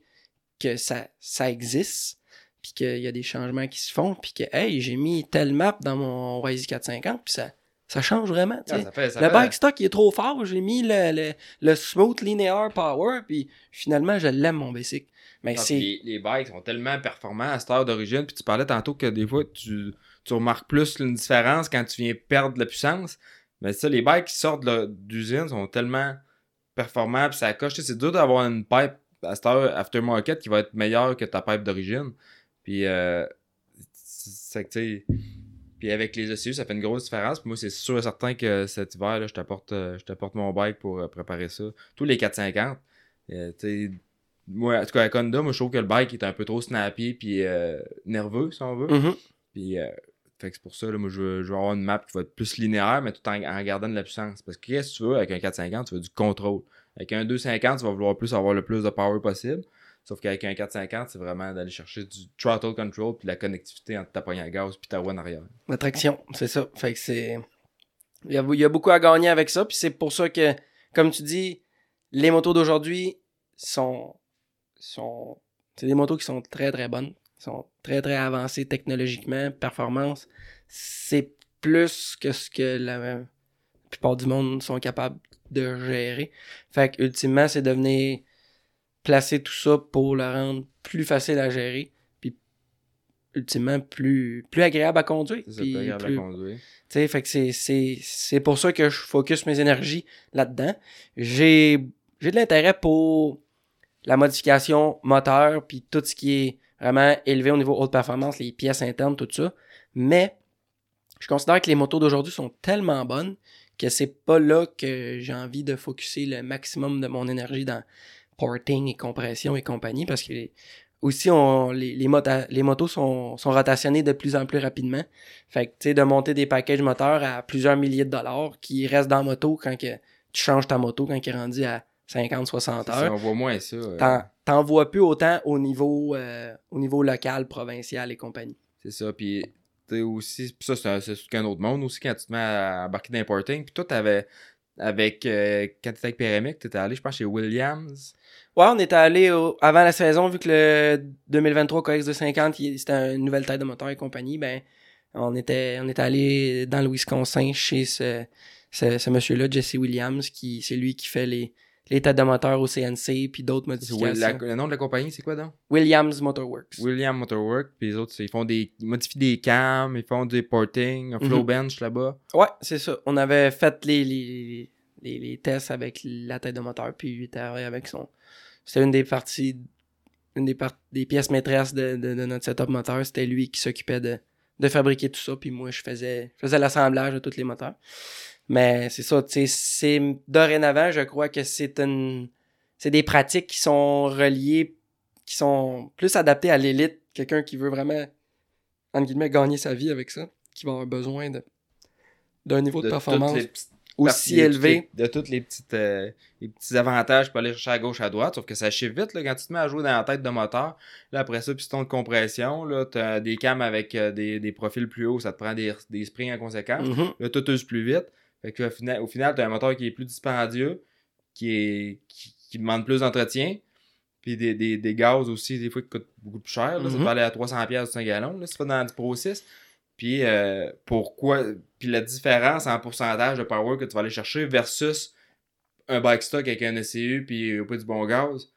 que ça, ça existe, puis qu'il y a des changements qui se font, puis que, hey, j'ai mis telle map dans mon Rise 450, puis ça, ça change vraiment, Ah, sais. ça fait, ça Le fait- bike stock il est trop fort, j'ai mis le, le, le smooth linear power, puis finalement je l'aime mon basic. Mais Ah, Les, les bikes sont tellement performants à cette heure d'origine. Puis tu parlais tantôt que des fois, tu, tu remarques plus une différence quand tu viens perdre la puissance. Mais ça, les bikes qui sortent d'usine sont tellement performants. Puis ça coche. C'est dur d'avoir une pipe à cette heure aftermarket qui va être meilleure que ta pipe d'origine. Puis, euh, c'est que. Puis avec les ECU, ça fait une grosse différence. Puis moi, c'est sûr et certain que cet hiver, là, je t'apporte euh, je t'apporte mon bike pour euh, préparer ça. Tous les 450. Euh, tu moi, en tout cas, avec Honda, moi, je trouve que le bike est un peu trop snappy puis euh, nerveux, si on veut. Mhm. Puis, euh, fait que c'est pour ça, là, moi, je veux, je veux avoir une map qui va être plus linéaire, mais tout en, en gardant de la puissance. Parce que qu'est-ce que tu veux avec un 450, tu veux du contrôle. Avec un 250, tu vas vouloir plus avoir le plus de power possible. Sauf qu'avec un 450, c'est vraiment d'aller chercher du throttle control puis la connectivité entre ta poignée à gaz puis ta roue en arrière. la traction, c'est ça. Fait que c'est il y, a, beaucoup à gagner avec ça, puis c'est pour ça que comme tu dis, les motos d'aujourd'hui sont sont c'est des motos qui sont très très bonnes, sont très très avancées technologiquement, performance, c'est plus que ce que la plupart du monde sont capables de gérer. Fait que ultimement, c'est de venir placer tout ça pour le rendre plus facile à gérer, puis ultimement plus plus agréable à conduire. C'est pas agréable plus- à conduire. fait que c'est, c'est, c'est pour ça que je focus mes énergies là-dedans. J'ai, j'ai de l'intérêt pour la modification moteur, puis tout ce qui est vraiment élevé au niveau haute performance, les pièces internes, tout ça. Mais je considère que les motos d'aujourd'hui sont tellement bonnes que c'est pas là que j'ai envie de focuser le maximum de mon énergie dans porting et compression et compagnie, parce que aussi on, les, les, mota- les motos sont, sont rotationnées de plus en plus rapidement. Fait que, tu sais, de monter des packages moteurs à plusieurs milliers de dollars qui restent dans la moto quand que tu changes ta moto quand il est à 50, 60 C'est ça, heures. on voit moins ça. euh, T'en, vois plus autant au niveau, euh, au niveau local, provincial et compagnie. C'est ça, puis aussi, pis ça c'est un- c'est qu'un autre monde aussi quand tu te mets à embarquer dans l'importing. Puis toi, t'avais, avec, euh, quand t'étais avec t'étais allé, je pense, chez Williams. Ouais, on était allé avant la saison, vu que le 2023 KX250, il- c'était une nouvelle taille de moteur et compagnie, ben, on était, on allé dans le Wisconsin chez ce, ce monsieur-là, Jesse Williams, qui, c'est lui qui fait les, les têtes de moteur au CNC, puis d'autres modifications. la- le nom de la compagnie, c'est quoi donc? Williams Motorworks. William Motorwork, puis les autres, ils font des. Ils modifient des cams, ils font des porting, un flow Mhm. bench là-bas. Ouais, c'est ça. On avait fait les, les, les, les tests avec la tête de moteur, puis lui était avec son. C'était une des parties, une des, par- des pièces maîtresses de, de, de notre setup moteur. C'était lui qui s'occupait de, de fabriquer tout ça, puis moi je faisais, je faisais l'assemblage de tous les moteurs. Mais c'est ça, tu sais, c'est dorénavant, je crois que c'est une. C'est des pratiques qui sont reliées, qui sont plus adaptées à l'élite. Quelqu'un qui veut vraiment, entre guillemets, gagner sa vie avec ça, qui va avoir besoin de d'un niveau de, De performance aussi élevé. De tous les, petites, euh, les petits avantages pour aller chercher à gauche, à droite. Sauf que ça chiffre vite là, quand tu te mets à jouer dans la tête de moteur. Là, après ça, piston de compression. Là, t'as des cams avec euh, des, des profils plus hauts. Ça te prend des, des springs en conséquence. Mhm. Là, tout use plus vite. Fait que, au final, au final tu as un moteur qui est plus dispendieux, qui, est, qui, qui demande plus d'entretien. Puis des, des, des gaz aussi, des fois, qui coûtent beaucoup plus cher. Là. Ça Mhm. peut aller à 300$ piastres un gallon, là, tu vas dans du Pro 6. Puis euh, pourquoi Puis la différence en pourcentage de power que tu vas aller chercher versus un bike stock avec un ECU puis pas du bon gaz.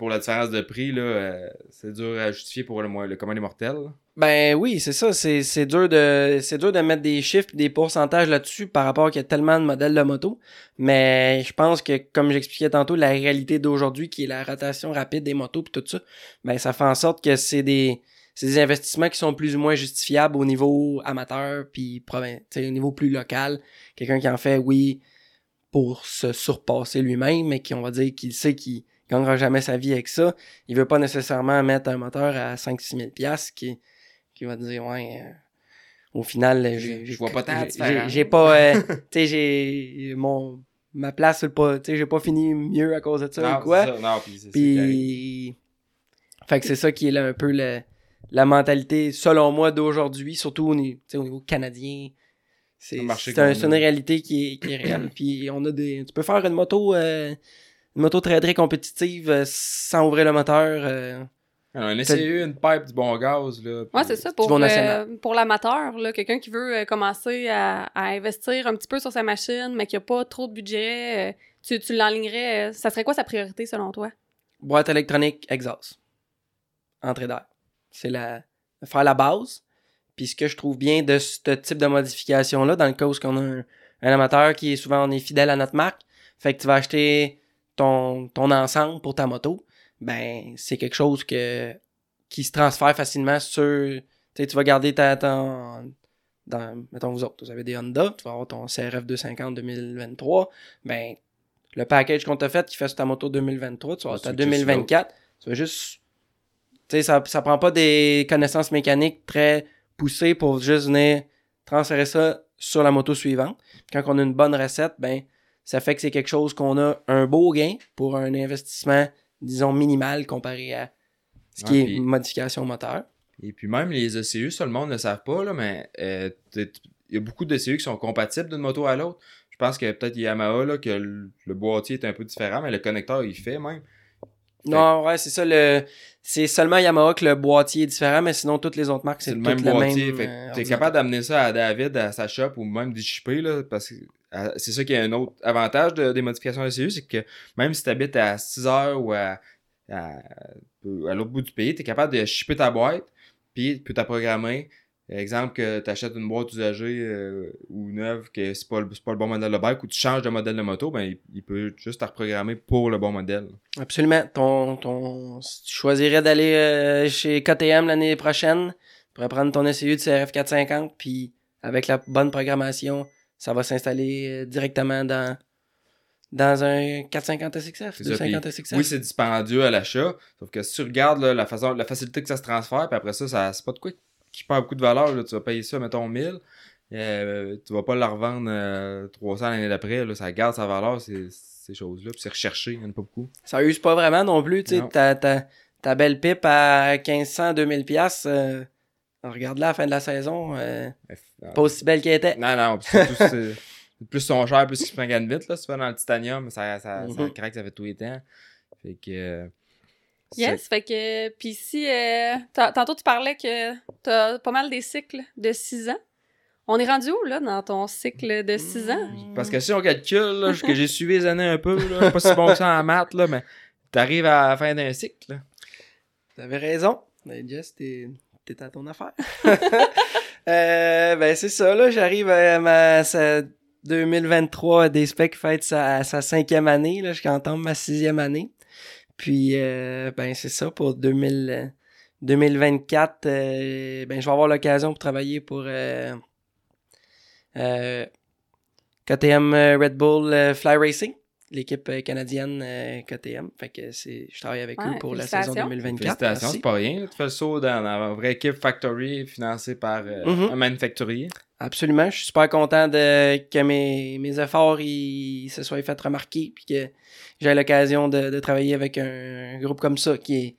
Pour la différence de prix, là, euh, c'est dur à justifier pour le, le commun des. Ben oui, c'est ça. C'est, c'est dur de c'est dur de mettre des chiffres, des pourcentages là-dessus par rapport qu'il y tellement de modèles de moto. Mais je pense que, comme j'expliquais tantôt, la réalité d'aujourd'hui, qui est la rotation rapide des motos puis tout ça, ben ça fait en sorte que c'est des c'est investissements qui sont plus ou moins justifiables au niveau amateur puis au niveau plus local. Quelqu'un qui en fait, oui, pour se surpasser lui-même, mais qui on va dire qu'il sait qu'il gagnera jamais sa vie avec ça. Il veut pas nécessairement mettre un moteur à 5-6 000 piastres qui qui va te dire ouais euh, au final Je vois pas tant j'ai- pas euh, tu sais j'ai mon ma place pas tu sais j'ai pas fini mieux à cause de ça Non, ou quoi. c'est ça. Non, puis fait que c'est ça qui est là un peu le- la mentalité selon moi d'aujourd'hui surtout au, niveau canadien. C'est un- une réalité qui est, qui est réelle. Puis on a des tu peux faire une moto euh, une moto très très compétitive euh, sans ouvrir le moteur euh, Un SCU, une pipe, du bon gaz. Là, Ouais, c'est ça. Du Pour, bon euh, pour l'amateur, là, quelqu'un qui veut euh, commencer à, à investir un petit peu sur sa machine, mais qui a pas trop de budget, euh, tu, tu l'enlignerais. euh, ça serait quoi sa priorité selon toi? boîte électronique exhaust. Entrée d'air. C'est la faire la base. Puis ce que je trouve bien de ce type de modification-là, dans le cas où on a un, un amateur qui est souvent on est fidèle à notre marque, fait que tu vas acheter ton, ton ensemble pour ta moto, ben c'est quelque chose que qui se transfère facilement sur. Tu vas garder ta, ton, dans, mettons vous autres, vous avez des Honda, tu vas avoir ton CRF 250 2023, ben le package qu'on t'a fait qui fait sur ta moto 2023, tu vas avoir ta switcher sur 2024, tu vas juste tu sais ça ça prend pas des connaissances mécaniques très poussées pour juste venir transférer ça sur la moto suivante. Quand on a une bonne recette, ben ça fait que c'est quelque chose qu'on a un beau gain pour un investissement disons minimal comparé à ce qui Ouais, est puis- modification moteur. Et puis même les ECU, ça le monde ne le savent pas, là, mais euh, il y a beaucoup d'ECU qui sont compatibles d'une moto à l'autre. Je pense que peut-être Yamaha, là, que le, le boîtier est un peu différent, mais le connecteur, il fait même. Non, ouais, c'est ça le c'est seulement Yamaha que le boîtier est différent mais sinon toutes les autres marques c'est le même boîtier. fait euh, ordinateur. capable d'amener ça à David, à sa shop, ou même d'y shipper, là, parce que c'est ça qui est un autre avantage de- des modifications ECU, c'est que même si tu habites à 6 heures ou à, à, à l'autre bout du pays, tu es capable de shipper ta boîte, puis tu t'as programmé. Exemple que tu achètes une boîte usagée euh, ou neuve, que c'est pas, le- pas le bon modèle de bike, ou tu changes de modèle de moto, ben il, il peut juste te reprogrammer pour le bon modèle. Absolument. Ton, ton, si tu choisirais d'aller euh, chez KTM l'année prochaine, tu pourrais prendre ton SCU de CRF 450, puis avec la bonne programmation, ça va s'installer euh, directement dans, dans un 450 SXF, C'est ça, 250 puis SXF. Oui, c'est dispendieux à l'achat. Sauf que si tu regardes là, la façon, la facilité que ça se transfère, puis après ça, ça c'est pas de quoi qui perd beaucoup de valeur. Là. Tu vas payer ça, mettons, 1000. Euh, tu vas pas la revendre euh, 300 l'année d'après. Ça garde sa valeur, ces, ces choses-là. Puis c'est recherché, il y en a pas beaucoup. Ça use pas vraiment non plus, tu sais, ta belle pipe à 1500, 2000 pièces euh, regarde-la à la fin de la saison, euh, pas aussi belle qu'elle était. Non, non, surtout, c'est- plus son cher, plus il se prend gagne vite. Là, si tu vas dans le titanium, ça, ça, ça Mhm. craque, ça fait tout les temps. Fait que. euh, Yes, fait que. Puis si. euh, ta- tantôt, tu parlais que t'as pas mal des cycles de 6 ans. On est rendu où, là, dans ton cycle de 6 ans? Mm. Parce que si on calcule, là, que j'ai suivi les années un peu, là, pas si bon que ça en maths, là, mais t'arrives à la fin d'un cycle. là. T'avais raison. Ben, Jess, t'es, t'es à ton affaire. Euh, ben, c'est ça, là. J'arrive à ma sa 2023 des specs fête sa, sa cinquième année, là. Je entame ma sixième année. Puis, euh, ben, c'est ça pour 2000, euh, 2024. euh, ben, je vais avoir l'occasion pour travailler pour KTM Red Bull Fly Racing, l'équipe euh, canadienne euh, KTM. Fait que c'est, je travaille avec Ouais, eux pour la saison félicitations. 2024. Félicitations, c'est pas rien. Tu fais le saut dans la vraie équipe Factory financée par euh, Mhm. un manufacturier. Absolument. Je suis super content de, que mes, mes efforts ils se soient fait remarquer puis que j'ai l'occasion de, de travailler avec un, groupe comme ça qui est.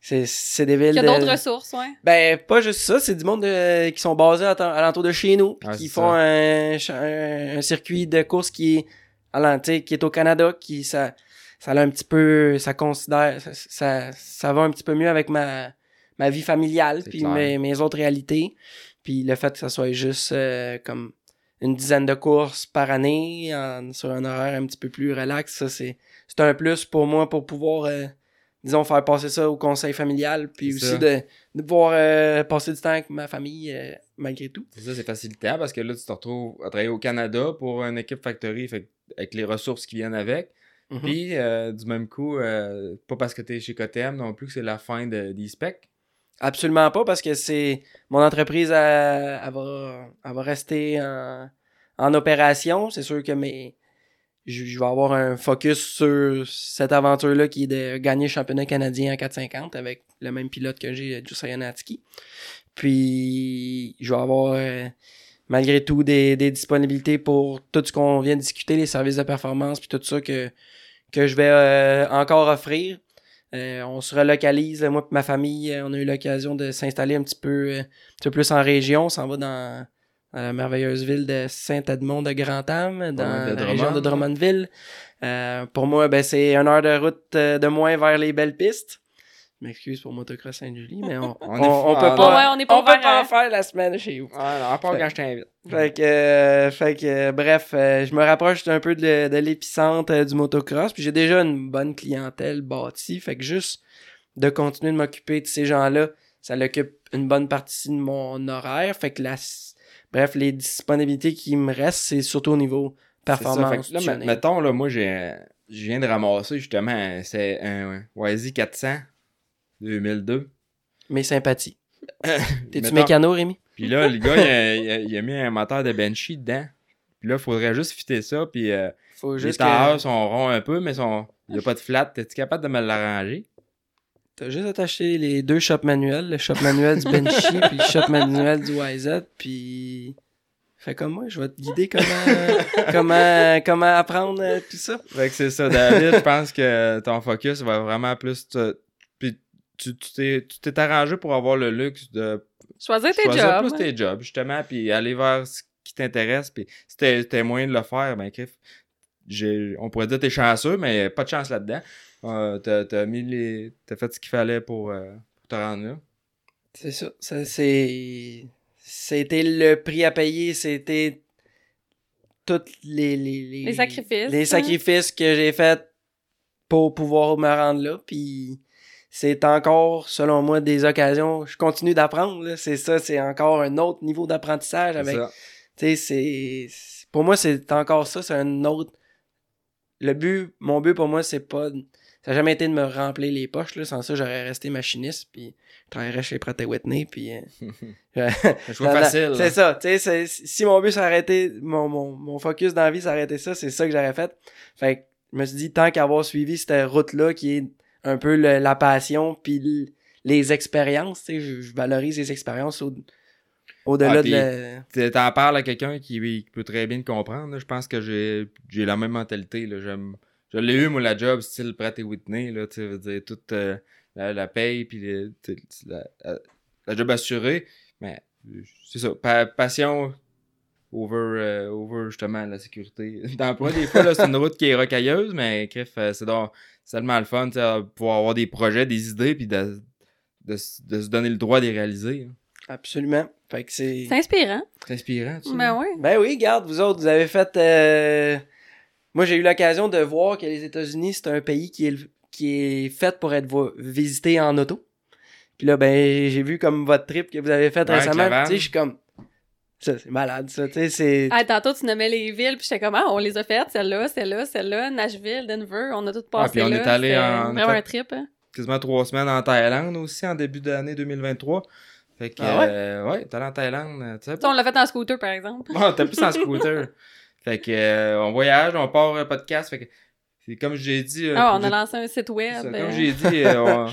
C'est, c'est des villes. Il y a de- d'autres ressources, ouais. Ben, pas juste ça, c'est du monde de- qui sont basés à, alentour de chez nous, puis qui font un circuit de course qui est sais, qui est au Canada, qui ça, ça a un petit peu, ça considère, ça, ça, ça va un petit peu mieux avec ma, ma vie familiale, puis mes, mes autres réalités, puis le fait que ça soit juste euh, comme une dizaine de courses par année en- sur un horaire un petit peu plus relax, ça c'est c'est un plus pour moi pour pouvoir euh, disons, faire passer ça au conseil familial, puis aussi de, de pouvoir euh, passer du temps avec ma famille euh, malgré tout. C'est ça, c'est facilitant parce que là, tu te retrouves à travailler au Canada pour une équipe factory, fait avec les ressources qui viennent avec. Mhm. Puis, euh, du même coup, euh, pas parce que tu es chez KTM non plus que c'est la fin de, des specs. Absolument pas, parce que c'est mon entreprise, elle, elle va, elle va rester en, en opération. C'est sûr que mes, je, je vais avoir un focus sur cette aventure-là qui est de gagner le championnat canadien en 450 avec le même pilote que j'ai, Jusaya Natsuki. Puis, je vais avoir euh, malgré tout des, des disponibilités pour tout ce qu'on vient de discuter, les services de performance, puis tout ça que, que je vais euh, encore offrir. Euh, on se relocalise, moi et ma famille, euh, on a eu l'occasion de s'installer un petit peu, euh, un petit peu plus en région. On s'en va dans, dans la merveilleuse ville de Saint-Edmond de Grand-Am, dans Ouais, de la région de Drummond, Drummondville. Euh, pour moi, ben, c'est une heure de route de moins vers les belles pistes. Je m'excuse pour Motocross Saint-Julie, mais on, on, est peut pas, ouais, on est pas peut pas en faire la semaine chez vous. Ah, non, à part Fait- quand je t'invite. Fait que, euh, fait que euh, bref, euh, je me rapproche un peu de, de l'épicentre euh, du motocross. Puis j'ai déjà une bonne clientèle bâtie. Fait que juste de continuer de m'occuper de ces gens-là, ça l'occupe une bonne partie de mon horaire. Fait que la, bref, les disponibilités qui me restent, c'est surtout au niveau C'est ça, fait performance. que là, mettons, là, moi, j'ai, je viens de ramasser justement, un- c'est un YZ 400 2002. Mes sympathies. T'es-tu mécano, Rémi? Puis là, le gars, il a, il a- il a mis un moteur de Banshee dedans. Puis là, il faudrait juste fitter ça. Puis euh, Faut les tailleurs que... sont ronds un peu, mais sont... il n'y a pas de flat. T'es-tu capable de me l'arranger? T'as juste à t'acheter les deux shops manuels, le shop manuel du Benchy puis le shop manuel du YZ, puis fais comme moi, je vais te guider comment comment comment apprendre euh, tout ça. Fait que c'est ça, David. je pense que ton focus va vraiment plus. te- tu tu t'es tu t'es arrangé pour avoir le luxe de Choisir tes choisir jobs. plus tes jobs, justement, puis aller vers ce qui t'intéresse. Puis si t'as moyen de le faire, ben, Criff, j'ai- on pourrait dire que t'es chanceux, mais pas de chance là-dedans. Euh, t'as, t'as mis les. T'as fait ce qu'il fallait pour, euh, pour te rendre là. C'est ça, ça c'est c'était le prix à payer, c'était tous les les, les Les sacrifices, les hein. sacrifices que j'ai faits pour pouvoir me rendre là puis c'est encore selon moi des occasions, je continue d'apprendre c'est ça, c'est encore un autre niveau d'apprentissage avec c'est. Pour moi, c'est encore ça, c'est un autre. Le but, mon but pour moi, c'est pas. Ça n'a jamais été de me remplir les poches, là. Sans ça, j'aurais resté machiniste, puis je travaillerais chez Pratt Whitney, puis. euh, dans- facile. C'est ça, si mon but s'arrêtait, mon, mon, mon focus dans la vie s'arrêtait ça, c'est ça que j'aurais fait. Fait que je me suis dit, tant qu'avoir suivi cette route-là, qui est un peu le- la passion, puis les expériences, tu sais, je, je valorise les expériences au- au-delà Ah, de la... T'en parles à quelqu'un qui, qui peut très bien te comprendre. là. Je pense que j'ai j'ai la même mentalité. Là. J'aime- Je l'ai eu, moi, la job, style Pratt et Whitney. Là, tu dire, toute euh, la, la paye, puis les- la, job assurée. Mais c'est ça. Pa- passion over, euh, over, justement, la sécurité d'emploi. Des fois, là, c'est une route qui est rocailleuse, mais bref, euh, c'est donc- c'est tellement le fun tu sais, à pouvoir avoir des projets, des idées, puis de, de, de se donner le droit de les réaliser. hein. Absolument. Fait que c'est... C'est inspirant. C'est inspirant, tu sais. Ben oui. Ben oui, garde, vous autres, vous avez fait. euh, Moi, j'ai eu l'occasion de voir que les États-Unis, c'est un pays qui est, qui est fait pour être visité en auto. Puis là, ben, j'ai vu comme votre trip que vous avez fait Ouais, récemment. Tu sais, je suis comme. C'est malade, ça. Tu sais, c'est. Ah, tantôt, tu nommais les villes, puis j'étais comme, ah, on les a faites, celle-là, celle-là, celle-là, Nashville, Denver, on a tout passé Ah, puis on là. est allé en- Vraiment fait- un trip, hein. quasiment trois semaines en Thaïlande aussi en début d'année 2023. Fait que, Ah ouais? euh, ouais, t'es allé en Thaïlande, euh, tu sais on l'a fait en scooter, par exemple. pas. t'es plus en scooter. fait que, euh, on voyage, on part un podcast. Fait que, c'est comme j'ai dit. euh, Ah, on a lancé un site web. ça, euh, Comme j'ai dit, euh, on,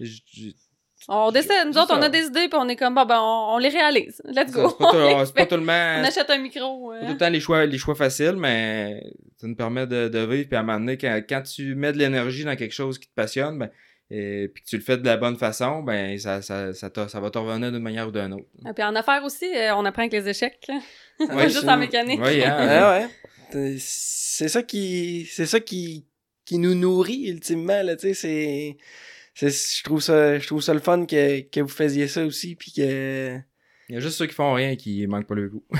On décide, nous autres, on a des idées, puis on est comme, bon, ben, on, on les réalise. Let's go. c'est pas tout le temps- on achète un micro. pas tout le temps les choix, les choix faciles, mais ça nous permet de, de vivre. Puis à un moment donné, quand, quand tu mets de l'énergie dans quelque chose qui te passionne, ben, et, puis que tu le fais de la bonne façon, ben ça, ça, ça, va te revenir d'une manière ou d'une autre. Et puis en affaires aussi, euh, on apprend avec les échecs. Ouais, juste en mécanique. Oui, hein, Ah ouais. T'es- C'est ça qui. C'est ça qui. qui nous nourrit ultimement, là, tu sais, c'est. C'est- Je trouve ça. Je trouve ça le fun que, que vous faisiez ça aussi, puis que. Il y a juste ceux qui font rien qui manquent pas le goût.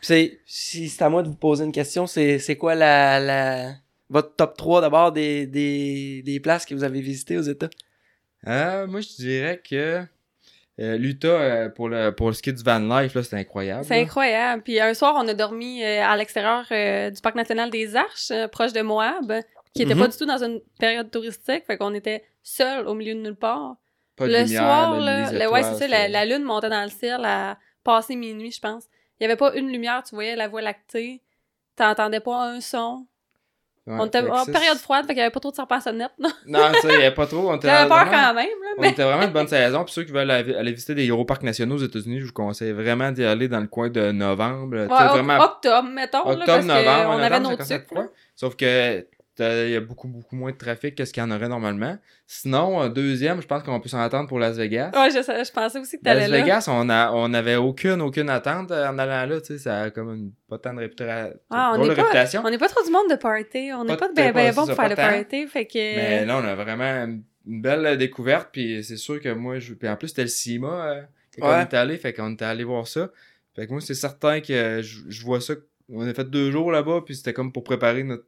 C'est, si c'est à moi de vous poser une question, c'est, c'est quoi la, la, votre top 3 d'abord des, des, des places que vous avez visitées aux États? Euh, moi, je dirais que euh, l'Utah, euh, pour, le, pour le ski du van life, là, c'était incroyable. C'est incroyable. Puis un soir, on a dormi euh, à l'extérieur euh, du parc national des Arches, euh, proche de Moab, qui était Mhm. pas du tout dans une période touristique. Fait qu'on était seul au milieu de nulle part. Pas de le lumière, soir, là, le- ouais, c'est ça, la, la lune montait dans le ciel à passer minuit, je pense. Il y avait pas une lumière, tu voyais la voie lactée. T'entendais pas un son. Ouais, on était en période froide, fait qu'il y avait pas trop de serpents à sonnette, là. Non, ça, il n'y avait pas trop. On était peur vraiment- quand même, là, On mais... était vraiment une bonne saison. Puis ceux qui veulent aller, visiter des gros parcs nationaux aux États-Unis, je vous conseille vraiment d'y aller dans le coin de novembre. Ouais, vraiment octobre, mettons, là, octobre, parce novembre. en avait novembre, nos à être trucs. Sauf que il y a beaucoup, beaucoup moins de trafic que ce qu'il y en aurait normalement. Sinon, euh, deuxième, je pense qu'on peut s'en attendre pour Las Vegas. Ouais, je, sais- je pensais aussi que t'allais Las là. Vegas, on a, on avait aucune, aucune attente euh, en allant là, tu sais, ça a comme une, pas tant de réputa- Ah, on de pas, réputation. on n'est pas trop du monde de party. On n'est Pas de ben, ben bon pour faire le party. Fait que. Mais là, on a vraiment une belle découverte, puis c'est sûr que moi, je... puis en plus, c'était le CIMA euh, quand Ouais. on était allé, fait qu'on était allé voir ça. Fait que moi, c'est certain que je, je vois ça. On a fait deux jours là-bas, puis c'était comme pour préparer notre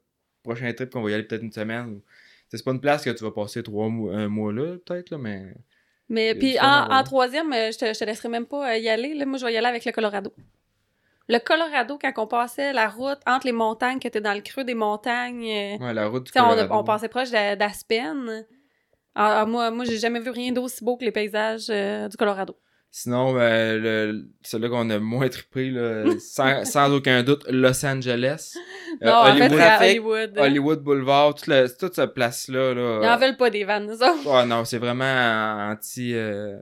prochain trip, qu'on va y aller peut-être une semaine. C'est pas une place que tu vas passer trois mois, un mois là, peut-être, là, mais. Mais puis en, troisième, euh, je te, je te laisserai même pas euh, y aller. Là. Moi, je vais y aller avec le Colorado. Le Colorado, quand on passait la route entre les montagnes, que t'es dans le creux des montagnes, euh, Ouais, la route du on, passait proche d'A- d'Aspen. Ah, ah, moi, moi j'ai jamais vu rien d'aussi beau que les paysages euh, du Colorado. Sinon, ben, le, celui qu'on a moins trippé, là, sans, sans aucun doute, Los Angeles. Euh, non, en fait, Hollywood, à Hollywood. Hollywood Boulevard, toute, la- toute cette place-là. Là, Ils en veulent pas des vannes, nous autres. Non, c'est vraiment anti. euh,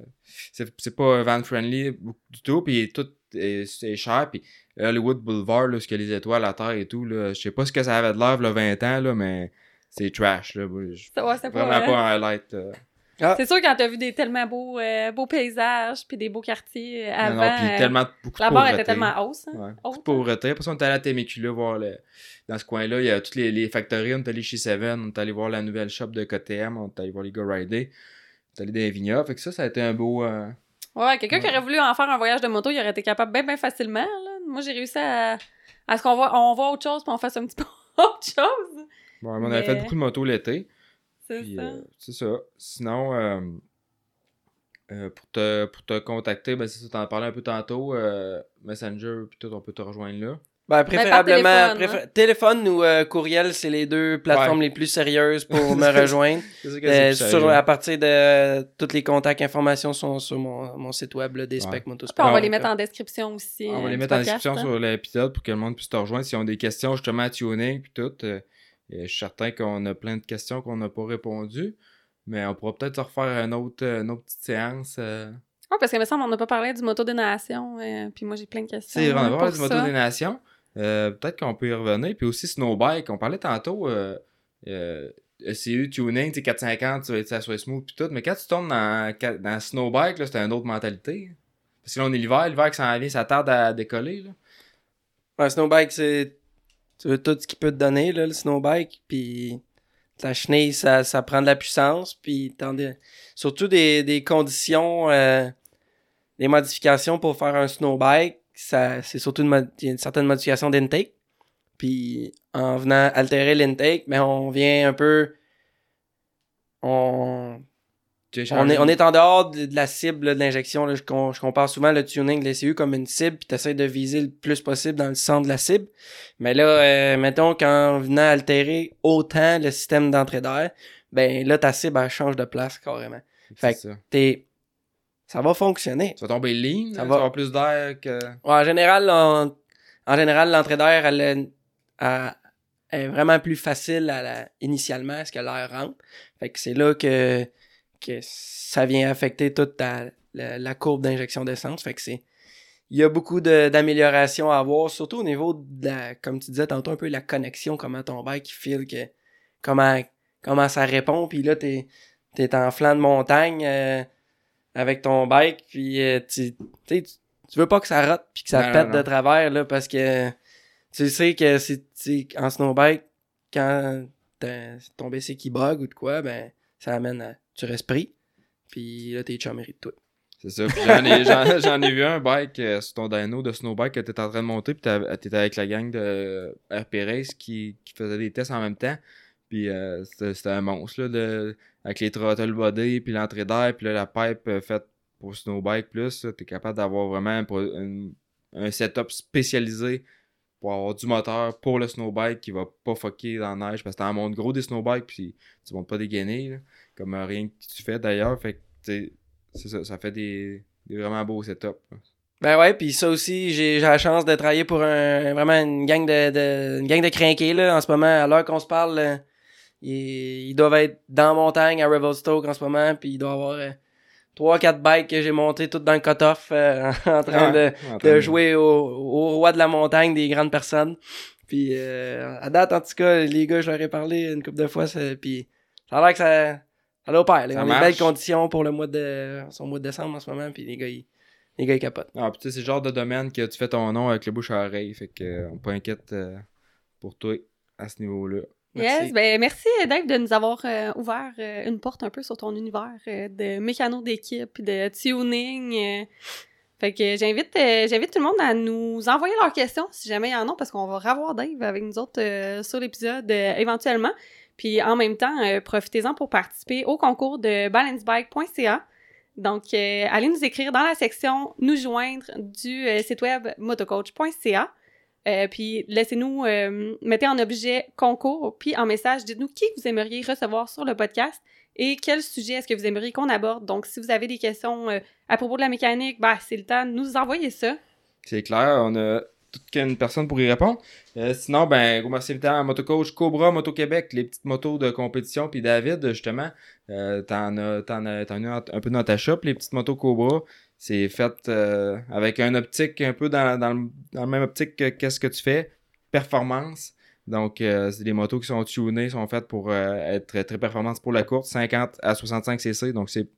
c'est c'est pas van friendly du tout, puis tout est, cher. Puis Hollywood Boulevard, là, ce que les étoiles à terre et tout, là, je sais pas ce que ça avait de l'air, là, 20 ans, là, mais c'est trash. Là, ouais, vraiment pas, pas, un highlight. Euh. C'est sûr, quand t'as vu des tellement beaux, euh, beaux paysages puis des beaux quartiers euh, Non, avant, non, puis euh, tellement beaucoup la barre était tellement hausse. Hein? Ouais. Haute, Beaucoup de pauvreté. Après ça, on est allé à Temecula voir le... dans ce coin-là. Il y a toutes les, les factories. On est allé chez Seven. On est allé voir la nouvelle shop de KTM. On est allé voir les gars rider. On est allé dans les vignobles. Fait que ça, ça a été un beau. euh, Ouais, quelqu'un qui aurait voulu en faire un voyage de moto, il aurait été capable bien, bien facilement. Là. Moi, j'ai réussi à, à ce qu'on voit, on voit autre chose puis on fasse un petit peu autre chose. Bon, on avait Mais- fait beaucoup de motos l'été. C'est ça. euh, c'est ça. Sinon, euh, euh, pour, te, pour te contacter, ben c'est ça, t'en parlais un peu tantôt. euh, Messenger, puis tout, on peut te rejoindre là. Ben, préférablement, téléphone, préfé- hein. téléphone ou euh, courriel, c'est les deux plateformes les plus sérieuses pour me rejoindre. Ça Euh, sur, sérieux. à partir de tous les contacts, informations sont sur mon, mon site web, là, des Ouais. motosport. on va les mettre en description aussi. On va les mettre en description hein. sur l'épisode pour que le monde puisse te rejoindre s'ils ont des questions justement à tuning puis tout. Euh, et je suis certain qu'on a plein de questions qu'on n'a pas répondues. Mais on pourra peut-être se refaire une autre, une autre petite séance. euh. Ouais, parce que me semble on n'a pas parlé du moto des nations. euh, puis moi, j'ai plein de questions. Sais, on hein, va pour parler du moto des nations. Euh, peut-être qu'on peut y revenir. Puis aussi Snowbike. On parlait tantôt euh, euh, ECU tuning, tu sais, 450, tu vas être ça soit smooth puis tout. Mais quand tu tombes dans, dans Snowbike, là, c'est une autre mentalité. Parce que là, on est l'hiver, l'hiver qui s'en vient, ça tarde à décoller. Là. Un snowbike, c'est tu veux tout ce qu'il peut te donner, le snowbike. Puis la chenille, ça, ça prend de la puissance. Puis des- surtout des, des conditions, euh, des modifications pour faire un snowbike. Ça, c'est surtout une, une certaine modification d'intake. Puis en venant altérer l'intake, mais on vient un peu. On, on est, on est en dehors de, de la cible là, de l'injection. là. Je, je compare souvent le tuning de l'ECU comme une cible, puis tu essaies de viser le plus possible dans le centre de la cible. Mais là, euh, mettons qu'en venant altérer autant le système d'entrée d'air, ben là, ta cible, elle change de place carrément. Fait ça. T'es... Ça va fonctionner. Tu vas tomber lean, Ça va. avoir plus d'air que. Ouais, en général, en, en général, l'entrée d'air, elle, est- elle est vraiment plus facile à la- initialement à ce que l'air rentre. Fait que c'est là que, que ça vient affecter toute ta, la, la courbe d'injection d'essence. Fait que c'est. Il y a beaucoup d'améliorations à avoir, surtout au niveau de la, comme tu disais tantôt, un peu la connexion, comment ton bike file, que, comment, comment ça répond, puis là, t'es, t'es en flanc de montagne euh, avec ton bike, puis euh, tu, tu veux pas que ça rate puis que ça Non, pète non, de travers là parce que tu sais que sais, en snowbike quand ton BC qui bug ou de quoi ben ça amène à tu restes pris puis là t'es chummerie de tout. C'est ça. J'en ai, j'en, ai vu un bike euh, sur ton dyno de snowbike que t'étais en train de monter, puis t'avais- t'étais avec la gang de RP Race qui, qui faisait des tests en même temps. Puis euh, c'était, un monstre, là, de, avec les throttle body, puis l'entrée d'air, puis la pipe euh, faite pour snowbike plus. T'es capable d'avoir vraiment un setup spécialisé pour avoir du moteur pour le snowbike qui va pas fucker dans la neige, parce que t'en montes gros des snowbikes, puis tu montes pas là, comme euh, rien que tu fais d'ailleurs. Fait que, c'est ça, ça fait des, vraiment beaux setups. Ben ouais, puis ça aussi, j'ai la chance de travailler pour un, vraiment une gang de, de une gang de crinqués là en ce moment. À l'heure qu'on se parle, ils, ils doivent être dans la montagne à Revelstoke en ce moment, puis il doit y avoir euh, trois quatre bikes que j'ai monté toutes dans le cut-off euh, en train de, En train de jouer au, au roi de la montagne des grandes personnes. Puis euh, à date, en tout cas, les gars, je leur ai parlé une couple de fois, puis ça a l'air que ça, ça l'opère. marche. belles conditions pour le mois de son mois de décembre en ce moment, puis les gars, ils, les gars, ils capotent. Ah, puis tu sais, c'est le genre de domaine que tu fais ton nom avec le bouche à oreille. Fait que, euh, on peut inquiète euh, pour toi à ce niveau-là. Merci. Yes, ben merci Dave de nous avoir euh, ouvert euh, une porte un peu sur ton univers euh, de mécano d'équipe, de tuning. euh. Fait que j'invite euh, j'invite tout le monde à nous envoyer leurs questions si jamais il y en a parce qu'on va revoir Dave avec nous autres euh, sur l'épisode euh, éventuellement. Puis en même temps, euh, profitez-en pour participer au concours de balancebike.ca. Donc, euh, allez nous écrire dans la section nous joindre du euh, site web motocoach.ca. Euh, puis laissez-nous, euh, mettez en objet concours, puis en message, dites-nous qui vous aimeriez recevoir sur le podcast et quel sujet est-ce que vous aimeriez qu'on aborde. Donc, si vous avez des questions euh, à propos de la mécanique, bah, c'est le temps de nous envoyer ça. C'est clair, on a toute qu'une personne pour y répondre. Sinon, ben, gros merci évidemment à Motocoach Cobra, Moto Québec, les petites motos de compétition. Puis David, justement, t'en as, t'en as, t'en as un peu dans ta shop, les petites motos Cobra. C'est fait euh, avec un optique un peu dans, dans, le, même optique que qu'est-ce que tu fais. Performance. Donc, euh, c'est des motos qui sont tunées, sont faites pour euh, être très performantes pour la course, 50 à 65 cc. Donc, c'est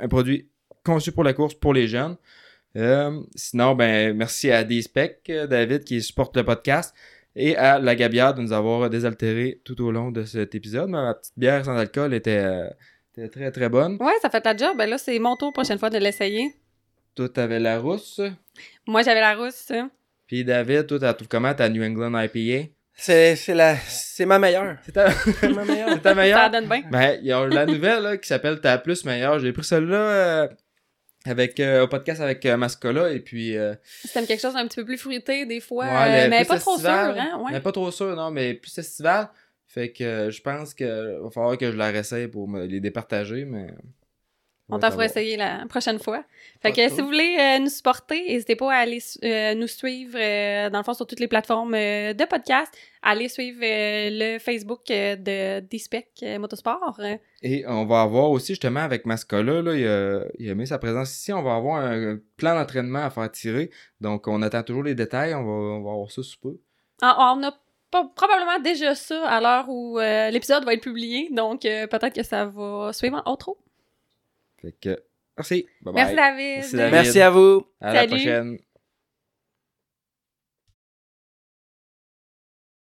un produit conçu pour la course, pour les jeunes. Euh, sinon, ben, merci à D-Spec, David, qui supporte le podcast, et à La Gabière de nous avoir désaltéré tout au long de cet épisode. Ma petite bière sans alcool était, était très, très bonne. Ouais, ça fait la job. Ben là, c'est mon tour prochaine fois de l'essayer. Toi, t'avais la rousse? Moi, j'avais la rousse. Puis David, toi, t'as trouvé comment ta New England IPA? C'est, c'est la, c'est ma meilleure. C'est ta, C'est ma meilleure. c'est ta Ça meilleure? donne bien. Ben, il y a la nouvelle là, qui s'appelle Ta Plus Meilleure. J'ai pris celle-là euh, avec, euh, au podcast avec euh, Mascola et puis... euh, Si t'aimes quelque chose d'un petit peu plus fruité, des fois, Ouais, euh, mais pas trop sûr, hein? Ouais. Mais pas trop sûr, non, mais plus estival. Fait que euh, je pense que va falloir que je la réessaye pour me les départager, mais. On va t'en fera essayer la prochaine fois. Fait que si vous voulez euh, nous supporter, n'hésitez pas à aller euh, nous suivre, euh, dans le fond, sur toutes les plateformes de podcast. Allez suivre le Facebook de D-Spec Motorsport. Euh, Et on va avoir aussi, justement, avec Mascola, là, il, a, il a mis sa présence ici. On va avoir un plan d'entraînement à faire tirer. Donc, on attend toujours les détails. On va, on va avoir ça sous peu. Ah, on a probablement déjà ça à l'heure où l'épisode va être publié, donc peut-être que ça va suivre en outro. Fait que, merci. Bye Merci bye. David. Merci, David. Merci à vous. À la Salut. prochaine.